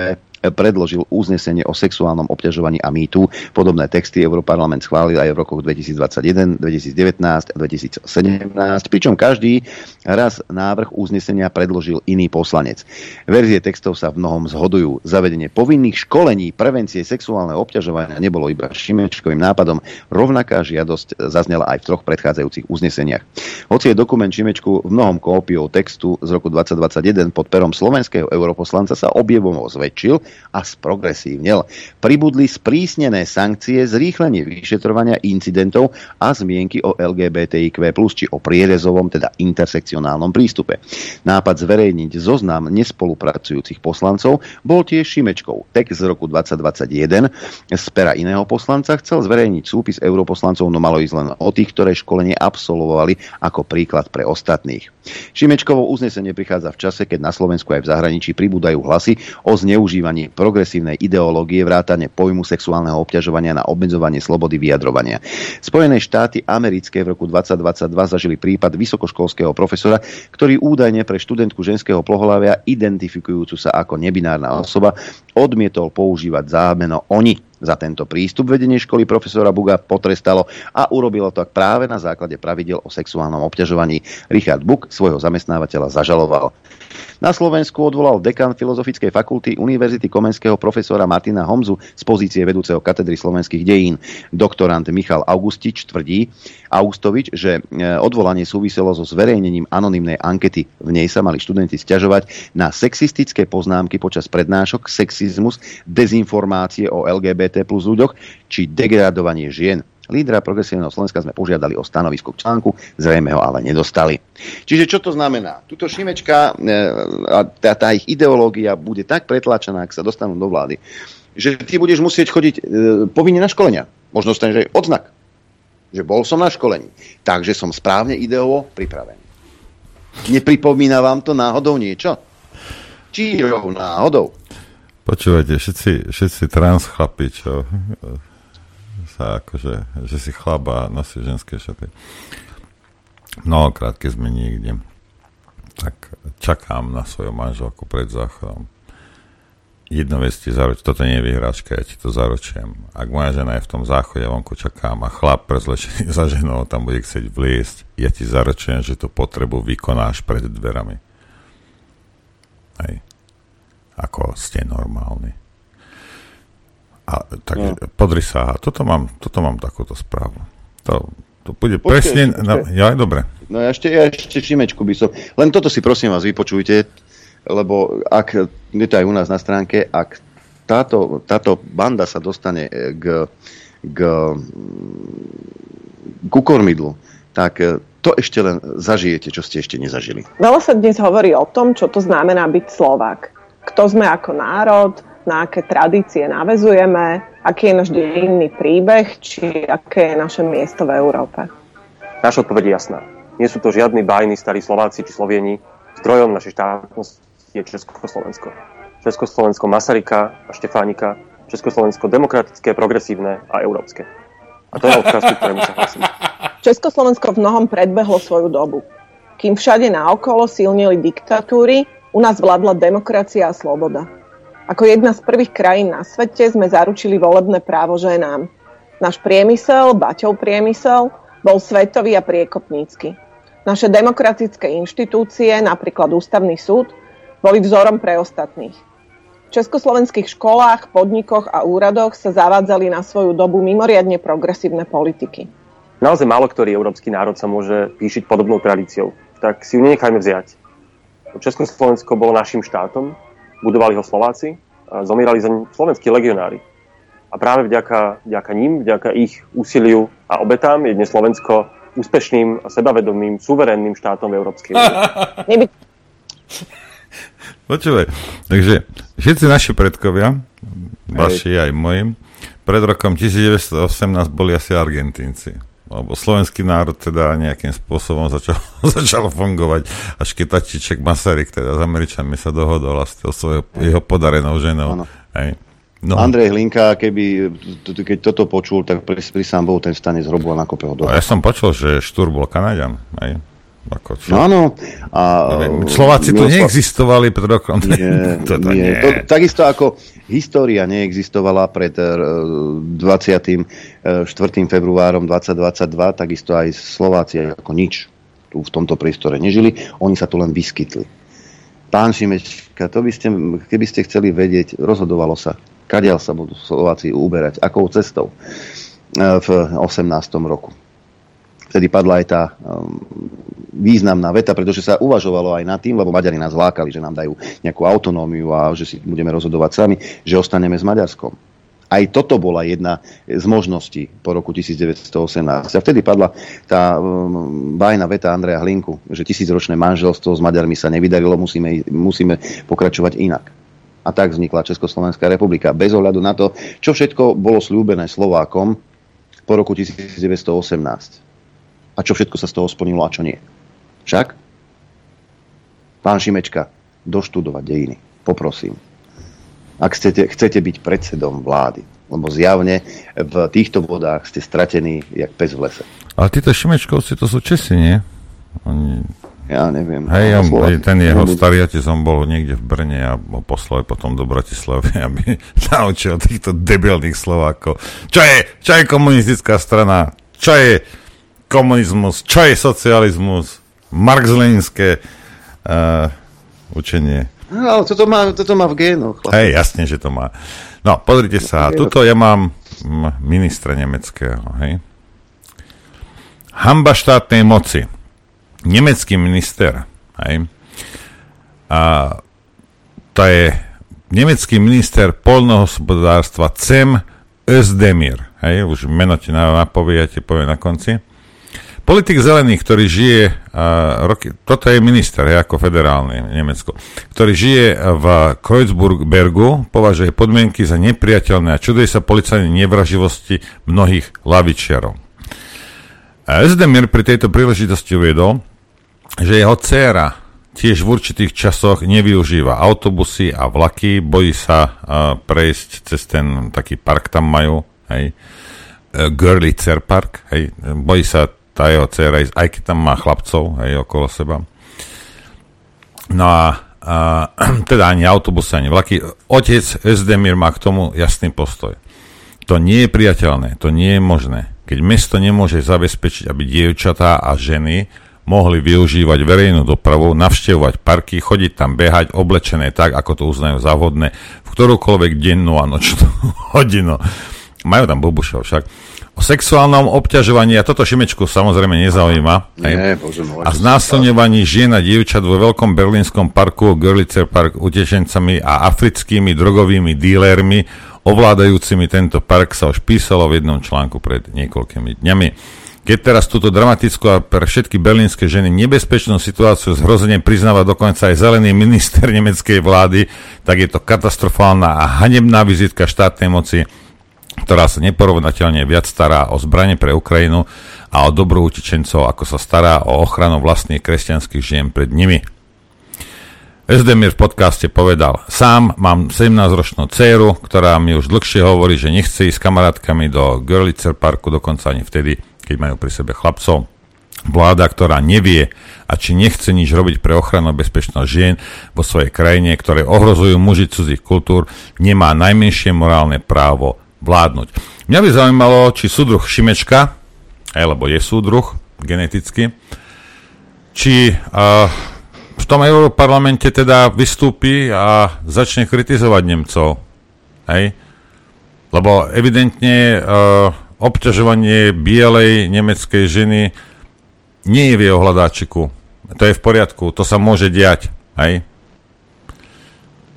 predložil uznesenie o sexuálnom obťažovaní a mýtu. Podobné texty Europarlament schválil aj v rokoch 2021, 2019 a 2017, pričom každý raz návrh uznesenia predložil iný poslanec. Verzie textov sa v mnohom zhodujú. Zavedenie povinných školení prevencie sexuálneho obťažovania nebolo iba Šimečkovým nápadom, rovnaká žiadosť zaznela aj v troch predchádzajúcich uzneseniach. Hoci je dokument Šimečku v mnohom kópiou textu z roku 2021 pod perom slovenského europoslanca sa objevovo zväčšil, a sprogresívnel. Pribudli sprísnené sankcie, zrýchlenie vyšetrovania incidentov a zmienky o LGBTIQ+, či o prierezovom, teda intersekcionálnom prístupe. Nápad zverejniť zoznam nespolupracujúcich poslancov bol tiež Šimečkov. Text z roku 2021 z pera iného poslanca chcel zverejniť súpis europoslancov, no malo ísť len o tých, ktoré školenie absolvovali ako príklad pre ostatných. Šimečkovo uznesenie prichádza v čase, keď na Slovensku aj v zahraničí pribúdajú hlasy o zneužívaní využívaní progresívnej ideológie vrátane pojmu sexuálneho obťažovania na obmedzovanie slobody vyjadrovania. Spojené štáty americké v roku 2022 zažili prípad vysokoškolského profesora, ktorý údajne pre študentku ženského pohľavia identifikujúcu sa ako nebinárna osoba odmietol používať zámeno oni za tento prístup vedenie školy profesora Buga potrestalo a urobilo to práve na základe pravidel o sexuálnom obťažovaní. Richard Buk svojho zamestnávateľa zažaloval. Na Slovensku odvolal dekan Filozofickej fakulty Univerzity Komenského profesora Martina Homzu z pozície vedúceho katedry slovenských dejín. Doktorant Michal Augustič tvrdí, Augustovič, že e, odvolanie súviselo so zverejnením anonymnej ankety. V nej sa mali študenti stiažovať na sexistické poznámky počas prednášok, sexizmus, dezinformácie o LGBT plus ľuďoch či degradovanie žien. Lídra progresívneho Slovenska sme požiadali o stanovisko k článku, zrejme ho ale nedostali. Čiže čo to znamená? Tuto Šimečka e, a tá, tá ich ideológia bude tak pretlačená, ak sa dostanú do vlády, že ty budeš musieť chodiť e, povinne na školenia. Možno staneš aj odznak, že bol som na školení. Takže som správne ideovo pripravený. Nepripomína vám to náhodou niečo? Čírov náhodou. Počúvajte, všetci, všetci trans chlapi, čo sa akože, že si chlaba nosí ženské šaty. Mnohokrát, keď sme niekde, tak čakám na svoju manželku pred záchodom. Jedno vec ti zaruč, toto nie je vyhráčka, ja ti to zaručujem. Ak moja žena je v tom záchode, vonku čakám a chlap prezlečený za ženou tam bude chcieť vliesť, ja ti zaručujem, že tú potrebu vykonáš pred dverami. Hej. Ako ste normálni. A, tak no. podri sa, toto mám, toto mám takúto správu. To, to bude Počkej, presne... Počkej. Na, ja, dobre. No ja ešte, ja ešte Šimečku by som... Len toto si prosím vás vypočujte, lebo ak, je to aj u nás na stránke, ak táto, táto banda sa dostane k, k ku kormidlu, tak e, to ešte len zažijete, čo ste ešte nezažili. Veľa sa dnes hovorí o tom, čo to znamená byť Slovák. Kto sme ako národ, na aké tradície navezujeme, aký je náš dejinný príbeh, či aké je naše miesto v Európe. Naša odpoveď je jasná. Nie sú to žiadni bájni starí Slováci či Slovieni. Zdrojom našej štátnosti je Československo. Československo Masaryka a Štefánika, Československo demokratické, progresívne a európske. A to je odkaz, ktorému sa hlasím. Československo v mnohom predbehlo svoju dobu. Kým všade naokolo silnili diktatúry, u nás vládla demokracia a sloboda. Ako jedna z prvých krajín na svete sme zaručili volebné právo ženám. Náš priemysel, Baťov priemysel, bol svetový a priekopnícky. Naše demokratické inštitúcie, napríklad Ústavný súd, boli vzorom pre ostatných. V československých školách, podnikoch a úradoch sa zavádzali na svoju dobu mimoriadne progresívne politiky. Naozaj málo ktorý európsky národ sa môže píšiť podobnou tradíciou. Tak si ju nenechajme vziať. Československo bolo našim štátom, budovali ho Slováci, a zomierali za slovenskí legionári. A práve vďaka, vďaka ním, vďaka ich úsiliu a obetám je dnes Slovensko úspešným a sebavedomým, suverénnym štátom v Európskej únii. Počúvaj, takže všetci naši predkovia, vaši aj moji, pred rokom 1918 boli asi Argentínci. Lebo slovenský národ teda nejakým spôsobom začal, začal fungovať, až keď Tačiček Masaryk teda s Američanmi sa dohodol a s svojou jeho podarenou ženou. Hej. No. Andrej Hlinka, keby keď toto počul, tak pri, pri sám Bohu ten stane z hrobu a nakope ho do. Ja som počul, že Štúr bol Kanaďan. Aj. Ako čo? No áno. A, Slováci tu neexistovali pred rokom. Nie, to, to nie. nie. To, takisto ako história neexistovala pred 24. Eh, februárom 2022, takisto aj Slováci ako nič tu v tomto priestore nežili. Oni sa tu len vyskytli. Pán Šimečka, to by ste, keby ste chceli vedieť, rozhodovalo sa kadiaľ sa budú Slováci uberať, akou cestou e, v 18. roku. Vtedy padla aj tá um, významná veta, pretože sa uvažovalo aj nad tým, lebo Maďari nás lákali, že nám dajú nejakú autonómiu a že si budeme rozhodovať sami, že ostaneme s Maďarskom. Aj toto bola jedna z možností po roku 1918. A vtedy padla tá um, veta Andreja Hlinku, že tisícročné manželstvo s Maďarmi sa nevydarilo, musíme, musíme pokračovať inak. A tak vznikla Československá republika. Bez ohľadu na to, čo všetko bolo slúbené Slovákom po roku 1918. A čo všetko sa z toho splnilo a čo nie. Však? Pán Šimečka, doštudovať dejiny. Poprosím. Ak chcete, chcete byť predsedom vlády, lebo zjavne v týchto vodách ste stratení jak pes v lese. Ale títo Šimečkovci to sú Česi, nie? Oni ja neviem. Hej, ja, ten jeho starý otec, on bol niekde v Brne a ho poslal potom do Bratislavy, aby naučil týchto debilných Slovákov. Čo je, čo je komunistická strana? Čo je komunizmus? Čo je socializmus? Marx-leninské uh, učenie. No, toto má, toto má v génoch. Hej, jasne, že to má. No, pozrite sa, tuto ja mám ministra nemeckého, hej. Hamba štátnej moci nemecký minister, hej, a to je nemecký minister polnohospodárstva Cem Özdemir, hej, už meno ti napovie, ja ti poviem na konci. Politik zelených, ktorý žije, uh, roky, toto je minister, hej, ako federálny Nemecko, ktorý žije v Kreuzburgergu, považuje podmienky za nepriateľné a čuduje sa policajnej nevraživosti mnohých lavičiarov. Özdemir pri tejto príležitosti uviedol, že jeho dcéra tiež v určitých časoch nevyužíva autobusy a vlaky, bojí sa uh, prejsť cez ten taký park tam majú, hej, uh, Görlitzer park, hej, bojí sa tá jeho dcéra ísť, aj keď tam má chlapcov, hej, okolo seba. No a uh, teda ani autobusy, ani vlaky. Otec Esdemir má k tomu jasný postoj. To nie je priateľné, to nie je možné. Keď mesto nemôže zabezpečiť, aby dievčatá a ženy mohli využívať verejnú dopravu, navštevovať parky, chodiť tam behať, oblečené tak, ako to uznajú za vhodné, v ktorúkoľvek dennú a nočnú hodinu. Majú tam bubušov však. O sexuálnom obťažovaní, a toto Šimečku samozrejme nezaujíma, Nie, bože, a znásilňovaní žien a dievčat vo veľkom berlínskom parku Görlitzer Park utečencami a africkými drogovými dílermi ovládajúcimi tento park sa už písalo v jednom článku pred niekoľkými dňami. keď teraz túto dramatickú a pre všetky berlínske ženy nebezpečnú situáciu zhrozene priznáva dokonca aj zelený minister nemeckej vlády, tak je to katastrofálna a hanebná vizitka štátnej moci, ktorá sa neporovnateľne viac stará o zbranie pre Ukrajinu a o dobrú utečencov, ako sa stará o ochranu vlastných kresťanských žien pred nimi. Ezdemir v podcaste povedal, sám mám 17-ročnú dceru, ktorá mi už dlhšie hovorí, že nechce ísť s kamarátkami do Görlitzer parku, dokonca ani vtedy, keď majú pri sebe chlapcov. Vláda, ktorá nevie a či nechce nič robiť pre ochranu bezpečnosť žien vo svojej krajine, ktoré ohrozujú muži cudzích kultúr, nemá najmenšie morálne právo vládnuť. Mňa by zaujímalo, či súdruh Šimečka, alebo je súdruh geneticky, či uh, v tom Európarlamente teda vystúpi a začne kritizovať Nemcov. Hej? Lebo evidentne uh, obťažovanie bielej nemeckej ženy nie je v jeho hľadáčiku. To je v poriadku, to sa môže diať. Hej?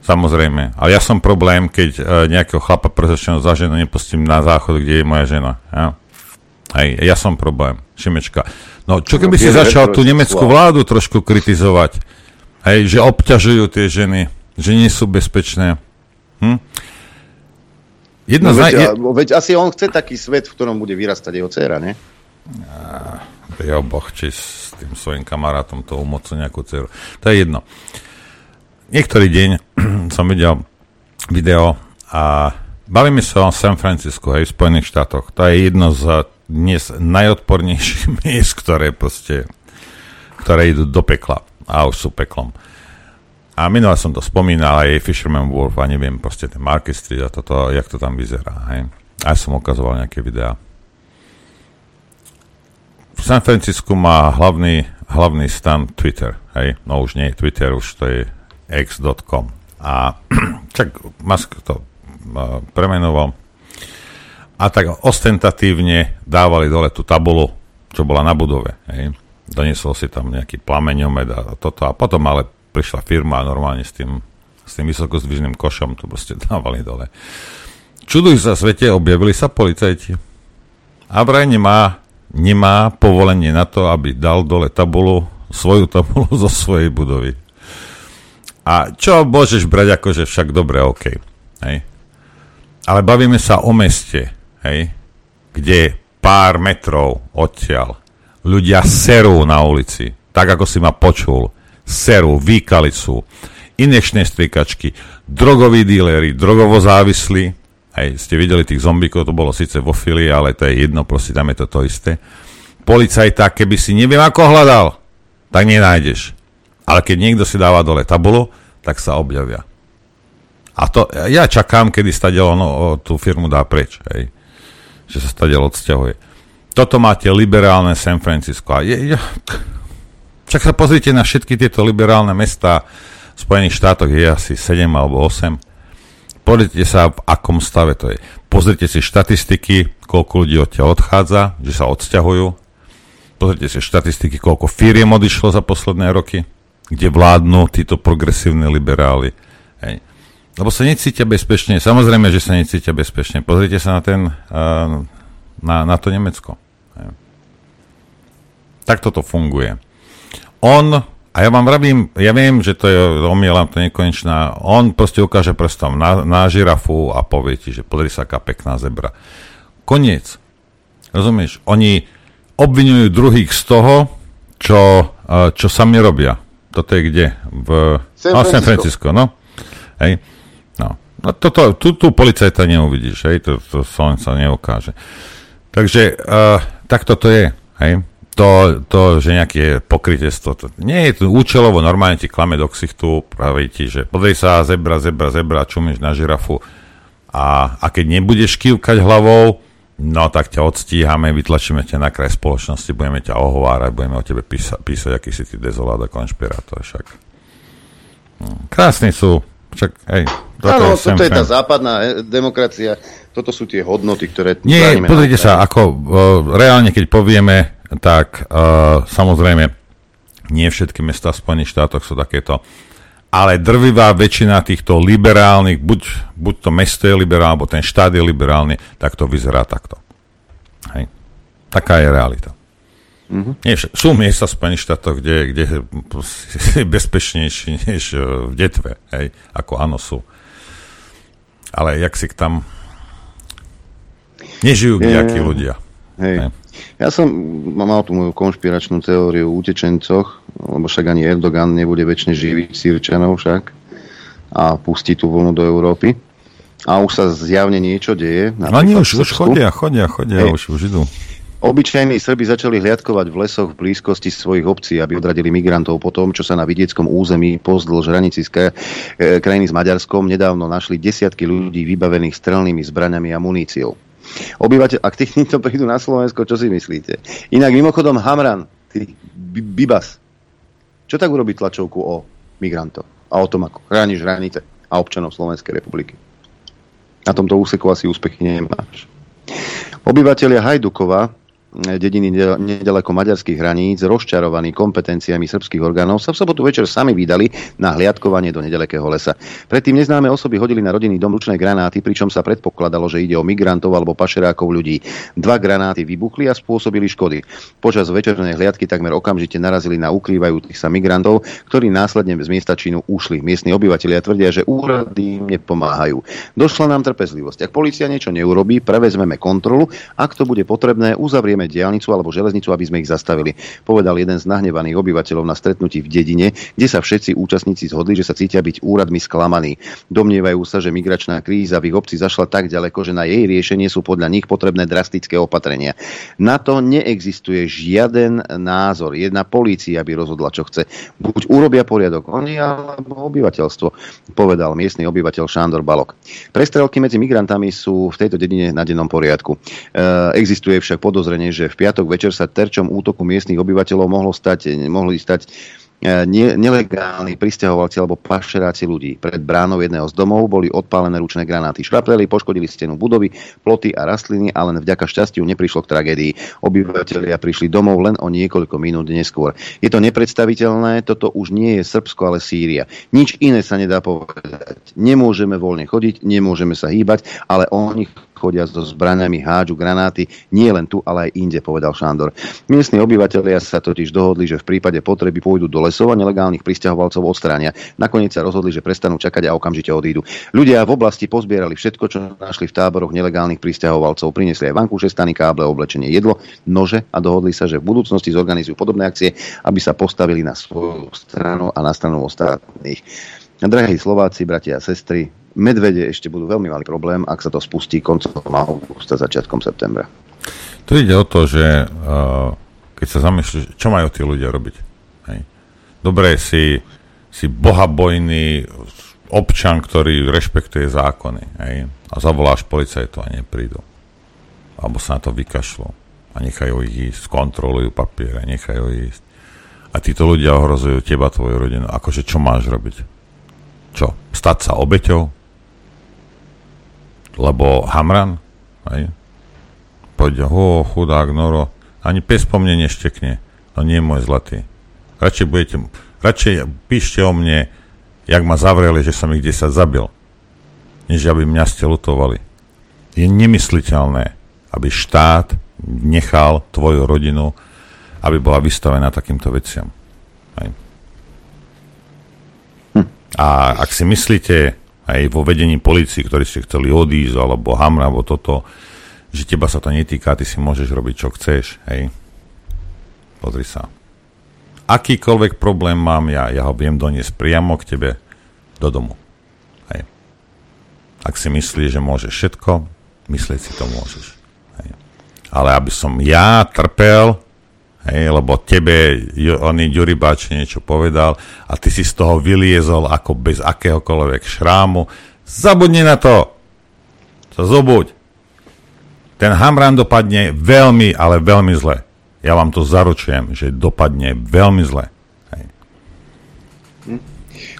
Samozrejme. Ale ja som problém, keď uh, nejakého chlapa prezečného za ženu nepustím na záchod, kde je moja žena. Ja? Hej, ja som problém. Šimečka. No čo keby no, si začal tú nemeckú vládu trošku kritizovať? Hej, že obťažujú tie ženy, že nie sú bezpečné. Hm? Jedna no, veď, je... veď asi on chce taký svet, v ktorom bude vyrastať jeho dcera, ne? jeho boh, či s tým svojim kamarátom to umocnú nejakú dceru. To je jedno. Niektorý deň som videl video a bavíme sa o San Francisco, aj v Spojených štátoch. To je jedno z dnes najodpornejších miest, ktoré proste, ktoré idú do pekla a už sú peklom. A minule som to spomínal, aj Fisherman Wolf a neviem, proste ten Market Street a toto, jak to tam vyzerá. Hej. A ja som ukazoval nejaké videá. V San Francisco má hlavný, hlavný stan Twitter. Hej. No už nie je Twitter, už to je x.com. A čak Musk to premenoval. A tak ostentatívne dávali dole tú tabulu, čo bola na budove. Hej doniesol si tam nejaký plameňomed a toto a potom ale prišla firma normálne s tým, s tým vysokozdvižným košom tu proste dávali dole. Čuduj sa svete, objavili sa policajti. A vraj nemá, nemá povolenie na to, aby dal dole tabulu, svoju tabulu zo svojej budovy. A čo môžeš brať akože však dobre, OK. Hej. Ale bavíme sa o meste, hej, kde pár metrov odtiaľ ľudia serú na ulici, tak ako si ma počul, serú, výkalicu, inekčné strikačky, drogoví díleri, drogovo závislí, aj ste videli tých zombíkov, to bolo síce vo fili, ale to je jedno, proste tam je to to isté. Policajta, keby si neviem ako hľadal, tak nenájdeš. Ale keď niekto si dáva dole tabulu, tak sa objavia. A to, ja čakám, kedy stadiel no, tú firmu dá preč, hej. že sa stadiel odsťahuje. Toto máte liberálne San Francisco. A je, je, však sa pozrite na všetky tieto liberálne mesta v Spojených štátoch, je asi 7 alebo 8. Pozrite sa, v akom stave to je. Pozrite si štatistiky, koľko ľudí odtiaľ odchádza, že sa odsťahujú. Pozrite si štatistiky, koľko firiem odišlo za posledné roky, kde vládnu títo progresívne liberáli. Hej. Lebo sa necítia bezpečne. Samozrejme, že sa necítia bezpečne. Pozrite sa na ten, na, na to Nemecko. Tak toto funguje. On, a ja vám vravím, ja viem, že to je, omielam to nekonečná, on proste ukáže prstom na, na žirafu a povie ti, že podri sa aká pekná zebra. Koniec. Rozumieš? Oni obvinujú druhých z toho, čo, čo sami robia. Toto je kde? V San Francisco. No, San Francisco, no. Hej. No. no toto, tu, tu policajta neuvidíš, hej, to, to sa neukáže. Takže uh, tak toto je. Hej? To, to, že nejaké pokrytectvo, to nie je to účelovo, normálne ti klame do ksichtu, praví ti, že podrej sa, zebra, zebra, zebra, čumíš na žirafu a, a keď nebudeš kývkať hlavou, no tak ťa odstíhame, vytlačíme ťa na kraj spoločnosti, budeme ťa ohovárať, budeme o tebe písa, písať, aký si ty dezolát a konšpirátor, však. Hm, krásni sú, však, hej, toto Áno, je toto je tá západná e, demokracia, toto sú tie hodnoty, ktoré... Nie, pozrite sa, ako uh, reálne, keď povieme, tak uh, samozrejme, nie všetky mesta v Spojených štátoch sú takéto, ale drvivá väčšina týchto liberálnych, buď, buď to mesto je liberálne, alebo ten štát je liberálny, tak to vyzerá takto. Hej. Taká je realita. Mm-hmm. Nie, sú miesta v Spojených štátoch, kde, kde je bezpečnejší než e, v Detve, hej, ako áno sú. Ale jak si tam nežijú nejakí ľudia. Hej. hej. Ja som mal tú moju konšpiračnú teóriu o utečencoch, lebo však ani Erdogan nebude väčšine živiť Sýrčanov však a pustí tú vlnu do Európy. A už sa zjavne niečo deje. Oni už, už chodia, chodia, chodia, hej. už, už idú. Obyčajní Srby začali hliadkovať v lesoch v blízkosti svojich obcí, aby odradili migrantov po tom, čo sa na vidieckom území pozdĺž hranici z e, krajiny s Maďarskom nedávno našli desiatky ľudí vybavených strelnými zbraňami a muníciou. Obyvateľ, ak týchto prídu na Slovensko, čo si myslíte? Inak mimochodom Hamran, ty Bibas, čo tak urobí tlačovku o migrantov a o tom, ako chrániš hranice a občanov Slovenskej republiky? Na tomto úseku asi úspechy nemáš. Obyvateľia Hajdukova dediny nedaleko maďarských hraníc, rozčarovaní kompetenciami srbských orgánov, sa v sobotu večer sami vydali na hliadkovanie do nedalekého lesa. Predtým neznáme osoby hodili na rodinný dom ručné granáty, pričom sa predpokladalo, že ide o migrantov alebo pašerákov ľudí. Dva granáty vybuchli a spôsobili škody. Počas večernej hliadky takmer okamžite narazili na ukrývajúcich sa migrantov, ktorí následne z miesta činu ušli. Miestni obyvateľia tvrdia, že úrady im nepomáhajú. Došla nám trpezlivosť. Ak policia niečo neurobí, prevezmeme kontrolu. Ak to bude potrebné, uzavrieme potrebujeme diálnicu alebo železnicu, aby sme ich zastavili. Povedal jeden z nahnevaných obyvateľov na stretnutí v dedine, kde sa všetci účastníci zhodli, že sa cítia byť úradmi sklamaní. Domnievajú sa, že migračná kríza v ich obci zašla tak ďaleko, že na jej riešenie sú podľa nich potrebné drastické opatrenia. Na to neexistuje žiaden názor. Jedna polícia by rozhodla, čo chce. Buď urobia poriadok oni alebo obyvateľstvo, povedal miestny obyvateľ Šándor Balok. Prestrelky medzi migrantami sú v tejto dedine na dennom poriadku. E, existuje však podozrenie, že v piatok večer sa terčom útoku miestnych obyvateľov mohlo stať, mohli stať e, ne, nelegálni pristahovalci alebo pašeráci ľudí. Pred bránou jedného z domov boli odpálené ručné granáty. Šrapeli poškodili stenu budovy, ploty a rastliny a len vďaka šťastiu neprišlo k tragédii. Obyvateľia prišli domov len o niekoľko minút neskôr. Je to nepredstaviteľné, toto už nie je Srbsko, ale Sýria. Nič iné sa nedá povedať. Nemôžeme voľne chodiť, nemôžeme sa hýbať, ale oni chodia so zbraniami, hádžu granáty, nie len tu, ale aj inde, povedal Šándor. Miestni obyvateľia sa totiž dohodli, že v prípade potreby pôjdu do lesov a nelegálnych pristahovalcov odstránia. Nakoniec sa rozhodli, že prestanú čakať a okamžite odídu. Ľudia v oblasti pozbierali všetko, čo našli v táboroch nelegálnych pristahovalcov. Priniesli aj vankúše, stany, káble, oblečenie, jedlo, nože a dohodli sa, že v budúcnosti zorganizujú podobné akcie, aby sa postavili na svoju stranu a na stranu ostatných. Drahí Slováci, bratia a sestry, medvede ešte budú veľmi malý problém, ak sa to spustí koncom augusta, začiatkom septembra. Tu ide o to, že uh, keď sa zamýšľaš, čo majú tí ľudia robiť? Hej. Dobre, si, si bohabojný občan, ktorý rešpektuje zákony hej, a zavoláš policajtu a neprídu. Alebo sa na to vykašľú a nechajú ich ísť, skontrolujú papiere, nechajú ísť. A títo ľudia ohrozujú teba, tvoju rodinu. Akože čo máš robiť? Čo? Stať sa obeťou? Lebo Hamran, aj, poď, ho, chudák, noro, ani pes po mne neštekne, no nie je môj zlatý. Radšej budete, radšej píšte o mne, jak ma zavreli, že som ich 10 zabil, než aby mňa ste lutovali. Je nemysliteľné, aby štát nechal tvoju rodinu, aby bola vystavená takýmto veciam. Aj. Hm. A ak si myslíte, aj vo vedení policii, ktorí ste chceli odísť, alebo hamra, alebo toto, že teba sa to netýka, ty si môžeš robiť, čo chceš, hej. Pozri sa. Akýkoľvek problém mám ja, ja ho viem doniesť priamo k tebe do domu. Hej. Ak si myslíš, že môžeš všetko, myslieť si to môžeš. Hej. Ale aby som ja trpel, Hej, lebo tebe oný Ďuribáč niečo povedal a ty si z toho vyliezol ako bez akéhokoľvek šrámu. Zabudni na to! To zobuď. Ten Hamran dopadne veľmi, ale veľmi zle. Ja vám to zaručujem, že dopadne veľmi zle.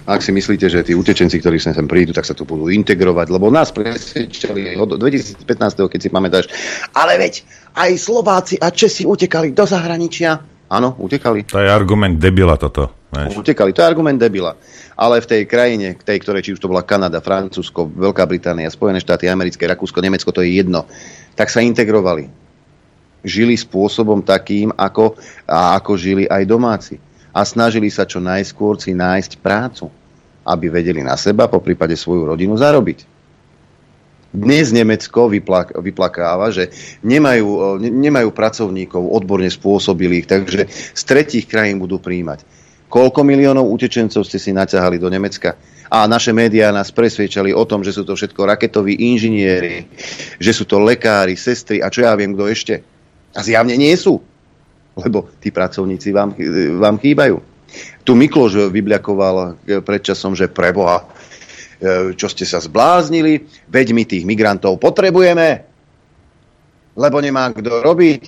Ak si myslíte, že tí utečenci, ktorí sem, sem prídu, tak sa tu budú integrovať, lebo nás presvedčili od 2015, keď si pamätáš, ale veď aj Slováci a Česi utekali do zahraničia. Áno, utekali. To je argument debila toto. Vieš. Utekali, to je argument debila. Ale v tej krajine, tej, ktorej či už to bola Kanada, Francúzsko, Veľká Británia, Spojené štáty, Americké, Rakúsko, Nemecko, to je jedno, tak sa integrovali. žili spôsobom takým, ako, a ako žili aj domáci. A snažili sa čo najskôr si nájsť prácu, aby vedeli na seba, po prípade svoju rodinu zarobiť. Dnes Nemecko vyplak, vyplakáva, že nemajú, nemajú pracovníkov odborne spôsobilých, takže z tretích krajín budú príjmať. Koľko miliónov utečencov ste si naťahali do Nemecka? A naše médiá nás presvedčali o tom, že sú to všetko raketoví inžinieri, že sú to lekári, sestry a čo ja viem, kto ešte. A zjavne nie sú, lebo tí pracovníci vám, vám chýbajú. Tu Mikloš vybliakoval predčasom, že preboha, E, čo ste sa zbláznili, veď my tých migrantov potrebujeme, lebo nemá kto robiť.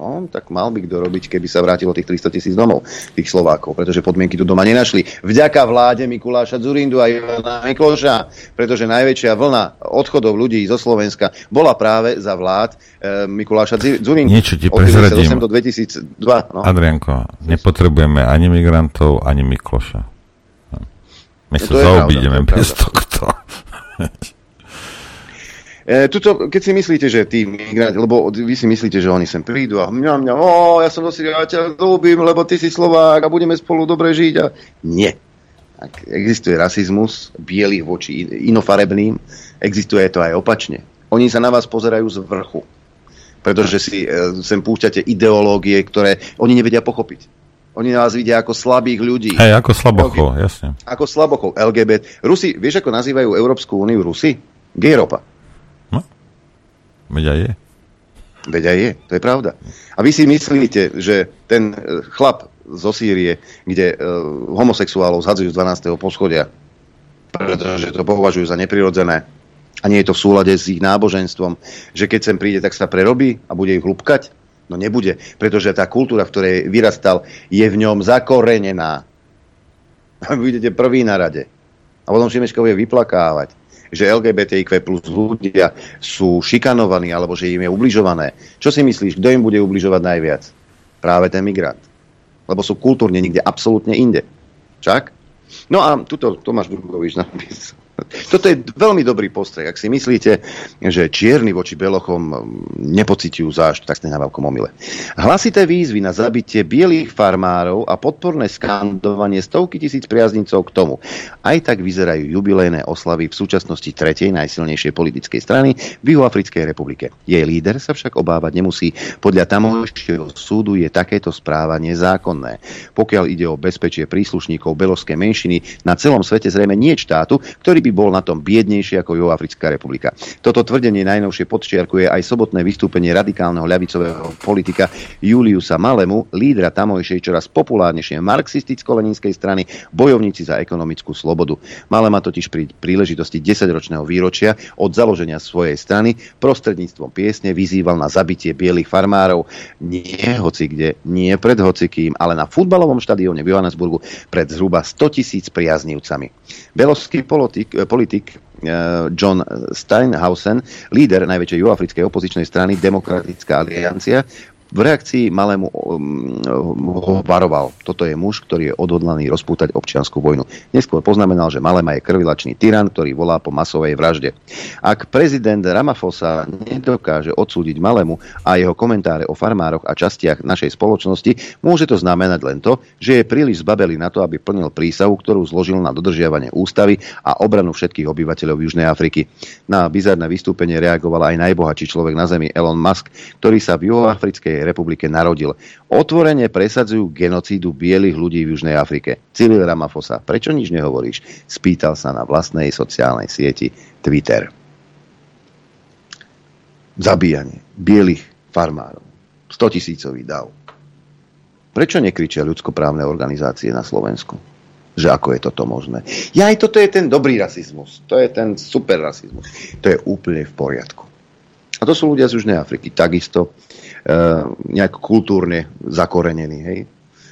No, tak mal by kto robiť, keby sa vrátilo tých 300 tisíc domov, tých Slovákov, pretože podmienky tu doma nenašli. Vďaka vláde Mikuláša Zurindu a Ivana Mikloša, pretože najväčšia vlna odchodov ľudí zo Slovenska bola práve za vlád e, Mikuláša Zurindu. Niečo ti prezradím. do 2002. No. Adrianko, nepotrebujeme ani migrantov, ani Mikloša. My no sa zaobídeme bez tohto. E, tuto, keď si myslíte, že tí migranti, lebo vy si myslíte, že oni sem prídu a mňa, mňa, o, ja som dosť, ja ťa ľúbim, lebo ty si Slovák a budeme spolu dobre žiť. A... Nie. Ak existuje rasizmus bielých voči inofarebným, existuje to aj opačne. Oni sa na vás pozerajú z vrchu. Pretože si e, sem púšťate ideológie, ktoré oni nevedia pochopiť. Oni nás vidia ako slabých ľudí. Hej, ako slabochov, jasne. Ako slabochov, LGBT. Rusi, vieš, ako nazývajú Európsku úniu Rusi? Gejropa. Veď aj je. Veď aj je, to je pravda. A vy si myslíte, že ten e, chlap zo Sýrie, kde uh, homosexuálov zhadzujú z 12. poschodia, pretože to považujú za neprirodzené a nie je to v súlade s ich náboženstvom, že keď sem príde, tak sa prerobí a bude ich hlupkať, No nebude, pretože tá kultúra, v ktorej vyrastal, je v ňom zakorenená. A budete prvý na rade. A potom Šimečka bude vyplakávať, že LGBTIQ plus ľudia sú šikanovaní alebo že im je ubližované. Čo si myslíš, kto im bude ubližovať najviac? Práve ten migrant. Lebo sú kultúrne nikde absolútne inde. Čak? No a tuto Tomáš Burgovič napísal toto je veľmi dobrý postreh. Ak si myslíte, že čierny voči belochom mm, nepociťujú zášť, tak ste na veľkom omyle. Hlasité výzvy na zabitie bielých farmárov a podporné skandovanie stovky tisíc priaznicov k tomu. Aj tak vyzerajú jubilejné oslavy v súčasnosti tretej najsilnejšej politickej strany v Juhoafrickej republike. Jej líder sa však obávať nemusí. Podľa tamojšieho súdu je takéto správanie zákonné. Pokiaľ ide o bezpečie príslušníkov beloskej menšiny na celom svete zrejme nie štátu, ktorý by by bol na tom biednejší ako Juhoafrická republika. Toto tvrdenie najnovšie podčiarkuje aj sobotné vystúpenie radikálneho ľavicového politika Juliusa Malemu, lídra tamojšej čoraz populárnejšej marxisticko-leninskej strany, bojovníci za ekonomickú slobodu. Malema totiž pri príležitosti 10-ročného výročia od založenia svojej strany prostredníctvom piesne vyzýval na zabitie bielých farmárov nie hoci kde, nie pred hocikým, ale na futbalovom štadióne v Johannesburgu pred zhruba 100 tisíc priaznivcami. Beloský politik, politik eh, John Steinhausen, líder najväčšej juafrickej opozičnej strany Demokratická aliancia, v reakcii malému ho varoval. Toto je muž, ktorý je odhodlaný rozpútať občianskú vojnu. Neskôr poznamenal, že Malema je krvilačný tyran, ktorý volá po masovej vražde. Ak prezident Ramaphosa nedokáže odsúdiť Malemu a jeho komentáre o farmároch a častiach našej spoločnosti, môže to znamenať len to, že je príliš zbabelý na to, aby plnil prísahu, ktorú zložil na dodržiavanie ústavy a obranu všetkých obyvateľov Južnej Afriky. Na bizarné vystúpenie reagoval aj najbohatší človek na Zemi Elon Musk, ktorý sa v juhoafrickej republike narodil. Otvorene presadzujú genocídu bielých ľudí v Južnej Afrike. Cyril Ramaphosa, prečo nič nehovoríš? Spýtal sa na vlastnej sociálnej sieti Twitter. Zabíjanie bielých farmárov. 100 tisícový dav. Prečo nekričia ľudskoprávne organizácie na Slovensku? Že ako je toto možné? Ja aj toto je ten dobrý rasizmus. To je ten super rasizmus. To je úplne v poriadku. A to sú ľudia z Južnej Afriky. Takisto nejak kultúrne zakorenení. Hej?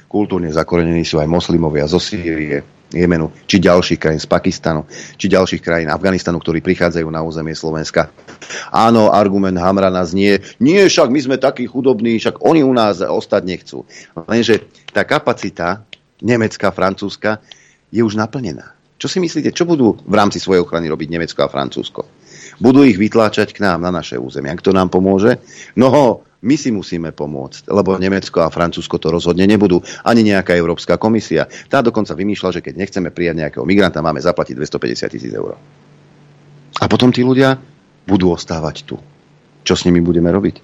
Kultúrne zakorenení sú aj moslimovia zo Sýrie, Jemenu, či ďalších krajín z Pakistanu, či ďalších krajín Afganistanu, ktorí prichádzajú na územie Slovenska. Áno, argument Hamrana znie, nie, však my sme takí chudobní, však oni u nás ostať nechcú. Lenže tá kapacita nemecká, francúzska je už naplnená. Čo si myslíte, čo budú v rámci svojej ochrany robiť Nemecko a Francúzsko? Budú ich vytláčať k nám na naše územie. Kto nám pomôže? No, My si musíme pomôcť, lebo Nemecko a Francúzsko to rozhodne nebudú, ani nejaká Európska komisia. Tá dokonca vymýšľa, že keď nechceme prijať nejakého migranta, máme zaplatiť 250 tisíc eur. A potom tí ľudia budú ostávať tu. Čo s nimi budeme robiť?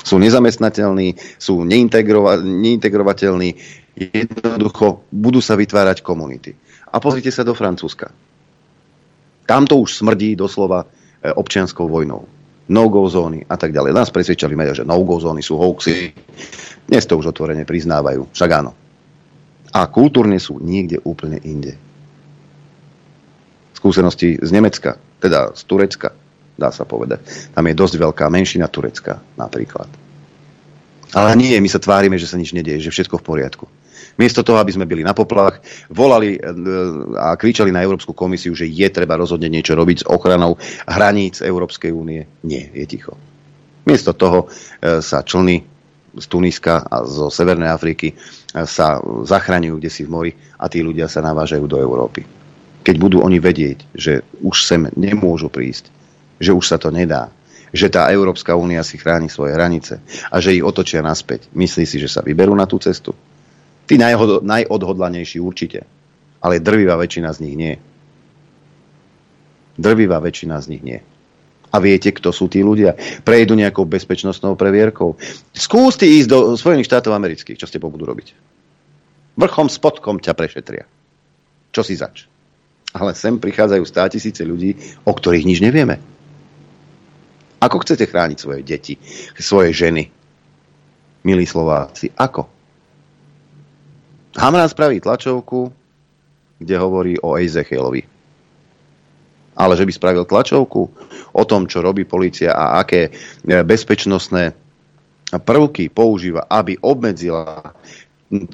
Sú nezamestnateľní, sú neintegrova- neintegrovateľní, jednoducho budú sa vytvárať komunity. A pozrite sa do Francúzska. Tam to už smrdí doslova e, občianskou vojnou no-go zóny a tak ďalej. Nás presvedčali médiá, že no-go zóny sú hoaxy. Dnes to už otvorene priznávajú. Však áno. A kultúrne sú niekde úplne inde. Skúsenosti z Nemecka, teda z Turecka, dá sa povedať. Tam je dosť veľká menšina Turecka napríklad. Ale nie, my sa tvárime, že sa nič nedieje, že všetko v poriadku. Miesto toho, aby sme byli na poplach, volali e, a kričali na Európsku komisiu, že je treba rozhodne niečo robiť s ochranou hraníc Európskej únie. Nie, je ticho. Miesto toho e, sa člny z Tuniska a zo Severnej Afriky e, sa zachraňujú kde si v mori a tí ľudia sa navážajú do Európy. Keď budú oni vedieť, že už sem nemôžu prísť, že už sa to nedá, že tá Európska únia si chráni svoje hranice a že ich otočia naspäť. Myslí si, že sa vyberú na tú cestu? Tí najhod- najodhodlanejší určite. Ale drvivá väčšina z nich nie. Drvivá väčšina z nich nie. A viete, kto sú tí ľudia? Prejdu nejakou bezpečnostnou previerkou. Skúste ísť do Spojených štátov amerických. Čo ste po budú robiť? Vrchom, spodkom ťa prešetria. Čo si zač? Ale sem prichádzajú stá tisíce ľudí, o ktorých nič nevieme. Ako chcete chrániť svoje deti, svoje ženy? Milí Slováci, ako? Hamran spraví tlačovku, kde hovorí o Ejzechielovi. Ale že by spravil tlačovku o tom, čo robí policia a aké e, bezpečnostné prvky používa, aby obmedzila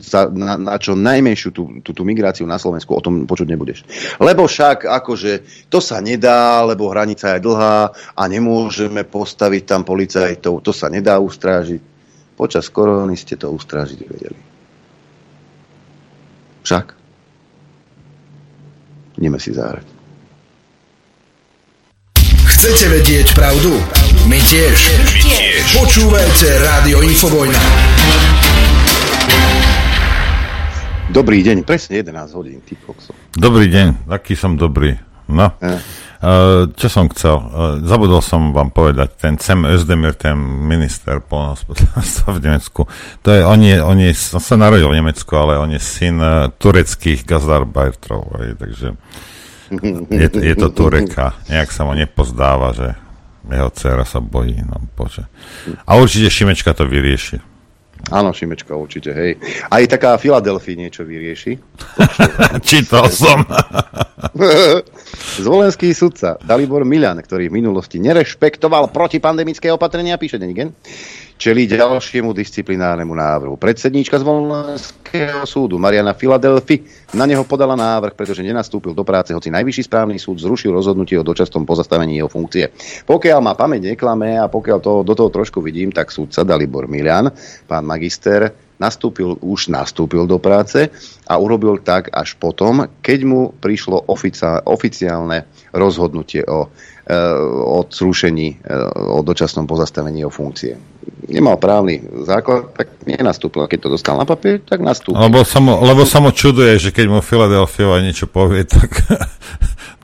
sa na, na čo najmenšiu tú, tú, tú migráciu na Slovensku, o tom počuť nebudeš. Lebo však akože to sa nedá, lebo hranica je dlhá a nemôžeme postaviť tam policajtov, to sa nedá ustrážiť. Počas korony ste to ustrážiť vedeli. Však. Ideme si zahrať. Chcete vedieť pravdu? My tiež. My tiež. Počúvajte Rádio Infovojna. Dobrý deň, presne 11 hodín, ty kokso. Dobrý deň, taký som dobrý. No. Eh. Uh, čo som chcel? Uh, zabudol som vám povedať, ten Cem Özdemir, ten minister polnohospodárstva v Nemecku, to je, on, je, on, je, on sa narodil v Nemecku, ale on je syn uh, tureckých gazarbajtrov, takže je, je to Tureka. Nejak sa mu nepozdáva, že jeho dcera sa bojí. No, bože. A určite Šimečka to vyrieši. Áno, Šimečka určite, hej. Aj taká Filadelfia niečo vyrieši. Čítal som. Zvolenský sudca Dalibor Milan, ktorý v minulosti nerešpektoval protipandemické opatrenia, píše Denigen, čelí ďalšiemu disciplinárnemu návrhu. Predsedníčka Zvolenského súdu Mariana Filadelfi na neho podala návrh, pretože nenastúpil do práce, hoci najvyšší správny súd zrušil rozhodnutie o dočasnom pozastavení jeho funkcie. Pokiaľ má pamäť neklame a pokiaľ to, do toho trošku vidím, tak súdca Dalibor Milan, pán magister, nastúpil, už nastúpil do práce a urobil tak až potom, keď mu prišlo oficiálne rozhodnutie o, e, o zrušení, e, o dočasnom pozastavení o funkcie. Nemal právny základ, tak nenastúpil. A keď to dostal na papier, tak nastúpil. Lebo sa mu, lebo sa mu čuduje, že keď mu Filadelfiova niečo povie, tak,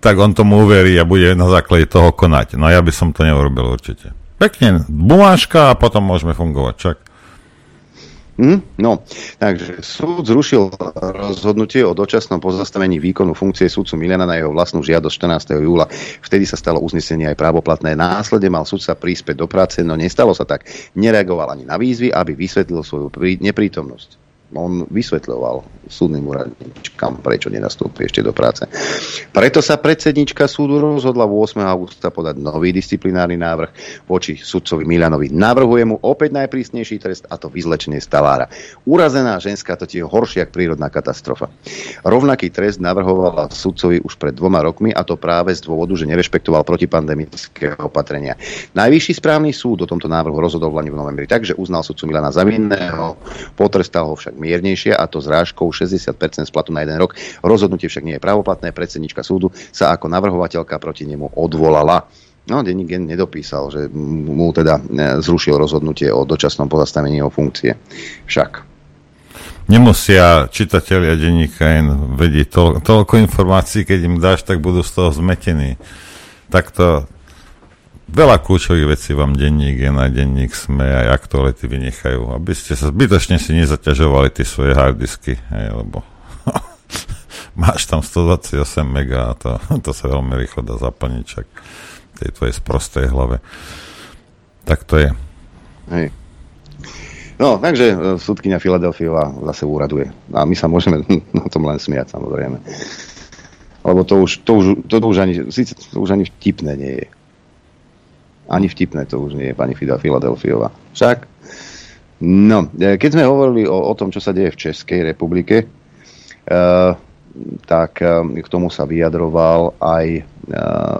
tak on tomu uverí a bude na základe toho konať. No ja by som to neurobil určite. Pekne, bumáška a potom môžeme fungovať. Čak. Hm? No, takže súd zrušil rozhodnutie o dočasnom pozastavení výkonu funkcie súdcu Miliana na jeho vlastnú žiadosť 14. júla. Vtedy sa stalo uznesenie aj právoplatné. Následne mal súdca príspäť do práce, no nestalo sa tak. Nereagoval ani na výzvy, aby vysvetlil svoju neprítomnosť on vysvetľoval súdnym úradničkám, prečo nenastúpi ešte do práce. Preto sa predsednička súdu rozhodla 8. augusta podať nový disciplinárny návrh voči sudcovi Milanovi. Navrhuje mu opäť najprísnejší trest a to vyzlečenie stavára. Urazená ženská to je horšia prírodná katastrofa. Rovnaký trest navrhovala sudcovi už pred dvoma rokmi a to práve z dôvodu, že nerešpektoval protipandemické opatrenia. Najvyšší správny súd o tomto návrhu rozhodol v novembri, takže uznal sudcu Milana za vinného, potrestal ho však miernejšie a to zrážkou 60% splatu na jeden rok. Rozhodnutie však nie je pravoplatné. Predsednička súdu sa ako navrhovateľka proti nemu odvolala. No, denník nedopísal, že mu teda zrušil rozhodnutie o dočasnom pozastavení jeho funkcie. Však. Nemusia čitatelia denníka N vedieť to, toľko informácií, keď im dáš, tak budú z toho zmetení. Takto veľa kľúčových vecí vám denník je na denník SME aj aktuality vynechajú, aby ste sa zbytočne si nezaťažovali tie svoje harddisky, hej, lebo máš tam 128 mega a to, to sa veľmi rýchlo dá zaplniť však tej tvojej sprostej hlave. Tak to je. Hej. No, takže e, súdkynia Filadelfiová zase úraduje. A my sa môžeme na tom len smiať, samozrejme. Lebo to už, to už, to, už, ani, to už ani vtipné nie je. Ani vtipné to už nie je, pani Fida Filadelfiová. Však? No, e, keď sme hovorili o, o tom, čo sa deje v Českej republike, uh, tak um, k tomu sa vyjadroval aj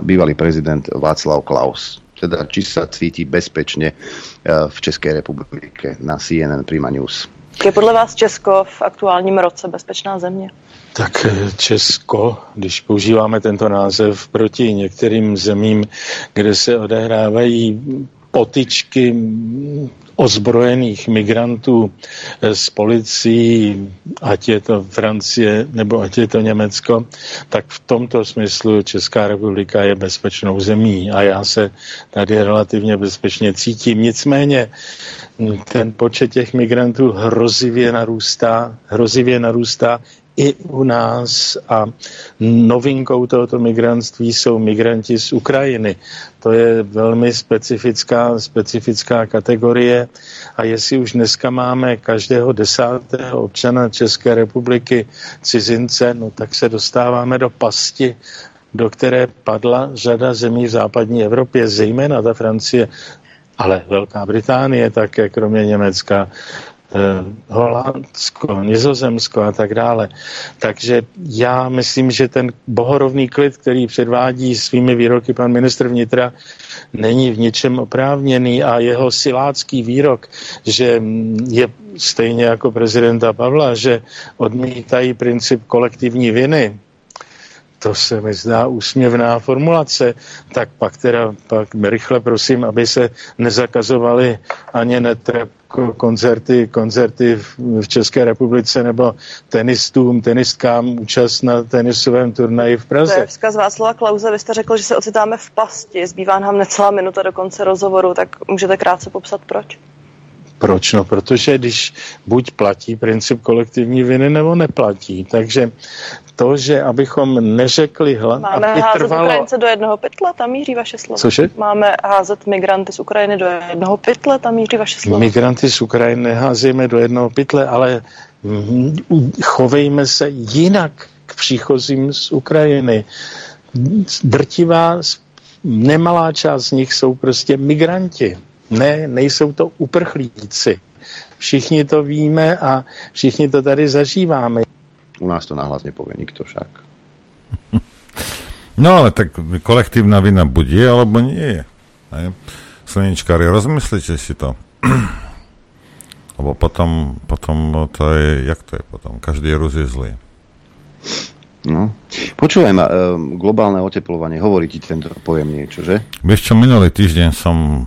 bývalý prezident Václav Klaus. Teda, či sa cíti bezpečne v Českej republike na CNN Prima News. Je podle vás Česko v aktuálním roce bezpečná země? Tak eh, Česko, když používáme tento název proti některým zemím, kde se odehrávají potyčky ozbrojených migrantů eh, s policií, ať je to Francie nebo ať je to Německo, tak v tomto smyslu Česká republika je bezpečnou zemí a já se tady relativně bezpečně cítím. Nicméně hm, ten počet těch migrantů hrozivě narůstá, hrozivě narůstá i u nás a novinkou tohoto migrantství jsou migranti z Ukrajiny. To je velmi specifická, specifická kategorie a jestli už dneska máme každého desátého občana České republiky cizince, no tak se dostáváme do pasti, do které padla řada zemí v západní Evropě, zejména ta Francie, ale Velká Británie také, kromě Německa, Holandsko, Nizozemsko a tak dále. Takže já myslím, že ten bohorovný klid, který předvádí svými výroky pan ministr vnitra, není v ničem oprávněný a jeho silácký výrok, že je stejně jako prezidenta Pavla, že odmítají princip kolektivní viny, to se mi zdá úsměvná formulace, tak pak teda pak rychle prosím, aby se nezakazovaly ani netrep koncerty, koncerty v České republice nebo tenistům, tenistkám účast na tenisovém turnaji v Praze. To je vzkaz Václava Klauze. Vy jste řekl, že se ocitáme v pasti. Zbývá nám necelá minuta do konce rozhovoru, tak můžete krátce popsat proč? Proč? No, protože když buď platí princip kolektivní viny, nebo neplatí. Takže to, že abychom neřekli hla, Máme aby házet trvalo... Ukrajince do jednoho pytle, tam míří vaše slovo. Cože? Máme házet migranty z Ukrajiny do jednoho pytle, tam míří vaše slovo. Migranty z Ukrajiny neházíme do jednoho pytle, ale chovejme se jinak k příchozím z Ukrajiny. Drtivá, nemalá část z nich jsou prostě migranti. Ne, nejsou to uprchlíci. Všichni to víme a všichni to tady zažíváme. U nás to nahlas nepovie nikto však. No ale tak kolektívna vina buď je, alebo nie je. Slnečkári, rozmyslite si to. Lebo potom, potom to je, jak to je potom? Každý Rus je zlý. No. Počúvaj ma, e, globálne oteplovanie, hovorí ti tento pojem niečo, že? Vieš čo, minulý týždeň som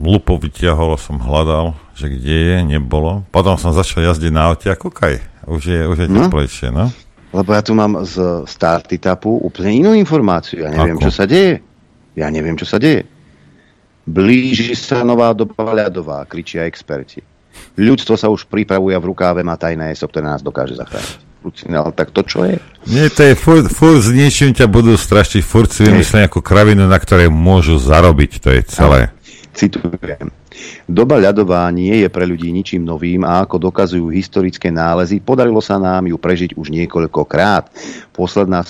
lupo vyťahol, som hľadal, že kde je, nebolo. Potom som začal jazdiť na aute a kúkaj, už je, už je no? teplejšie, no? Lebo ja tu mám z Startitapu úplne inú informáciu. Ja neviem, Ako? čo sa deje. Ja neviem, čo sa deje. Blíži sa nová doba ľadová, kričia experti. Ľudstvo sa už pripravuje v rukáve má tajné ESO, ktoré nás dokáže zachrániť. Ale tak to čo je? Nie, to je furt, furt s niečím ťa budú strašiť, furt si vymyslia nejakú kravinu, na ktorej môžu zarobiť, to je celé. Citujem. Doba ľadová nie je pre ľudí ničím novým a ako dokazujú historické nálezy, podarilo sa nám ju prežiť už niekoľkokrát. Posledná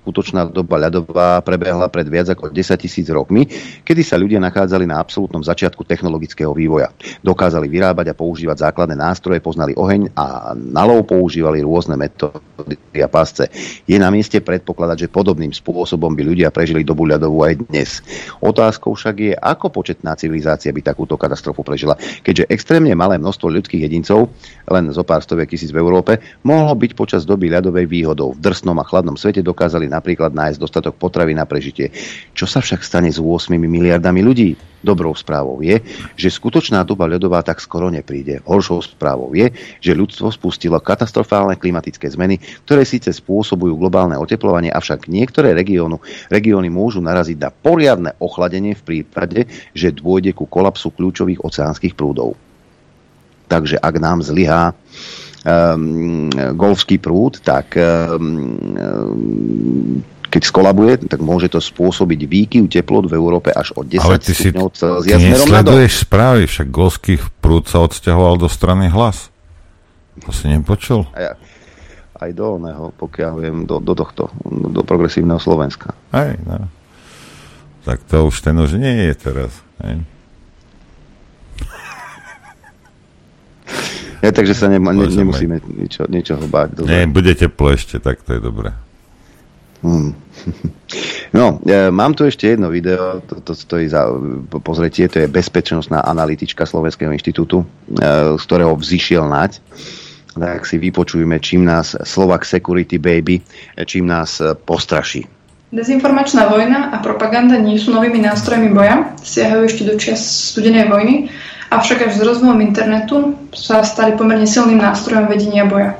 skutočná doba ľadová prebehla pred viac ako 10 tisíc rokmi, kedy sa ľudia nachádzali na absolútnom začiatku technologického vývoja. Dokázali vyrábať a používať základné nástroje, poznali oheň a na lov používali rôzne metódy a pasce. Je na mieste predpokladať, že podobným spôsobom by ľudia prežili dobu ľadovú aj dnes. Otázkou však je, ako početná civilizácia by takúto katastrofu prežila, keďže extrémne malé množstvo ľudských jedincov, len zo pár stoviek tisíc v Európe, mohlo byť počas doby ľadovej výhodou. V drsnom a chladnom svete dokázali napríklad nájsť dostatok potravy na prežitie. Čo sa však stane s 8 miliardami ľudí? Dobrou správou je, že skutočná doba ľadová tak skoro nepríde. Horšou správou je, že ľudstvo spustilo katastrofálne klimatické zmeny, ktoré síce spôsobujú globálne oteplovanie, avšak niektoré regiónu, regióny môžu naraziť na poriadne ochladenie v prípade, že dôjde ku kolapsu kľúčových oceánskych prúdov. Takže ak nám zlyhá golfský prúd, tak um, keď skolabuje, tak môže to spôsobiť výkyv teplot v Európe až o 10 Ale ty stupňov si Celzia ty nesleduješ správy, však golský prúd sa odsťahoval do strany hlas. To si nepočul? A ja, aj do oného, pokiaľ viem, do, do tohto, do progresívneho Slovenska. Hej, no. Tak to už ten už nie je teraz. Hej. Ja, takže sa ne, ne, nemusíme ničo, ničoho báť. Dobre. Nie, bude teplo ešte, tak to je dobré. Hmm. No, e, mám tu ešte jedno video, to, to stojí za po- pozretie, to je bezpečnostná analytička Slovenského inštitútu, e, z ktorého vzýšiel nať. Tak si vypočujeme, čím nás Slovak Security Baby, e, čím nás e, postraší. Dezinformačná vojna a propaganda nie sú novými nástrojmi boja, siahajú ešte do čias studenej vojny, avšak až s rozvojom internetu sa stali pomerne silným nástrojom vedenia boja.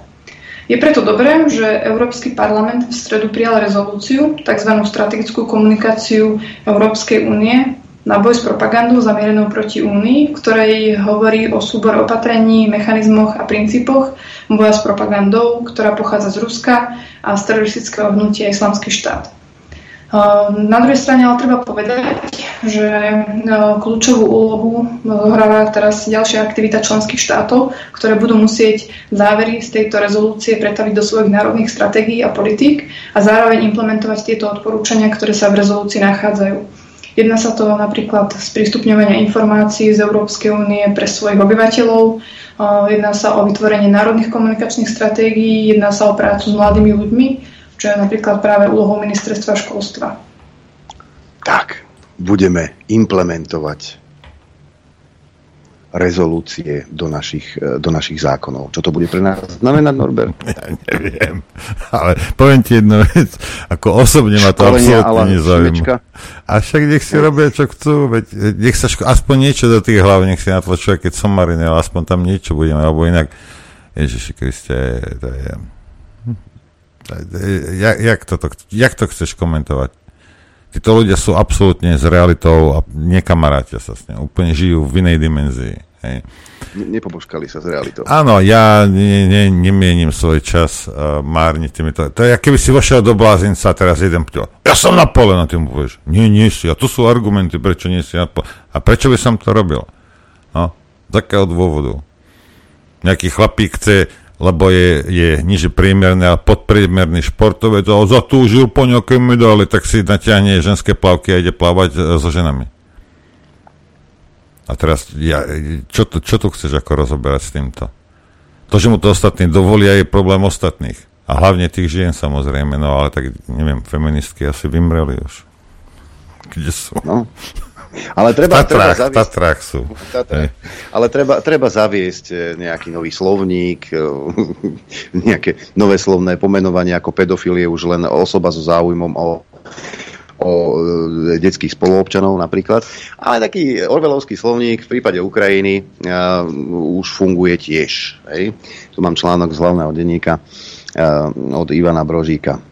Je preto dobré, že Európsky parlament v stredu prijal rezolúciu, tzv. strategickú komunikáciu Európskej únie na boj s propagandou zamierenou proti únii, v ktorej hovorí o súbor opatrení, mechanizmoch a princípoch boja s propagandou, ktorá pochádza z Ruska a z teroristického hnutia Islamský štát. Na druhej strane ale treba povedať, že kľúčovú úlohu zohráva teraz ďalšia aktivita členských štátov, ktoré budú musieť závery z tejto rezolúcie pretaviť do svojich národných stratégií a politík a zároveň implementovať tieto odporúčania, ktoré sa v rezolúcii nachádzajú. Jedná sa to napríklad z prístupňovania informácií z Európskej únie pre svojich obyvateľov, jedná sa o vytvorenie národných komunikačných stratégií, jedná sa o prácu s mladými ľuďmi, čo je napríklad práve úlohou ministerstva školstva. Tak, budeme implementovať rezolúcie do našich, e, do našich zákonov. Čo to bude pre nás znamenať, Norbert? Ja neviem. Ale poviem ti jednu vec. Ako osobne ma to Školenia absolútne nezaujíma. A však nech si robia, čo chcú. Veď, e, nech sa ško- aspoň niečo do tých hlav, nech si natlačuje, keď som marinel, aspoň tam niečo budeme, alebo inak. Ježiši Kriste, to je... je- Jak, jak, to, jak to chceš komentovať? Títo ľudia sú absolútne s realitou a nekamarátia sa s ňou. Úplne žijú v inej dimenzii. Hej. Ne- Nepobožkali sa s realitou. Áno, ja ne, ne, nemienim svoj čas uh, márniť týmito. To je, keby si vošiel do blázinca a teraz jeden pťo. Ja som na pole, na tým povieš. Nie, nie si. A tu sú argumenty, prečo nie si na pole. A prečo by som to robil? No, z akého dôvodu? Nejaký chlapík chce, lebo je, je niže priemerný a podpriemerný športovec a zatúžil po nejakej medaile, tak si natiahne ženské plavky a ide plávať e, so ženami. A teraz, ja, čo, to, čo tu chceš ako rozoberať s týmto? To, že mu to ostatní dovolia, je problém ostatných. A hlavne tých žien samozrejme, no ale tak, neviem, feministky asi vymreli už. Kde sú? No. Ale treba, v treba Tatrách, v Tatrách sú. V Tatrách. Ale treba, treba zaviesť e, nejaký nový slovník, e, nejaké nové slovné pomenovanie ako pedofil je už len osoba so záujmom o o e, detských spoluobčanov napríklad. Ale taký orvelovský slovník v prípade Ukrajiny uh, už funguje tiež. Hej. Tu mám článok z hlavného denníka uh, od Ivana Brožíka.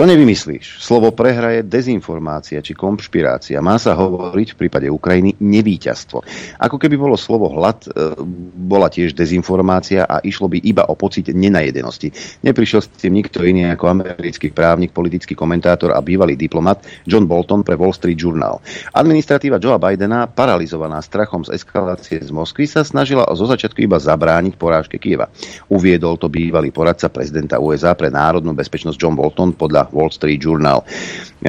To nevymyslíš. Slovo prehra je dezinformácia či konšpirácia. Má sa hovoriť v prípade Ukrajiny nevíťazstvo. Ako keby bolo slovo hlad, e, bola tiež dezinformácia a išlo by iba o pocit nenajedenosti. Neprišiel s tým nikto iný ako americký právnik, politický komentátor a bývalý diplomat John Bolton pre Wall Street Journal. Administratíva Joea Bidena, paralizovaná strachom z eskalácie z Moskvy, sa snažila zo začiatku iba zabrániť porážke Kieva. Uviedol to bývalý poradca prezidenta USA pre národnú bezpečnosť John Bolton podľa Wall Street Journal. E,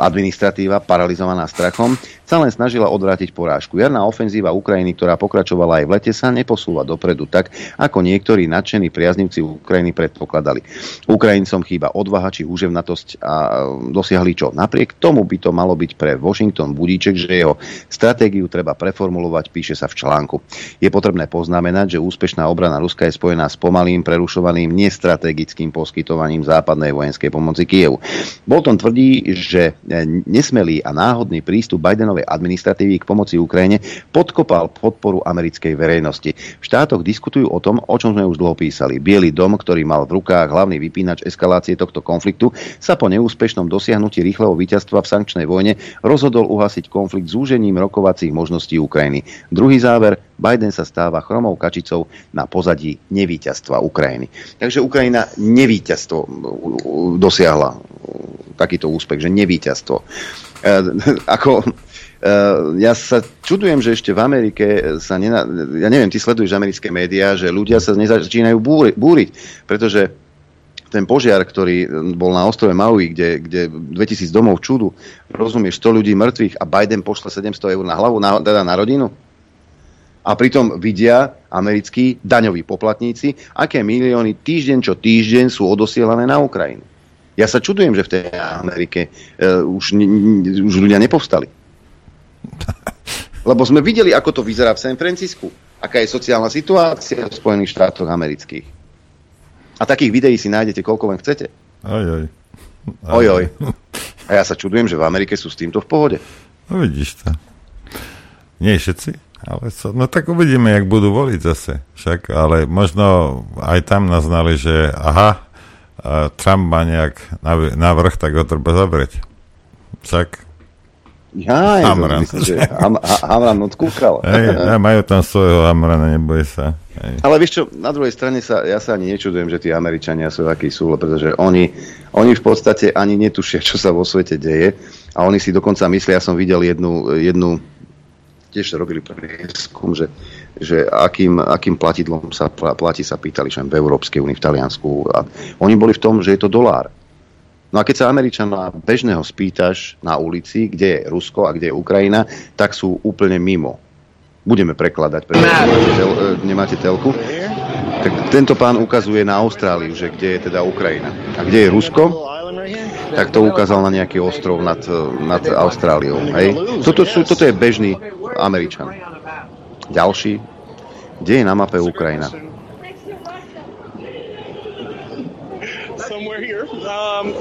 administratíva, paralizovaná strachom, sa len snažila odvrátiť porážku. Jarná ofenzíva Ukrajiny, ktorá pokračovala aj v lete, sa neposúva dopredu tak, ako niektorí nadšení priaznivci Ukrajiny predpokladali. Ukrajincom chýba odvaha či úževnatosť a e, dosiahli čo? Napriek tomu by to malo byť pre Washington budíček, že jeho stratégiu treba preformulovať, píše sa v článku. Je potrebné poznamenať, že úspešná obrana Ruska je spojená s pomalým, prerušovaným, nestrategickým poskytovaním západnej vojenskej pomoci Kiev. Bolton tvrdí, že nesmelý a náhodný prístup Bidenovej administratívy k pomoci Ukrajine podkopal podporu americkej verejnosti. V štátoch diskutujú o tom, o čom sme už dlho písali. Bielý dom, ktorý mal v rukách hlavný vypínač eskalácie tohto konfliktu, sa po neúspešnom dosiahnutí rýchleho víťazstva v sankčnej vojne rozhodol uhasiť konflikt zúžením rokovacích možností Ukrajiny. Druhý záver, Biden sa stáva chromou kačicou na pozadí nevíťazstva Ukrajiny. Takže Ukrajina nevíťazstvo dosiahla takýto úspech, že nevíťazstvo. E, ako, e, ja sa čudujem, že ešte v Amerike sa, nena, ja neviem, ty sleduješ americké médiá, že ľudia sa nezačínajú búri, búriť, pretože ten požiar, ktorý bol na ostrove Maui, kde, kde 2000 domov čudu, rozumieš, 100 ľudí mŕtvych a Biden pošle 700 eur na hlavu, na, teda na rodinu? A pritom vidia americkí daňoví poplatníci, aké milióny týždeň čo týždeň sú odosielané na Ukrajinu. Ja sa čudujem, že v tej Amerike uh, už, už ľudia nepovstali. Lebo sme videli, ako to vyzerá v San Francisku. Aká je sociálna situácia v Spojených štátoch amerických. A takých videí si nájdete, koľko len chcete. Oj, oj. Oj, oj. A ja sa čudujem, že v Amerike sú s týmto v pohode. No vidíš to. Nie všetci. Ale so, no tak uvidíme, jak budú voliť zase. Však, ale možno aj tam naznali, že aha, Trump má nejak navrh, tak ho treba zavrieť. Však ja, Hamran. Že Ham, Hamran odkúkal. Hej, ja, majú tam svojho Hamrana, neboj sa. Hej. Ale vieš čo, na druhej strane sa, ja sa ani nečudujem, že tí Američania sú akí sú, pretože oni, oni v podstate ani netušia, čo sa vo svete deje a oni si dokonca myslia, ja som videl jednu, jednu tiež robili prieskum, že, že akým, akým platidlom sa platí, sa pýtali, že v Európskej únii, v Taliansku. A oni boli v tom, že je to dolár. No a keď sa Američana bežného spýtaš na ulici, kde je Rusko a kde je Ukrajina, tak sú úplne mimo. Budeme prekladať, pretože nemáte, tel, e, nemáte telku. Tak tento pán ukazuje na Austráliu, že kde je teda Ukrajina. A kde je Rusko? tak to ukázal na nejaký ostrov nad, nad Austráliou. Hej. Toto, sú, toto je bežný Američan. Ďalší. Kde je na mape Ukrajina?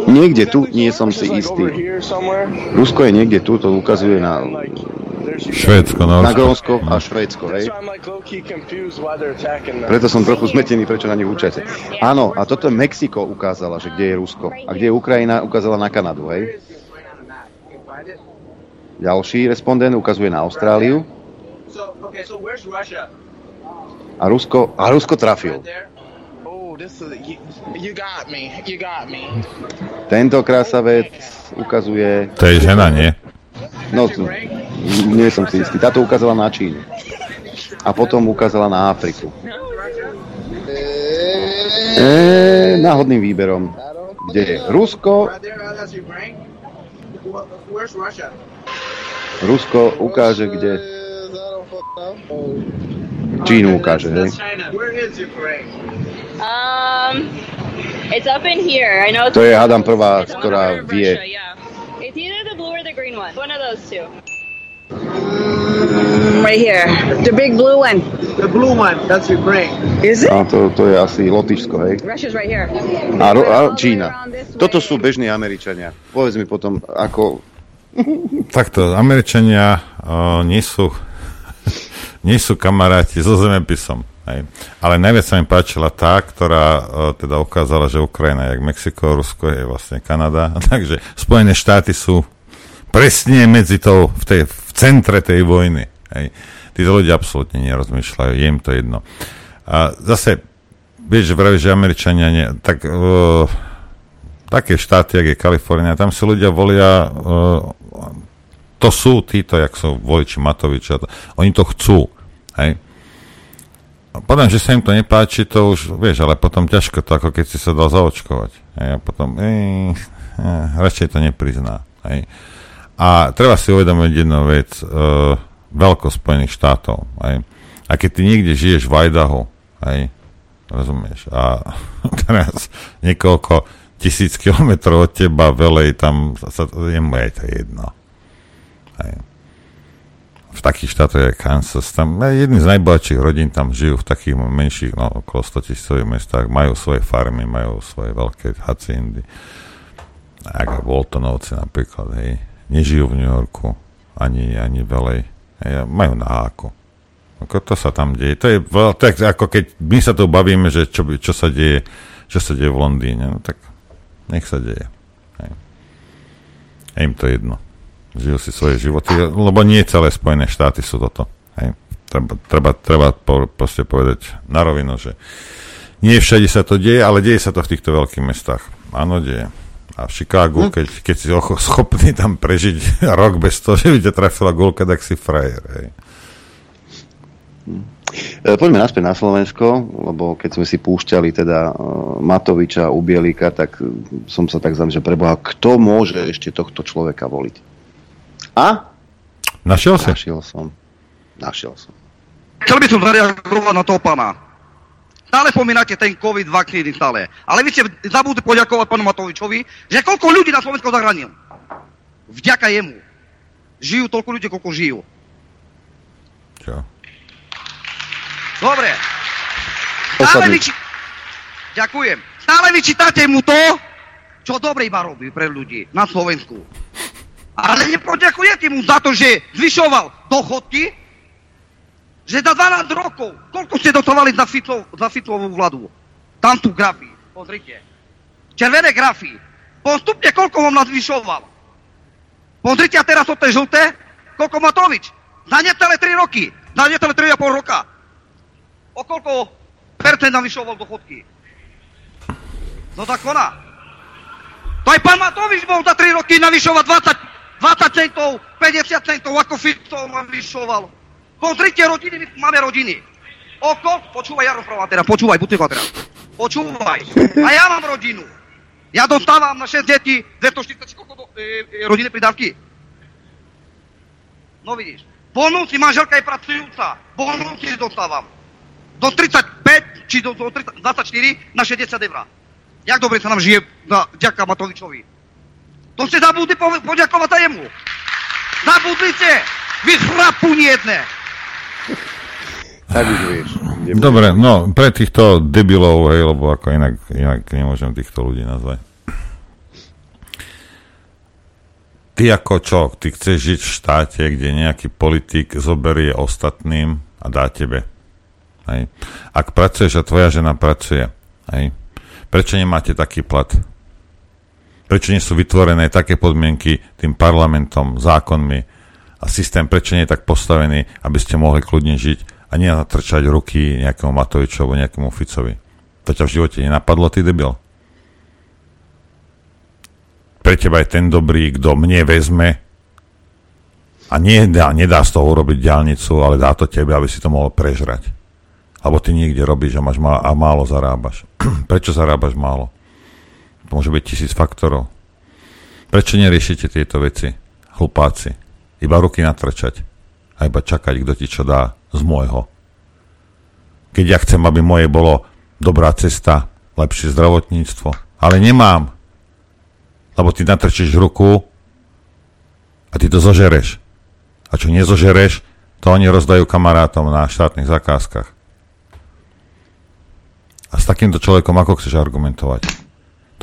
Niekde tu, nie som si istý. Rusko je niekde tu, to ukazuje na Švédsko, Na Grónsko a Švédsko, hej. Preto som trochu zmetený, prečo na nich učete. Áno, a toto Mexiko ukázala, že kde je Rusko. A kde je Ukrajina, ukázala na Kanadu, hej. Ďalší respondent ukazuje na Austráliu. A Rusko, a Rusko trafil. Tento krásavec ukazuje... To je žena, nie? No, nie som si istý. Táto ukázala na Čínu. A potom ukázala na Afriku. E, náhodným výberom. Kde je Rusko? Rusko ukáže, kde... Čínu ukáže, hej? Um, it's up in here. I know to je, hádam, prvá, ktorá vie. It's either the blue or the green one. One of those two. Right here. The big blue one. The blue one, that's Ukraine. Is it? A to, to je asi Lotyšsko, hej? Russia's right here. A, a Čína. Toto sú bežní Američania. Povedz mi potom, ako... Takto, Američania uh, nie sú nie sú kamaráti so zemepisom. Hej. Ale najviac sa mi páčila tá, ktorá uh, teda ukázala, že Ukrajina je Mexiko, Rusko je vlastne Kanada. Takže Spojené štáty sú presne medzi tou, v, tej, v centre tej vojny. Hej. Títo ľudia absolútne nerozmýšľajú, je im to jedno. A zase, vieš, vravíš, že Američania nie, tak uh, také štáty, jak je Kalifornia, tam si ľudia volia, uh, to sú títo, jak sú voliči Matoviča, to, oni to chcú, hej. Potom, že sa im to nepáči, to už, vieš, ale potom ťažko to, ako keď si sa dal zaočkovať. Hej, a potom, eh, radšej to neprizná. Hej. A treba si uvedomiť jednu vec, uh, veľkosť Spojených štátov. Hej. A keď ty niekde žiješ v Idaho, hej, rozumieš, a teraz niekoľko tisíc kilometrov od teba velej, tam sa, jemu je to jedno. Hej. V takých štátoch je Kansas, tam jedni z najbohatších rodín tam žijú v takých menších, no okolo 100 tisícových mestách, majú svoje farmy, majú svoje veľké haciendy. ako Waltonovci napríklad, hej, nežijú v New Yorku, ani, ani velej, hej, majú na háku. Ako to sa tam deje. To je tak, ako keď my sa tu bavíme, že čo, čo sa deje, čo sa deje v Londýne, no tak nech sa deje. Hej. Je im to jedno. Žijú si svoje životy, lebo nie celé Spojené štáty sú toto. Hej. Treba, treba, treba po, proste povedať na rovinu, že nie všade sa to deje, ale deje sa to v týchto veľkých mestách. Áno, deje. A v Chicagu, hm. keď, keď si schopný tam prežiť rok bez toho, že by ťa trafila gulka, tak si frajer. Hej. E, poďme naspäť na Slovensko, lebo keď sme si púšťali teda e, Matoviča u Bielika, tak e, som sa tak zamýšľal, preboha, kto môže ešte tohto človeka voliť? A? Našiel si? Našiel som. Našiel som. Chcel by som zareagovať na toho pána. Stále pomínate ten COVID vakcíny stále. Ale vy ste zabudli poďakovať pánu Matovičovi, že koľko ľudí na Slovensku zahranil. Vďaka jemu. Žijú toľko ľudí, koľko žijú. Čo? Dobre. Stále vyči... Ďakujem. Stále vyčítate mu to, čo dobre iba robí pre ľudí na Slovensku. Ale nepoďakujete mu za to, že zvyšoval dochodky, že za 12 rokov, koľko ste dotovali za, Fitlo, za Fitlovú vládu? Tam tu grafy, pozrite. Červené grafy. Postupne koľko vám nazvyšoval? Pozrite a teraz to je žlté, koľko Matovič? Za necelé 3 roky, za necelé 3,5 roka o koľko percent navyšoval dochodky? No tak ona. To aj pán Matovič bol za 3 roky navyšovať 20, 20 centov, 50 centov, ako Fico navyšoval. Pozrite rodiny, my máme rodiny. O koľko, počúvaj, ja rozprávam teraz, počúvaj, buď teraz. Počúvaj. A ja mám rodinu. Ja dostávam na 6 detí 240 koľko e, e, rodiny pridávky. No vidíš. Bonusy, manželka je pracujúca. Bonusy dostávam do 35, či do, do 30, 24 na 60 eur. Jak dobre sa nám žije na, ďaká Matovičovi. To ste zabudli po, poďakovať aj jemu. Zabudli ste! Vy chrapuni jedné! Tak už vieš. Dobre, no pre týchto debilov, hej, lebo ako inak, inak nemôžem týchto ľudí nazvať. Ty ako čo? Ty chceš žiť v štáte, kde nejaký politik zoberie ostatným a dá tebe Hej. Ak pracuješ a tvoja žena pracuje, hej, prečo nemáte taký plat? Prečo nie sú vytvorené také podmienky tým parlamentom, zákonmi a systém prečo nie je tak postavený, aby ste mohli kľudne žiť a nie natrčať ruky nejakému Matovičovu, nejakému Ficovi. To ťa v živote nenapadlo, ty debil? Pre teba je ten dobrý, kto mne vezme a nedá, nedá z toho urobiť diálnicu, ale dá to tebe, aby si to mohol prežrať alebo ty niekde robíš a, máš má, a málo zarábaš. Prečo zarábaš málo? Môže byť tisíc faktorov. Prečo neriešite tieto veci, hlupáci? Iba ruky natrčať a iba čakať, kto ti čo dá z môjho. Keď ja chcem, aby moje bolo dobrá cesta, lepšie zdravotníctvo, ale nemám. Lebo ty natrčíš ruku a ty to zožereš. A čo nezožereš, to oni rozdajú kamarátom na štátnych zakázkach. A s takýmto človekom ako chceš argumentovať?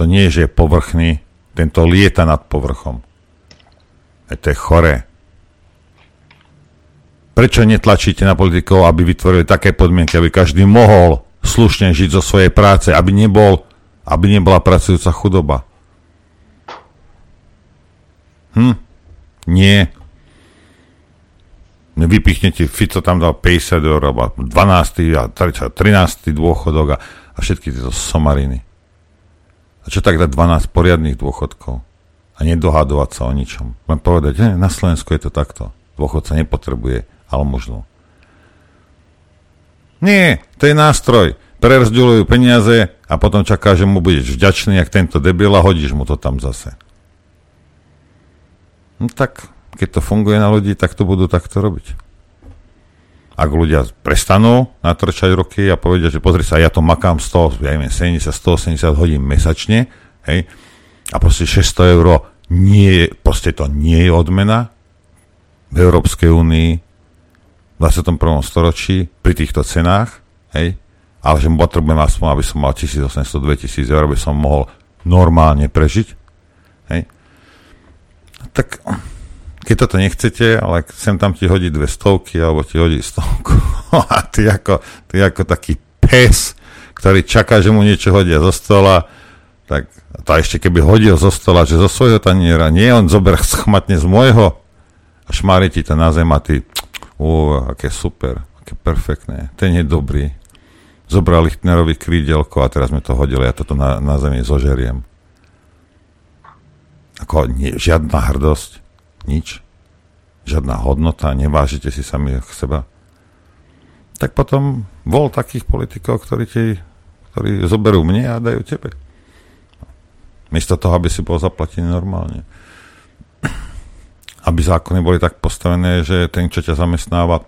To nie je, že je povrchný, tento lieta nad povrchom. E to je choré. Prečo netlačíte na politikov, aby vytvorili také podmienky, aby každý mohol slušne žiť zo svojej práce, aby, nebol, aby nebola pracujúca chudoba? Hm? Nie. Vypichnete, Fico tam dal 50 eur, 12. a 13. dôchodok a a všetky tieto somariny. A čo tak dať 12 poriadných dôchodkov? A nedohadovať sa o ničom. Len povedať, že na Slovensku je to takto. Dôchodca nepotrebuje, ale možno. Nie, to je nástroj. Prerozdeľujú peniaze a potom čaká, že mu budeš vďačný, jak tento debil a hodíš mu to tam zase. No tak, keď to funguje na ľudí, tak to budú takto robiť ak ľudia prestanú natrčať roky a povedia, že pozri sa, ja to makám 100, ja neviem, 70, 180 hodín mesačne, hej, a proste 600 eur nie je, proste to nie je odmena v Európskej únii v 21. storočí pri týchto cenách, hej, ale že potrebujem aspoň, aby som mal 1800-2000 eur, aby som mohol normálne prežiť, Hej. Tak keď toto nechcete, ale sem tam ti hodí dve stovky, alebo ti hodí stovku a ty ako, ty ako taký pes, ktorý čaká, že mu niečo hodia zo stola, tak to ešte keby hodil zo stola, že zo svojho taniera, nie, on zober schmatne z môjho a šmári ti to na zem a ty, ó, aké super, aké perfektné, ten je dobrý. Zobral Lichtnerovi krídelko a teraz mi to hodili, ja toto na, na zemi zožeriem. Ako nie, žiadna hrdosť, nič, žiadna hodnota, nevážite si sami seba, tak potom vol takých politikov, ktorí, ti, ktorí zoberú mne a dajú tebe. Miesto toho, aby si bol zaplatený normálne. Aby zákony boli tak postavené, že ten, čo ťa zamestnáva,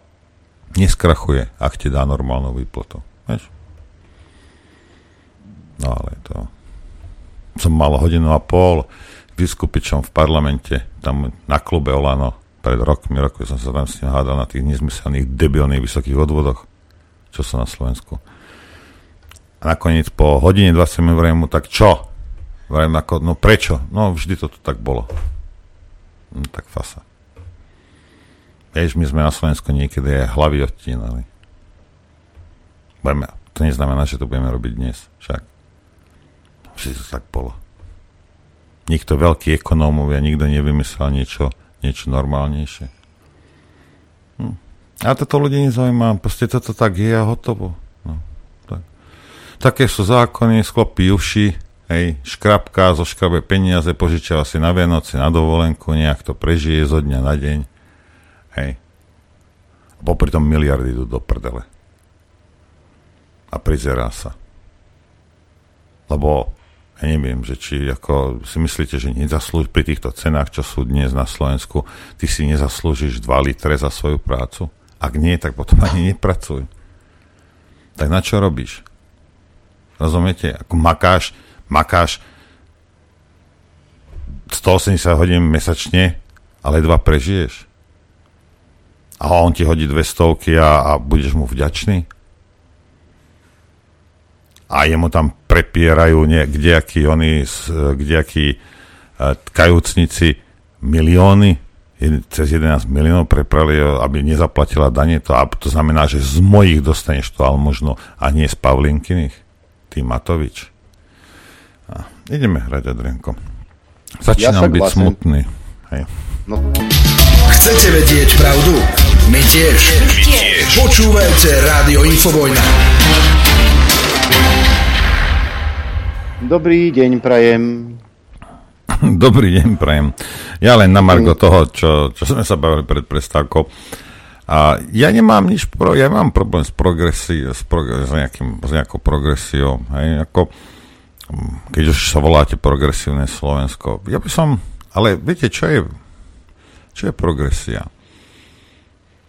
neskrachuje, ak ti dá normálnu výplatu. Vieš? No ale to... Som mal hodinu a pol vyskupičom v parlamente, tam na klube Olano, pred rokmi, roku som sa tam s ním hádal na tých nezmyselných, debilných vysokých odvodoch, čo sú na Slovensku. A nakoniec po hodine 20 minút mu, tak čo? Vrajím ako, no prečo? No vždy to tak bolo. No tak fasa. Vieš, my sme na Slovensku niekedy aj hlavy odtínali. Budeme, to neznamená, že to budeme robiť dnes. Však. Vždy to tak bolo nikto veľký ekonómovia, nikto nevymyslel niečo, niečo normálnejšie. Hm. A toto ľudí nezaujíma, proste toto tak je a hotovo. No, tak. Také sú zákony, sklopí uši, hej, škrapka, zo škrabe peniaze, požičiava si na Vianoce, na dovolenku, nejak to prežije zo dňa na deň. Hej. A popri tom miliardy idú do prdele. A prizerá sa. Lebo ja neviem, že či ako si myslíte, že nezaslúži pri týchto cenách, čo sú dnes na Slovensku, ty si nezaslúžiš 2 litre za svoju prácu? Ak nie, tak potom ani nepracuj. Tak na čo robíš? Rozumiete? Ako makáš, makáš 180 hodín mesačne, ale dva prežiješ. A on ti hodí dve stovky a, a budeš mu vďačný? A jemu tam prepierajú kdejakí oni, kdejakí uh, kajúcnici milióny, cez 11 miliónov preprali, aby nezaplatila dane, to, a to znamená, že z mojich dostaneš to, ale možno a nie z Pavlinkiných. Ty Matovič. A ideme hrať, Adrianko. Začínam ja byť vlastne... smutný. Hej. No. Chcete vedieť pravdu? My tiež. My tiež. Počúvajte Rádio Infovojna. Dobrý deň, prajem. Dobrý deň, prajem. Ja len na margo toho, čo, čo sme sa bavili pred prestávkou. A ja nemám nič, pro, ja mám problém s progresiou, s, progres, s, nejakým, s nejakou progresiou. Hej, ako, keď už sa voláte progresívne Slovensko. Ja by som, ale viete, čo je, čo je progresia?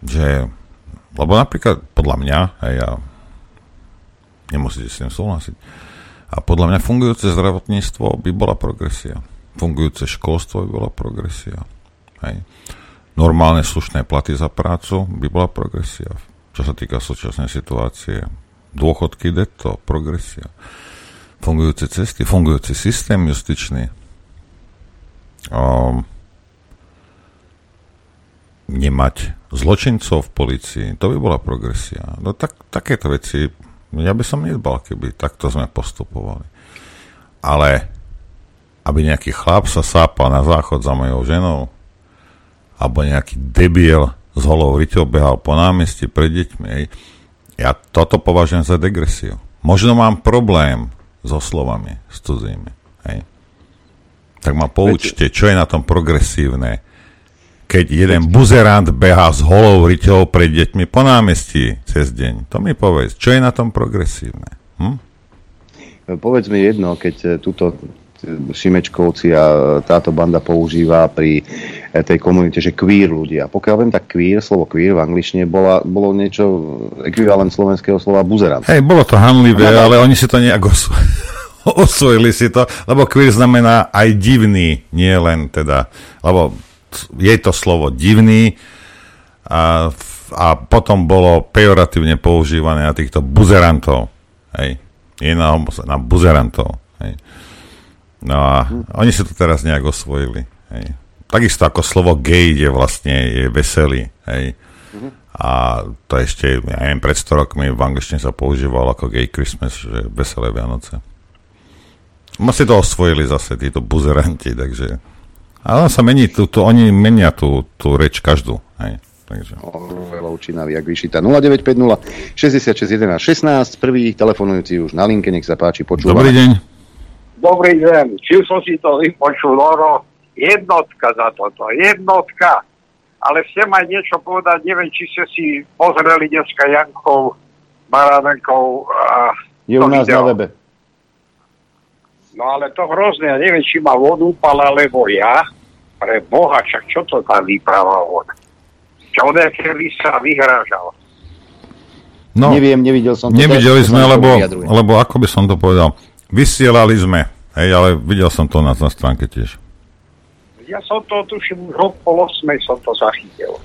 Že, lebo napríklad podľa mňa, hej, ja nemusíte s tým súhlasiť, a podľa mňa fungujúce zdravotníctvo by bola progresia. Fungujúce školstvo by bola progresia. Hej. Normálne slušné platy za prácu by bola progresia. Čo sa týka súčasnej situácie, dôchodky, to progresia. Fungujúce cesty, fungujúci systém justičný. Um, nemať zločincov v policii, to by bola progresia. No tak, takéto veci ja by som nedbal, keby takto sme postupovali. Ale aby nejaký chlap sa sápal na záchod za mojou ženou, alebo nejaký debil s holou ryťou behal po námestí pred deťmi, hej, ja toto považujem za degresiu. Možno mám problém so slovami, s cudzími. Hej. Tak ma poučte, čo je na tom progresívne keď jeden buzerant behá s holou ryťou pred deťmi po námestí cez deň. To mi povedz, čo je na tom progresívne? Hm? Povedz mi jedno, keď e, túto Šimečkovci a táto banda používa pri tej komunite, že queer ľudia. Pokiaľ viem, tak queer, slovo queer v angličtine bola, bolo niečo ekvivalent slovenského slova buzerant. Hej, bolo to hanlivé, no, ale oni si to nejak osvojili si to, lebo queer znamená aj divný, nie len teda, lebo je to slovo divný a, a potom bolo pejoratívne používané na týchto buzerantov. Hej. Je na, na buzerantov. Hej. No a oni si to teraz nejak osvojili. Hej. Takisto ako slovo gay je vlastne je veselý. Hej. A to ešte, ja neviem, pred 100 rokmi v angličtine sa používalo ako gay Christmas, že veselé Vianoce. Ma si to osvojili zase títo buzeranti, takže... Ale on sa mení, tú, tú, oni menia tú, tú reč každú. Hej. Takže. Orvelovčina, jak vyšita. 0950 66 11 16. Prvý telefonujúci už na linke, nech sa páči, počúvame. Dobrý deň. Dobrý deň. Či som si to vypočul, Loro, jednotka za toto, jednotka. Ale chcem aj niečo povedať, neviem, či ste si pozreli dneska Jankov, Baranenkov a Je u nás video. na webe. No ale to hrozné, ja neviem, či ma vodu upala, alebo ja. Pre Boha, čak čo to tam vyprával on? Čo on keby sa vyhrážal. No, Neviem, nevidel som to. Nevideli to sme, sa lebo, lebo ako by som to povedal, vysielali sme, hej, ale videl som to na, na stránke tiež. Ja som to tuším už o pol osmej som to zachytil.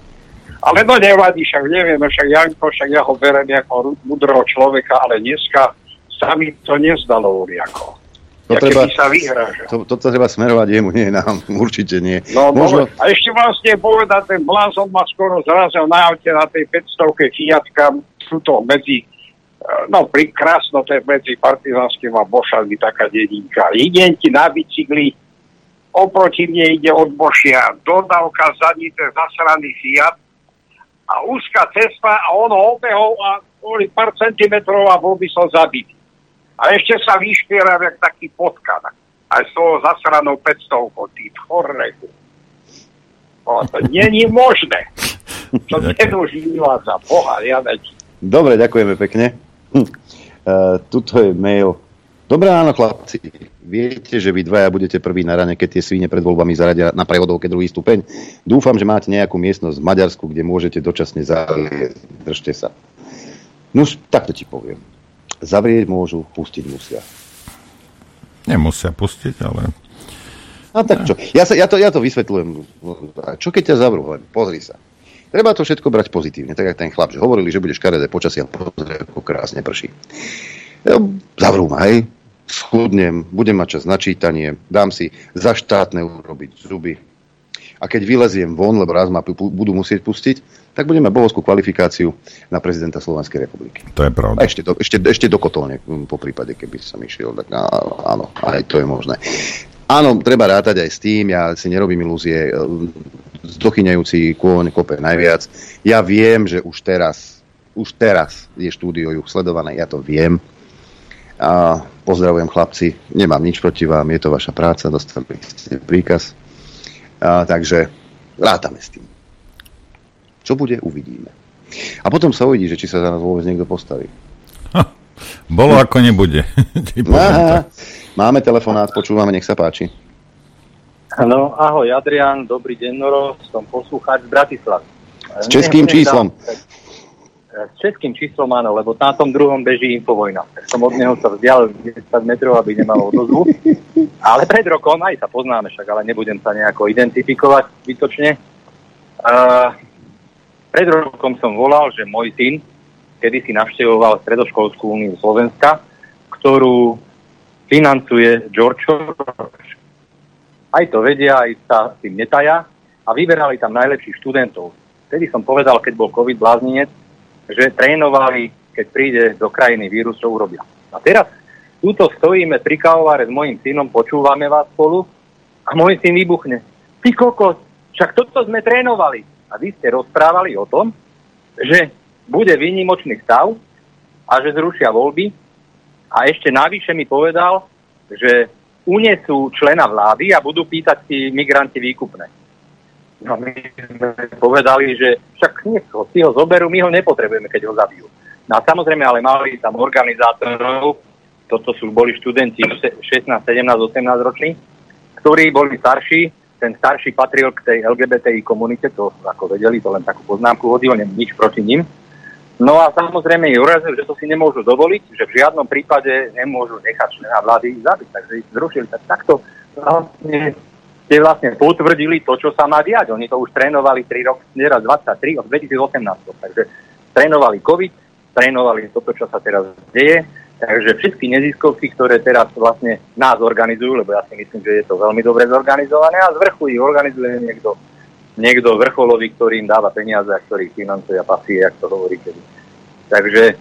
Ale no nevadí, však neviem, však Janko, však ja ho berem ako mudrého človeka, ale dneska sa mi to nezdalo nejako. To Ja treba, sa vyhrážal. to, to treba smerovať jemu, nie nám. Určite nie. No, Možno. A ešte vlastne povedať, ten blázon ma skoro zrazil na aute na tej 500 Fiatka, tuto medzi, eh, no pri krásno, to je medzi Partizanským a Bošami taká dedinka. Idem ti na bicykli, oproti mne ide od Bošia, dodávka zadní ten zasraný Fiat a úzka cesta a ono obehol a boli pár centimetrov a bol by som zabitý. A ešte sa vyšpieram jak taký potkan. Aj s toho zasranou 500 ty chorreku. O, to není možné. To nedožíva za Boha, ja veď. Dobre, ďakujeme pekne. Hm. Uh, tuto je mail. Dobré ráno, chlapci. Viete, že vy dvaja budete prví na rane, keď tie svine pred voľbami zaradia na prevodovke druhý stupeň? Dúfam, že máte nejakú miestnosť v Maďarsku, kde môžete dočasne zavrieť. Držte sa. No, takto ti poviem. Zavrieť môžu, pustiť musia. Nemusia pustiť, ale... A tak čo? Ja, sa, ja, to, ja to vysvetľujem. Čo keď ťa zavrú? Len pozri sa. Treba to všetko brať pozitívne, tak ako ten chlap, že hovorili, že bude škaredé počasie a pozri, ako krásne prší. Ja, zavrú ma, hej, schudnem, budem mať čas na čítanie, dám si za štátne urobiť zuby. A keď vyleziem von, lebo raz ma budú musieť pustiť, tak budeme bohovskú kvalifikáciu na prezidenta Slovenskej republiky. To je pravda. A ešte do, ešte, ešte do kotolne, mm, po prípade, keby som išiel, tak á, áno, aj to je možné. Áno, treba rátať aj s tým, ja si nerobím ilúzie, e, zdochyňajúci kôň kope najviac. Ja viem, že už teraz, už teraz je štúdio Juh sledované, ja to viem. A pozdravujem chlapci, nemám nič proti vám, je to vaša práca, dostali ste príkaz. A, takže rátame s tým. Čo bude, uvidíme. A potom sa uvidí, že či sa za nás vôbec niekto postaví. Bolo ako nebude. Aha, máme telefonát, počúvame, nech sa páči. No, ahoj Adrian, dobrý deň Noro, som poslucháč z Bratislavy. S českým číslom. dá- S českým číslom áno, lebo na tom druhom beží infovojna. Tak som od neho sa vzdialil 10 metrov, aby nemal odozvu. Ale pred rokom, aj sa poznáme však, ale nebudem sa nejako identifikovať zbytočne. Uh, pred rokom som volal, že môj syn kedy si navštevoval Stredoškolskú úniu Slovenska, ktorú financuje George Soros. Aj to vedia, aj sa tým netaja a vyberali tam najlepších študentov. Vtedy som povedal, keď bol COVID blázninec, že trénovali, keď príde do krajiny vírus, čo urobia. A teraz túto stojíme pri kávovare s mojim synom, počúvame vás spolu a môj syn vybuchne. Ty kokos, však toto sme trénovali. A vy ste rozprávali o tom, že bude výnimočný stav a že zrušia voľby. A ešte navyše mi povedal, že unesú člena vlády a budú pýtať si migranti výkupné. No my sme povedali, že však nech ho, si ho zoberú, my ho nepotrebujeme, keď ho zabijú. No a samozrejme, ale mali tam organizátorov, toto sú, boli študenti 16, 17, 18 roční, ktorí boli starší, ten starší patril k tej LGBTI komunite, to ako vedeli, to len takú poznámku hodil, nem nič proti nim. No a samozrejme ich urazil, že to si nemôžu dovoliť, že v žiadnom prípade nemôžu nechať člena vlády zabiť, takže ich zrušili. Tak takto vlastne ste vlastne potvrdili to, čo sa má diať. Oni to už trénovali 3 roky, teraz 23, od 2018. Takže trénovali COVID, trénovali toto, čo sa teraz deje. Takže všetky neziskovky, ktoré teraz vlastne nás organizujú, lebo ja si myslím, že je to veľmi dobre zorganizované a z vrchu ich organizuje niekto, niekto vrcholový, ktorý im dáva peniaze a ktorý financuje a pasie, jak to hovoríte. Takže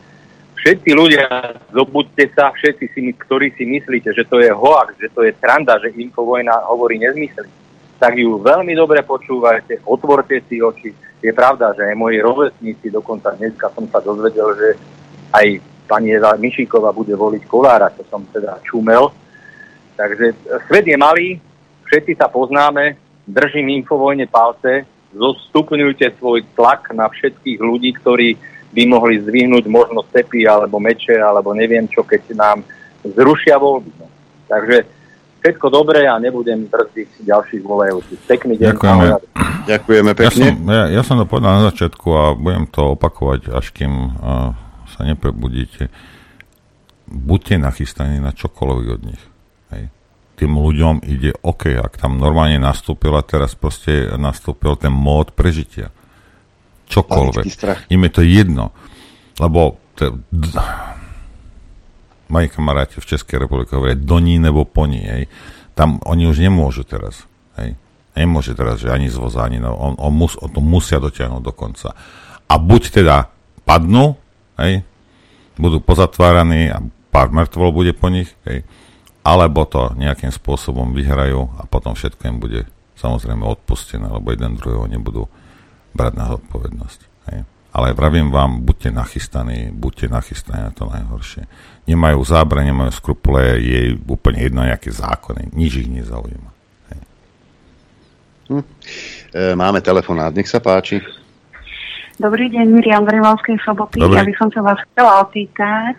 všetci ľudia, zobuďte sa, všetci, si, ktorí si myslíte, že to je hoax, že to je tranda, že infovojna hovorí nezmysly, tak ju veľmi dobre počúvajte, otvorte si oči. Je pravda, že aj moji rovesníci, dokonca dneska som sa dozvedel, že aj pani Eva Mišíková bude voliť Kolára, čo som teda čumel. Takže svet je malý, všetci sa poznáme, držím infovojne palce, zostupňujte svoj tlak na všetkých ľudí, ktorí by mohli zdvihnúť možno cepy alebo meče alebo neviem čo, keď nám zrušia voľby. Takže všetko dobré a nebudem brzdiť ďalších volajúcich. Pekný deň. Ďakujeme. Ďakujeme Ja som, ja, ja som to povedal na začiatku a budem to opakovať, až kým uh, sa neprebudíte. Buďte nachystaní na čokoľvek od nich. Hej. Tým ľuďom ide OK, ak tam normálne nastúpila, teraz proste nastúpil ten mód prežitia. Čokoľvek. Im je to jedno. Lebo te, d- moji kamaráti v Českej republike hovoria do ní nebo po ní. Hej. Tam oni už nemôžu teraz. Hej. Nemôže teraz, že ani z voza, ani no, on, on, mus, on to musia dotiahnuť do konca. A buď teda padnú, hej, budú pozatváraní a pár mŕtvol bude po nich, hej, alebo to nejakým spôsobom vyhrajú a potom všetko im bude samozrejme odpustené, lebo jeden druhého nebudú brať na zodpovednosť. Hej. Ale vravím vám, buďte nachystaní, buďte nachystaní na to najhoršie. Nemajú zábre, nemajú skrupule, je úplne jedno nejaké zákony, nič ich nezaujíma. Hm. E, máme telefonát, nech sa páči. Dobrý deň, Miriam z Rimavskej soboty. Dobrý. Ja by som sa vás chcela opýtať,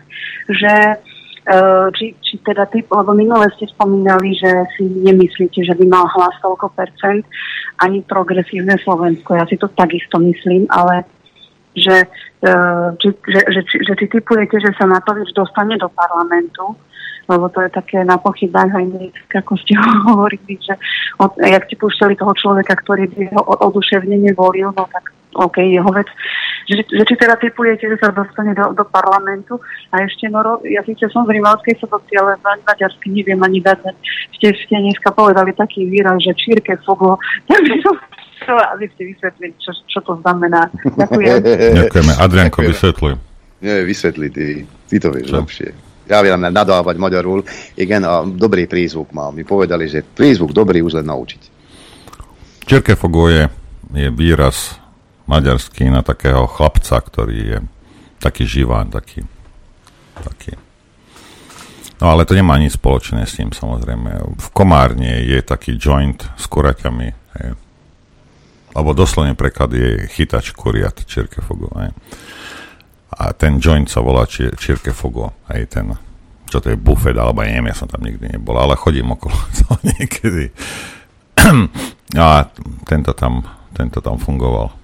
že e, či, či teda ty, lebo minule ste spomínali, že si nemyslíte, že by mal hlas toľko percent ani progresívne Slovensko. Ja si to takisto myslím, ale že, e, či, že, že, či- že či typujete, že sa Matovič dostane do parlamentu, lebo to je také na pochybách aj americké, ako ste hovorili, že od, jak ti púšťali toho človeka, ktorý by ho o- oduševnene volil, no tak OK, jeho vec. Že, že či teda typujete, že sa dostane do, do parlamentu a ešte, no, ro- ja síce som z Rimavskej soboty, ale ma- maďarsky neviem ani dať. Ste, ste dneska povedali taký výraz, že čírke fogo, tak by som chcela, aby ste vysvetlili, čo, čo to znamená. Ďakujem. Ďakujeme. Adrianko, vysvetľuj. Nie, vysvetli, ty, ty to vieš lepšie. Ja viem nadávať Maďarul. Igen, a dobrý prízvuk mal. Mi povedali, že prízvuk dobrý už len naučiť. Čerkefogo je, je výraz maďarský na takého chlapca, ktorý je taký živán, taký, taký. No ale to nemá nič spoločné s tým, samozrejme. V Komárne je taký joint s kuraťami, hej. Lebo doslovne preklad je chytač kuriat, Čirkefogo, hej. A ten joint sa volá Či- Čirkefogo, hej, ten, čo to je bufet, alebo neviem, ja som tam nikdy nebol, ale chodím okolo toho niekedy. A tento tam, tento tam fungoval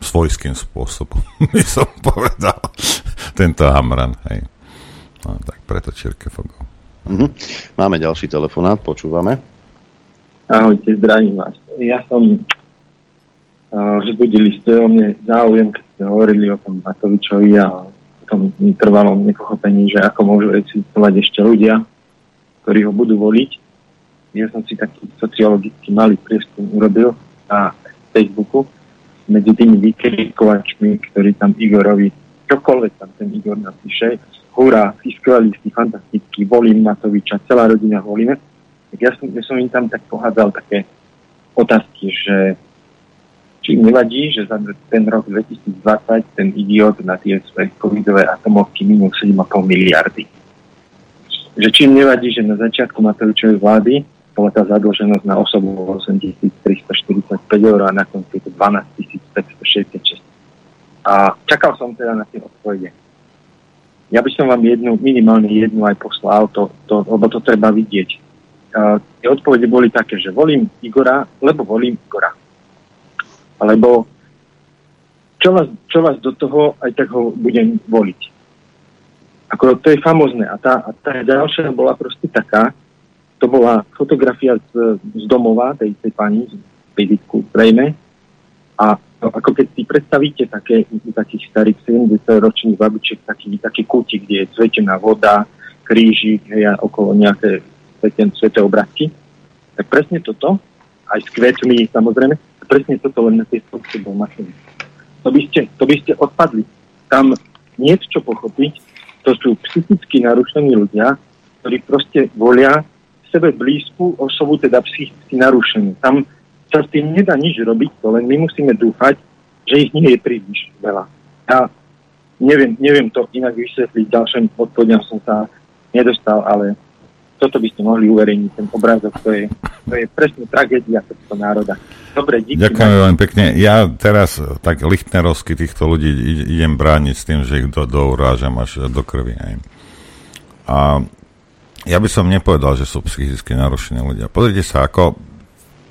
svojským spôsobom, by som povedal. Tento Hamran, hej. No, tak preto Čirkefogo. Mhm. Máme ďalší telefonát, počúvame. Ahojte, zdravím vás. Ja som uh, vzbudili ste o mne záujem, keď ste hovorili o tom Matovičovi a o tom trvalom nepochopení, že ako môžu existovať ešte ľudia, ktorí ho budú voliť. Ja som si taký sociologický malý prieskum urobil na Facebooku medzi tými vykrikovačmi, ktorí tam Igorovi, čokoľvek tam ten Igor napíše, hurá, si skvelý, si fantastický, volím Matoviča, celá rodina volíme. Tak ja som, ja som im tam tak pohádzal také otázky, že či im nevadí, že za ten rok 2020 ten idiot na tie svoje covidové atomovky minul 7,5 miliardy. Že či im nevadí, že na začiatku Matovičovej vlády bola tá zadlženosť na osobu 8345 eur a na konci to 12566. A čakal som teda na tie odpovede. Ja by som vám jednu, minimálne jednu aj poslal, to, to, lebo to treba vidieť. Uh, tie odpovede boli také, že volím Igora, lebo volím Igora. Alebo čo vás, čo vás do toho, aj tak ho budem voliť. Ako to je famozne. A tá, a tá ďalšia bola proste taká, to bola fotografia z, z domova tej, tej pani, z vizitku zrejme, a ako keď si predstavíte také, takých starých 70-ročných babičiek, taký, taký kútik, kde je cvetená voda, krížik hej, a okolo nejaké sveten, sveté obrázky, tak presne toto, aj s kvetmi samozrejme, presne toto len na tej spôsobe mašiny. To by, ste, to by ste odpadli. Tam niečo pochopiť, to sú psychicky narušení ľudia, ktorí proste volia sebe blízku osobu, teda psychicky narušenú. Tam sa s tým nedá nič robiť, to len my musíme dúfať, že ich nie je príliš veľa. Ja neviem, neviem to inak vysvetliť, ďalším odpovediam som sa nedostal, ale toto by ste mohli uverejniť, ten obrázok, to je, to je presne tragédia tohto národa. Dobre, díky. Ďakujem veľmi pekne. Ja teraz tak lichtnerovsky týchto ľudí idem brániť s tým, že ich do, dourážam až do krvi. Aj. A ja by som nepovedal, že sú psychicky narušení ľudia. Pozrite sa, ako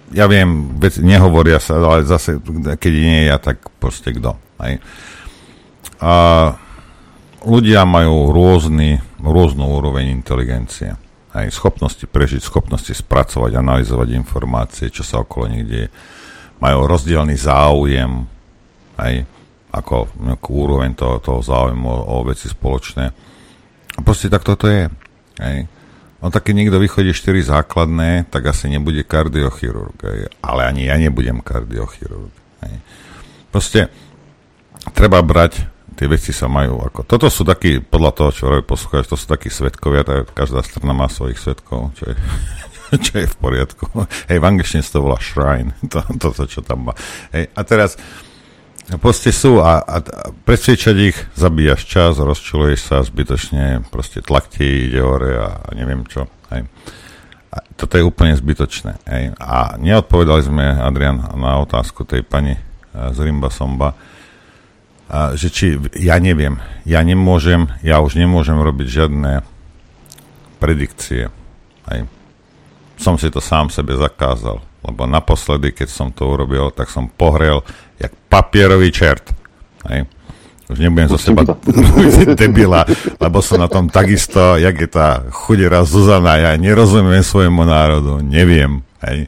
ja viem, vec, nehovoria sa, ale zase, keď nie ja, tak proste kto. Aj. A ľudia majú rôzny, rôznu úroveň inteligencie. Aj schopnosti prežiť, schopnosti spracovať, analyzovať informácie, čo sa okolo nich deje. Majú rozdielný záujem, aj ako nejakú úroveň toho, toho záujmu o, o veci spoločné. A proste tak toto je. Aj No tak keď niekto vychodí 4 základné, tak asi nebude kardiochirurg. Ale ani ja nebudem kardiochirurg. Proste treba brať, tie veci sa majú ako... Toto sú takí, podľa toho, čo robí poslucháč, to sú takí svetkovia, tak každá strana má svojich svetkov, čo je, čo je v poriadku. Hej, v angličtine to volá shrine, to, to, čo tam má. Hej, a teraz, Proste sú a, a, a presviečať ich, zabíjaš čas, rozčuluješ sa zbytočne, proste tlak ti ide hore a, a neviem čo. Hej. A toto je úplne zbytočné. Hej. A neodpovedali sme, Adrian, na otázku tej pani e, z Rimba Somba, a, že či, ja neviem, ja nemôžem, ja už nemôžem robiť žiadne predikcie. Hej. Som si to sám sebe zakázal, lebo naposledy, keď som to urobil, tak som pohrel jak papierový čert. Hej. Už nebudem zo seba debila, lebo som na tom takisto, jak je tá chudera Zuzana, ja nerozumiem svojmu národu, neviem. Hej.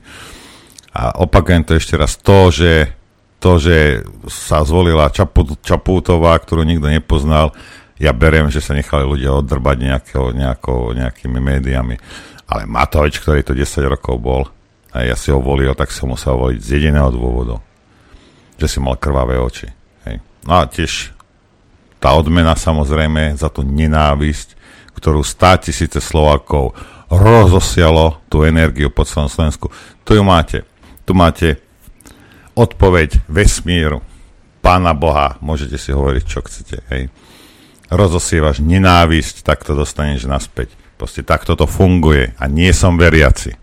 A opakujem to ešte raz, to, že, to, že sa zvolila Čaput, Čapútová, ktorú nikto nepoznal, ja beriem, že sa nechali ľudia oddrbať nejakého, nejakou, nejakými médiami. Ale Matovič, ktorý to 10 rokov bol, a ja si ho volil, tak som musel voliť z jediného dôvodu že si mal krvavé oči. Hej. No a tiež tá odmena samozrejme za tú nenávisť, ktorú stá tisíce Slovákov rozosialo tú energiu po celom Slovensku. Tu ju máte. Tu máte odpoveď vesmíru, Pána Boha, môžete si hovoriť, čo chcete. Hej. Rozosievaš nenávisť, tak to dostaneš naspäť. Proste takto to funguje a nie som veriaci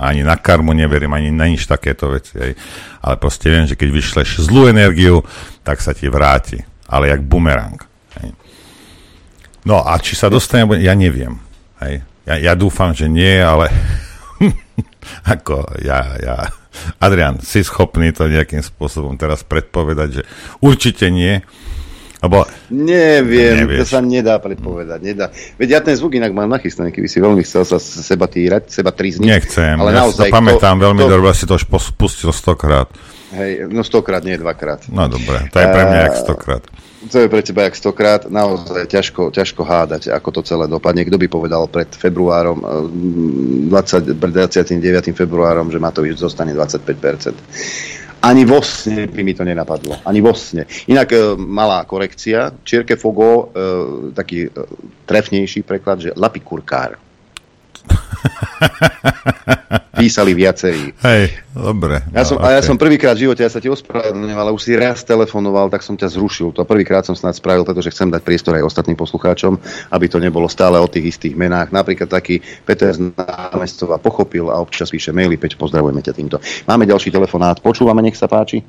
ani na karmu neverím, ani na nič takéto veci. Hej. Ale proste viem, že keď vyšleš zlú energiu, tak sa ti vráti. Ale jak bumerang. Hej. No a či sa dostane, ja neviem. Hej. Ja, ja dúfam, že nie, ale ako ja, ja, Adrian, si schopný to nejakým spôsobom teraz predpovedať, že určite nie, lebo... Neviem, nevieš. to sa nedá predpovedať. Nedá. Veď ja ten zvuk inak mám nachystaný, keby si veľmi chcel sa seba týrať, seba trizniť. Nechcem, ale ja naozaj, si to pamätám to, veľmi to... dobre, si to už spustil stokrát. Hej, no stokrát, nie dvakrát. No dobre, to je pre mňa jak stokrát. To je pre teba jak stokrát, naozaj ťažko, ťažko hádať, ako to celé dopadne. Kto by povedal pred februárom, 20, pred 29. februárom, že Matovič zostane 25%. Ani vo sne by mi to nenapadlo. Ani vo sne. Inak e, malá korekcia. Čierke Fogo, e, taký e, trefnejší preklad, že lapikurkár. Písali viacerí. Hej, dobre. Ja som, no, okay. A ja som prvýkrát v živote, ja sa ti ospravedlňujem, ale už si raz telefonoval, tak som ťa zrušil. To prvýkrát som snad spravil, pretože chcem dať priestor aj ostatným poslucháčom, aby to nebolo stále o tých istých menách. Napríklad taký Peter z námestova pochopil a občas píše maily. Peť, pozdravujeme ťa týmto. Máme ďalší telefonát. Počúvame, nech sa páči.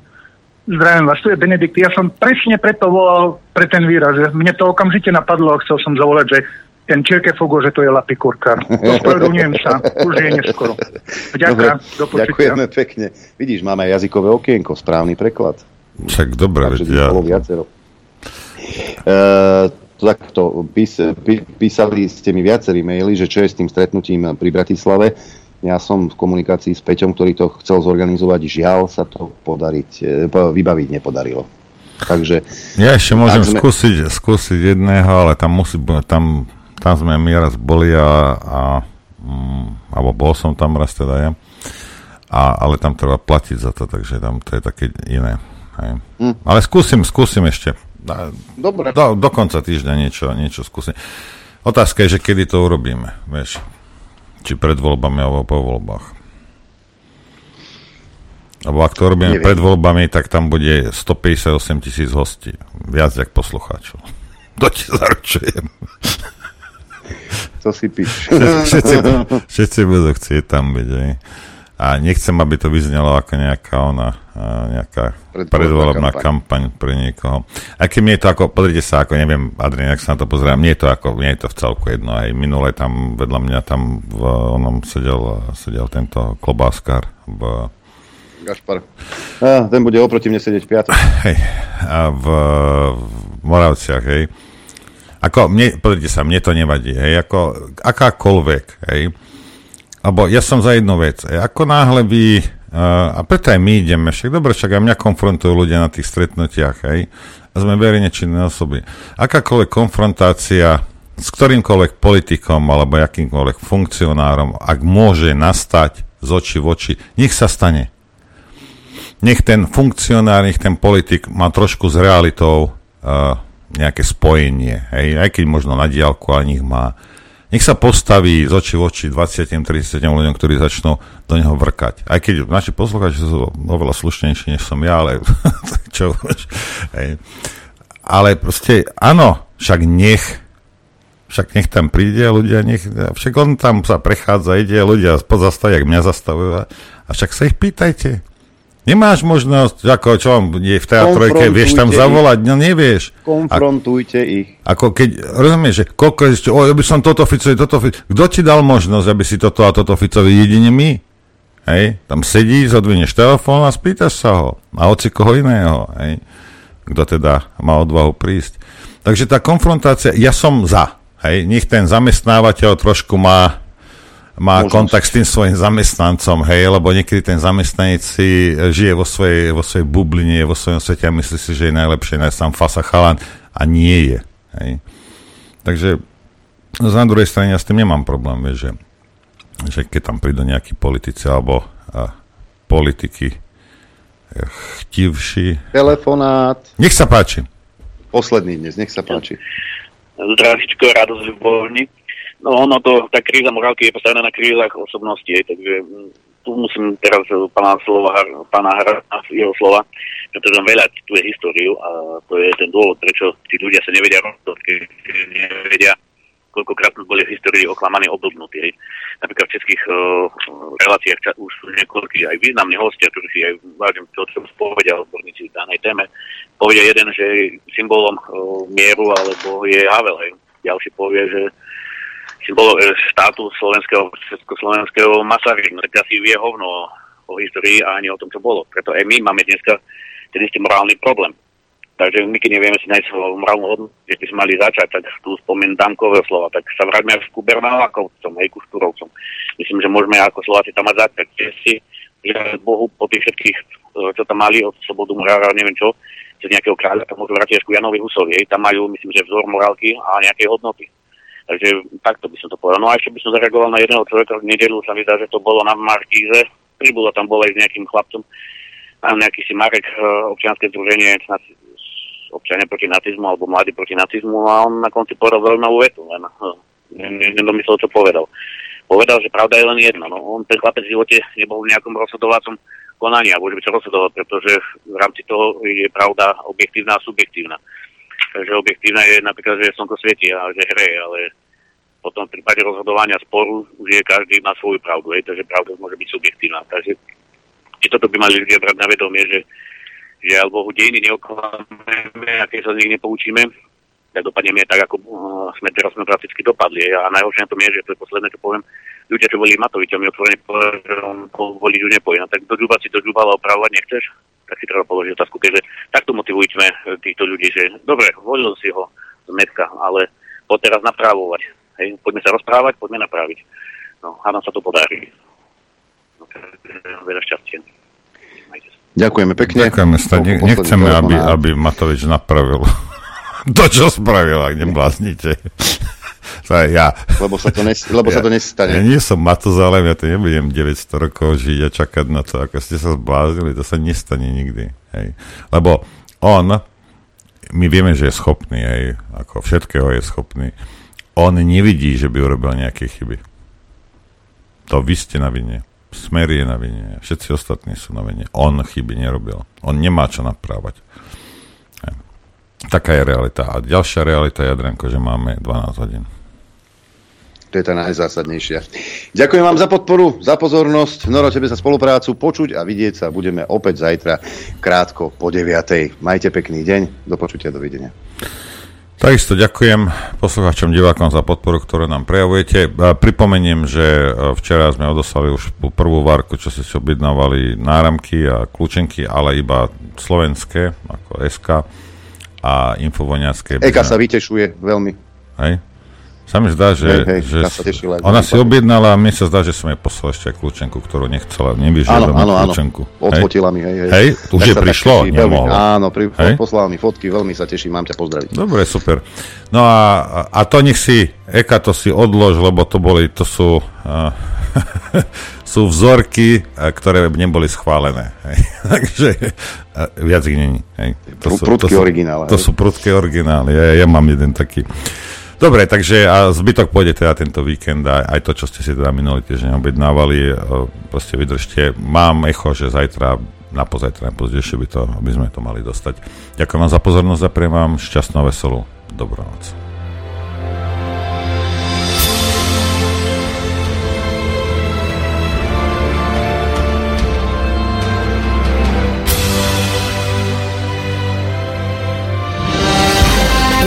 Zdravím vás, tu je Benedikt. Ja som presne preto volal pre ten výraz, mne to okamžite napadlo a chcel som zavolať, že ten Čirkefogo, že to je lapikurkár. Ospravedlňujem sa, už je neskoro. Ďakujem, do Ďakujeme pekne. Vidíš, máme jazykové okienko, správny preklad. Však dobre, veď ja... viacero. E, takto, pís, pí, písali ste mi viacerí maily, že čo je s tým stretnutím pri Bratislave. Ja som v komunikácii s Peťom, ktorý to chcel zorganizovať. Žiaľ sa to podariť, e, vybaviť nepodarilo. Takže... Ja ešte môžem sme... skúsiť, skúsiť jedného, ale tam musí, tam, tam sme my raz boli a, a mm, alebo bol som tam raz teda ja. A, ale tam treba platiť za to, takže tam to je také iné. Hej. Hm. Ale skúsim, skúsim ešte. Dobre. Do, do konca týždňa niečo, niečo skúsim. Otázka je, že kedy to urobíme, vieš. Či pred voľbami alebo po voľbách. Lebo ak to robíme Neviem. pred voľbami, tak tam bude 158 tisíc hostí. Viac jak poslucháčov. To ti zaručujem. To si píš. Všetci, všetci budú chcieť tam byť. Aj. A nechcem, aby to vyznelo ako nejaká ona, nejaká predvolebná kampaň. kampaň pre niekoho. A keď mi je to ako, pozrite sa, ako neviem, Adrian, ak sa na to pozerám, mne je to ako, mne je to v celku jedno. Aj minule tam vedľa mňa tam v onom sedel, sedel tento klobáskar v Gašpar. A, ten bude oproti mne sedieť piatok. Hej, a v, v Moravciach, hej. Ako, mne, pozrite sa, mne to nevadí, hej, ako akákoľvek, hej. Lebo ja som za jednu vec, hej, ako náhle vy, uh, a preto aj my ideme, však dobre, však aj mňa konfrontujú ľudia na tých stretnutiach, hej, a sme verejne činné osoby. Akákoľvek konfrontácia s ktorýmkoľvek politikom alebo akýmkoľvek funkcionárom, ak môže nastať z oči v oči, nech sa stane nech ten funkcionár, nech ten politik má trošku s realitou uh, nejaké spojenie, hej, aj keď možno na diálku, ale nech má. Nech sa postaví z oči v oči 20-30 ľuďom, ktorí začnú do neho vrkať. Aj keď naši poslucháči sú oveľa slušnejší, než som ja, ale čo hej. Ale proste, áno, však nech však nech tam príde ľudia nech, však on tam sa prechádza, ide, ľudia pozastaví, jak mňa zastavujú a však sa ich pýtajte. Nemáš možnosť, ako čo je v teatrojke, vieš tam zavolať, no nevieš. Konfrontujte A, ich. Ako keď, rozumieš, že koľko ešte, o, ja by som toto Ficovi, toto Ficovi, kto ti dal možnosť, aby si toto a toto Ficovi, jedine my? Hej, tam sedí, zodvinieš telefón a spýtaš sa ho. A hoci koho iného, hej. Kto teda má odvahu prísť. Takže tá konfrontácia, ja som za, hej, nech ten zamestnávateľ trošku má má Možnosť. kontakt s tým svojim zamestnancom, hej, lebo niekedy ten zamestnanec si žije vo svojej, vo svojej bubline, vo svojom svete a myslí si, že je najlepšie, nájsť sám fasa chalan a nie je. Hej. Takže na druhej strane ja s tým nemám problém, vieš, že, že keď tam prídu nejakí politici alebo a, politiky chtivší. Telefonát. Nech sa páči. Posledný dnes, nech sa páči. Zdravíčko, radosť Ľubovník. No ono to, tá kríza morálky je postavená na krízach osobnosti, takže mm, tu musím teraz pána, slova, pána Hra, jeho slova, pretože veľa tu je históriu a to je ten dôvod, prečo tí ľudia sa nevedia rozhodnúť, keď nevedia, koľkokrát boli v histórii oklamaní, oblbnutí. Hej. Napríklad v českých uh, reláciách ča, už sú niekoľkí aj významní hostia, ktorí si aj vážim to, čo povedia odborníci v danej téme. Povedia jeden, že symbolom uh, mieru alebo je Havel. Ďalší povie, že bolo e, štátu slovenského, československého Masaryk. No tak asi vie hovno o histórii a ani o tom, čo bolo. Preto aj my máme dneska ten istý morálny problém. Takže my, keď nevieme si nájsť morálnu hodnotu, že by sme mali začať, tak tu spomenú Damkové slova, tak sa vráťme aj ku Bernálakovcom, aj ku Štúrovcom. Myslím, že môžeme ako Slováci tam mať začať. Si, že Bohu po tých všetkých, e, čo tam mali od Slobodu Murára, neviem čo, cez nejakého kráľa, tam môžu vrátiť ku Janovi Husovi. Tam majú, myslím, že vzor morálky a nejaké hodnoty. Takže takto by som to povedal. No a ešte by som zareagoval na jedného človeka v nedelu, sa mi zdá, že to bolo na Markíze. Pribulo tam bol aj s nejakým chlapcom. A nejaký si Marek, e, občianske združenie občania proti nacizmu alebo mladí proti nacizmu a on na konci povedal zaujímavú vetu, len e, nedomyslel, čo povedal. Povedal, že pravda je len jedna. No, on ten chlapec v živote nebol v nejakom rozhodovacom konaní a môže byť rozhodovať, pretože v rámci toho je pravda objektívna a subjektívna. Takže objektívna je napríklad, že slnko svieti a že hreje, ale potom v prípade rozhodovania sporu už je každý na svoju pravdu, hej, takže pravda môže byť subjektívna. Takže či toto by mali ľudia brať na vedomie, že, alebo dejiny neoklameme a keď sa z nich nepoučíme, tak dopadneme tak, ako uh, sme teraz sme prakticky dopadli. A najhoršie na tom je, že to je posledné, čo poviem, ľudia, čo boli Matovičom, mi otvorene povedali, že on voliť už nepojí. Tak do Žuba si do Žuba opravovať nechceš? tak si treba položiť otázku, keďže takto motivujeme eh, týchto ľudí, že dobre, volil si ho z metka, ale poď teraz napravovať. Hej, poďme sa rozprávať, poďme napraviť. No, a nám sa to podarí. veľa šťastia. Ďakujeme pekne. Ďakujeme, ne, nechceme, aby, aby Matovič napravil to, čo spravil, ak nebláznite. To je ja. Lebo sa to, nes, lebo ja, sa to nestane. Ja nie som Matuzalem, ja to nebudem 900 rokov žiť a čakať na to, ako ste sa zbláznili, to sa nestane nikdy. Hej. Lebo on, my vieme, že je schopný, hej, ako všetkého je schopný. On nevidí, že by urobil nejaké chyby. To vy ste na vine. Smer je na vine. Všetci ostatní sú na vine. On chyby nerobil. On nemá čo naprávať. Hej. Taká je realita. A ďalšia realita je, Adrianko, že máme 12 hodín. To je tá najzásadnejšia. Ďakujem vám za podporu, za pozornosť. Noro, tebe za spoluprácu. Počuť a vidieť sa budeme opäť zajtra krátko po 9. Majte pekný deň. Do počutia, dovidenia. Takisto ďakujem poslucháčom, divákom za podporu, ktorú nám prejavujete. Pripomeniem, že e, včera sme odoslali už prvú várku, čo si si objednávali náramky a kľúčenky, ale iba slovenské, ako SK a infovoňacké. Eka sa vytešuje veľmi. Hej? Sa mi zdá, že, hej, hej, že tešila, ona si objednala a mne sa zdá, že som jej poslal ešte aj kľúčenku, ktorú nechcela. Nevyžiadala áno, áno, kľúčenku. Áno, odfotila mi, hej, hej. Hej, už je prišlo? Teší, veľmi, áno, pri, hej? poslala mi fotky, veľmi sa teším, mám ťa pozdraviť. Dobre, super. No a, a to nech si, Eka, to si odlož, lebo to boli, to sú... Uh, sú vzorky, ktoré neboli schválené. Hej. Takže viac ich není. Hej. To sú, prudky originály. To sú prudké originály. Ja, ja mám jeden taký. Dobre, takže a zbytok pôjde teda tento víkend a aj to, čo ste si teda minulý týždeň objednávali, e, proste vydržte. Mám echo, že zajtra na pozajtra, na pozdejšie by to, aby sme to mali dostať. Ďakujem vám za pozornosť a prejem vám šťastnú veselú dobrú noc.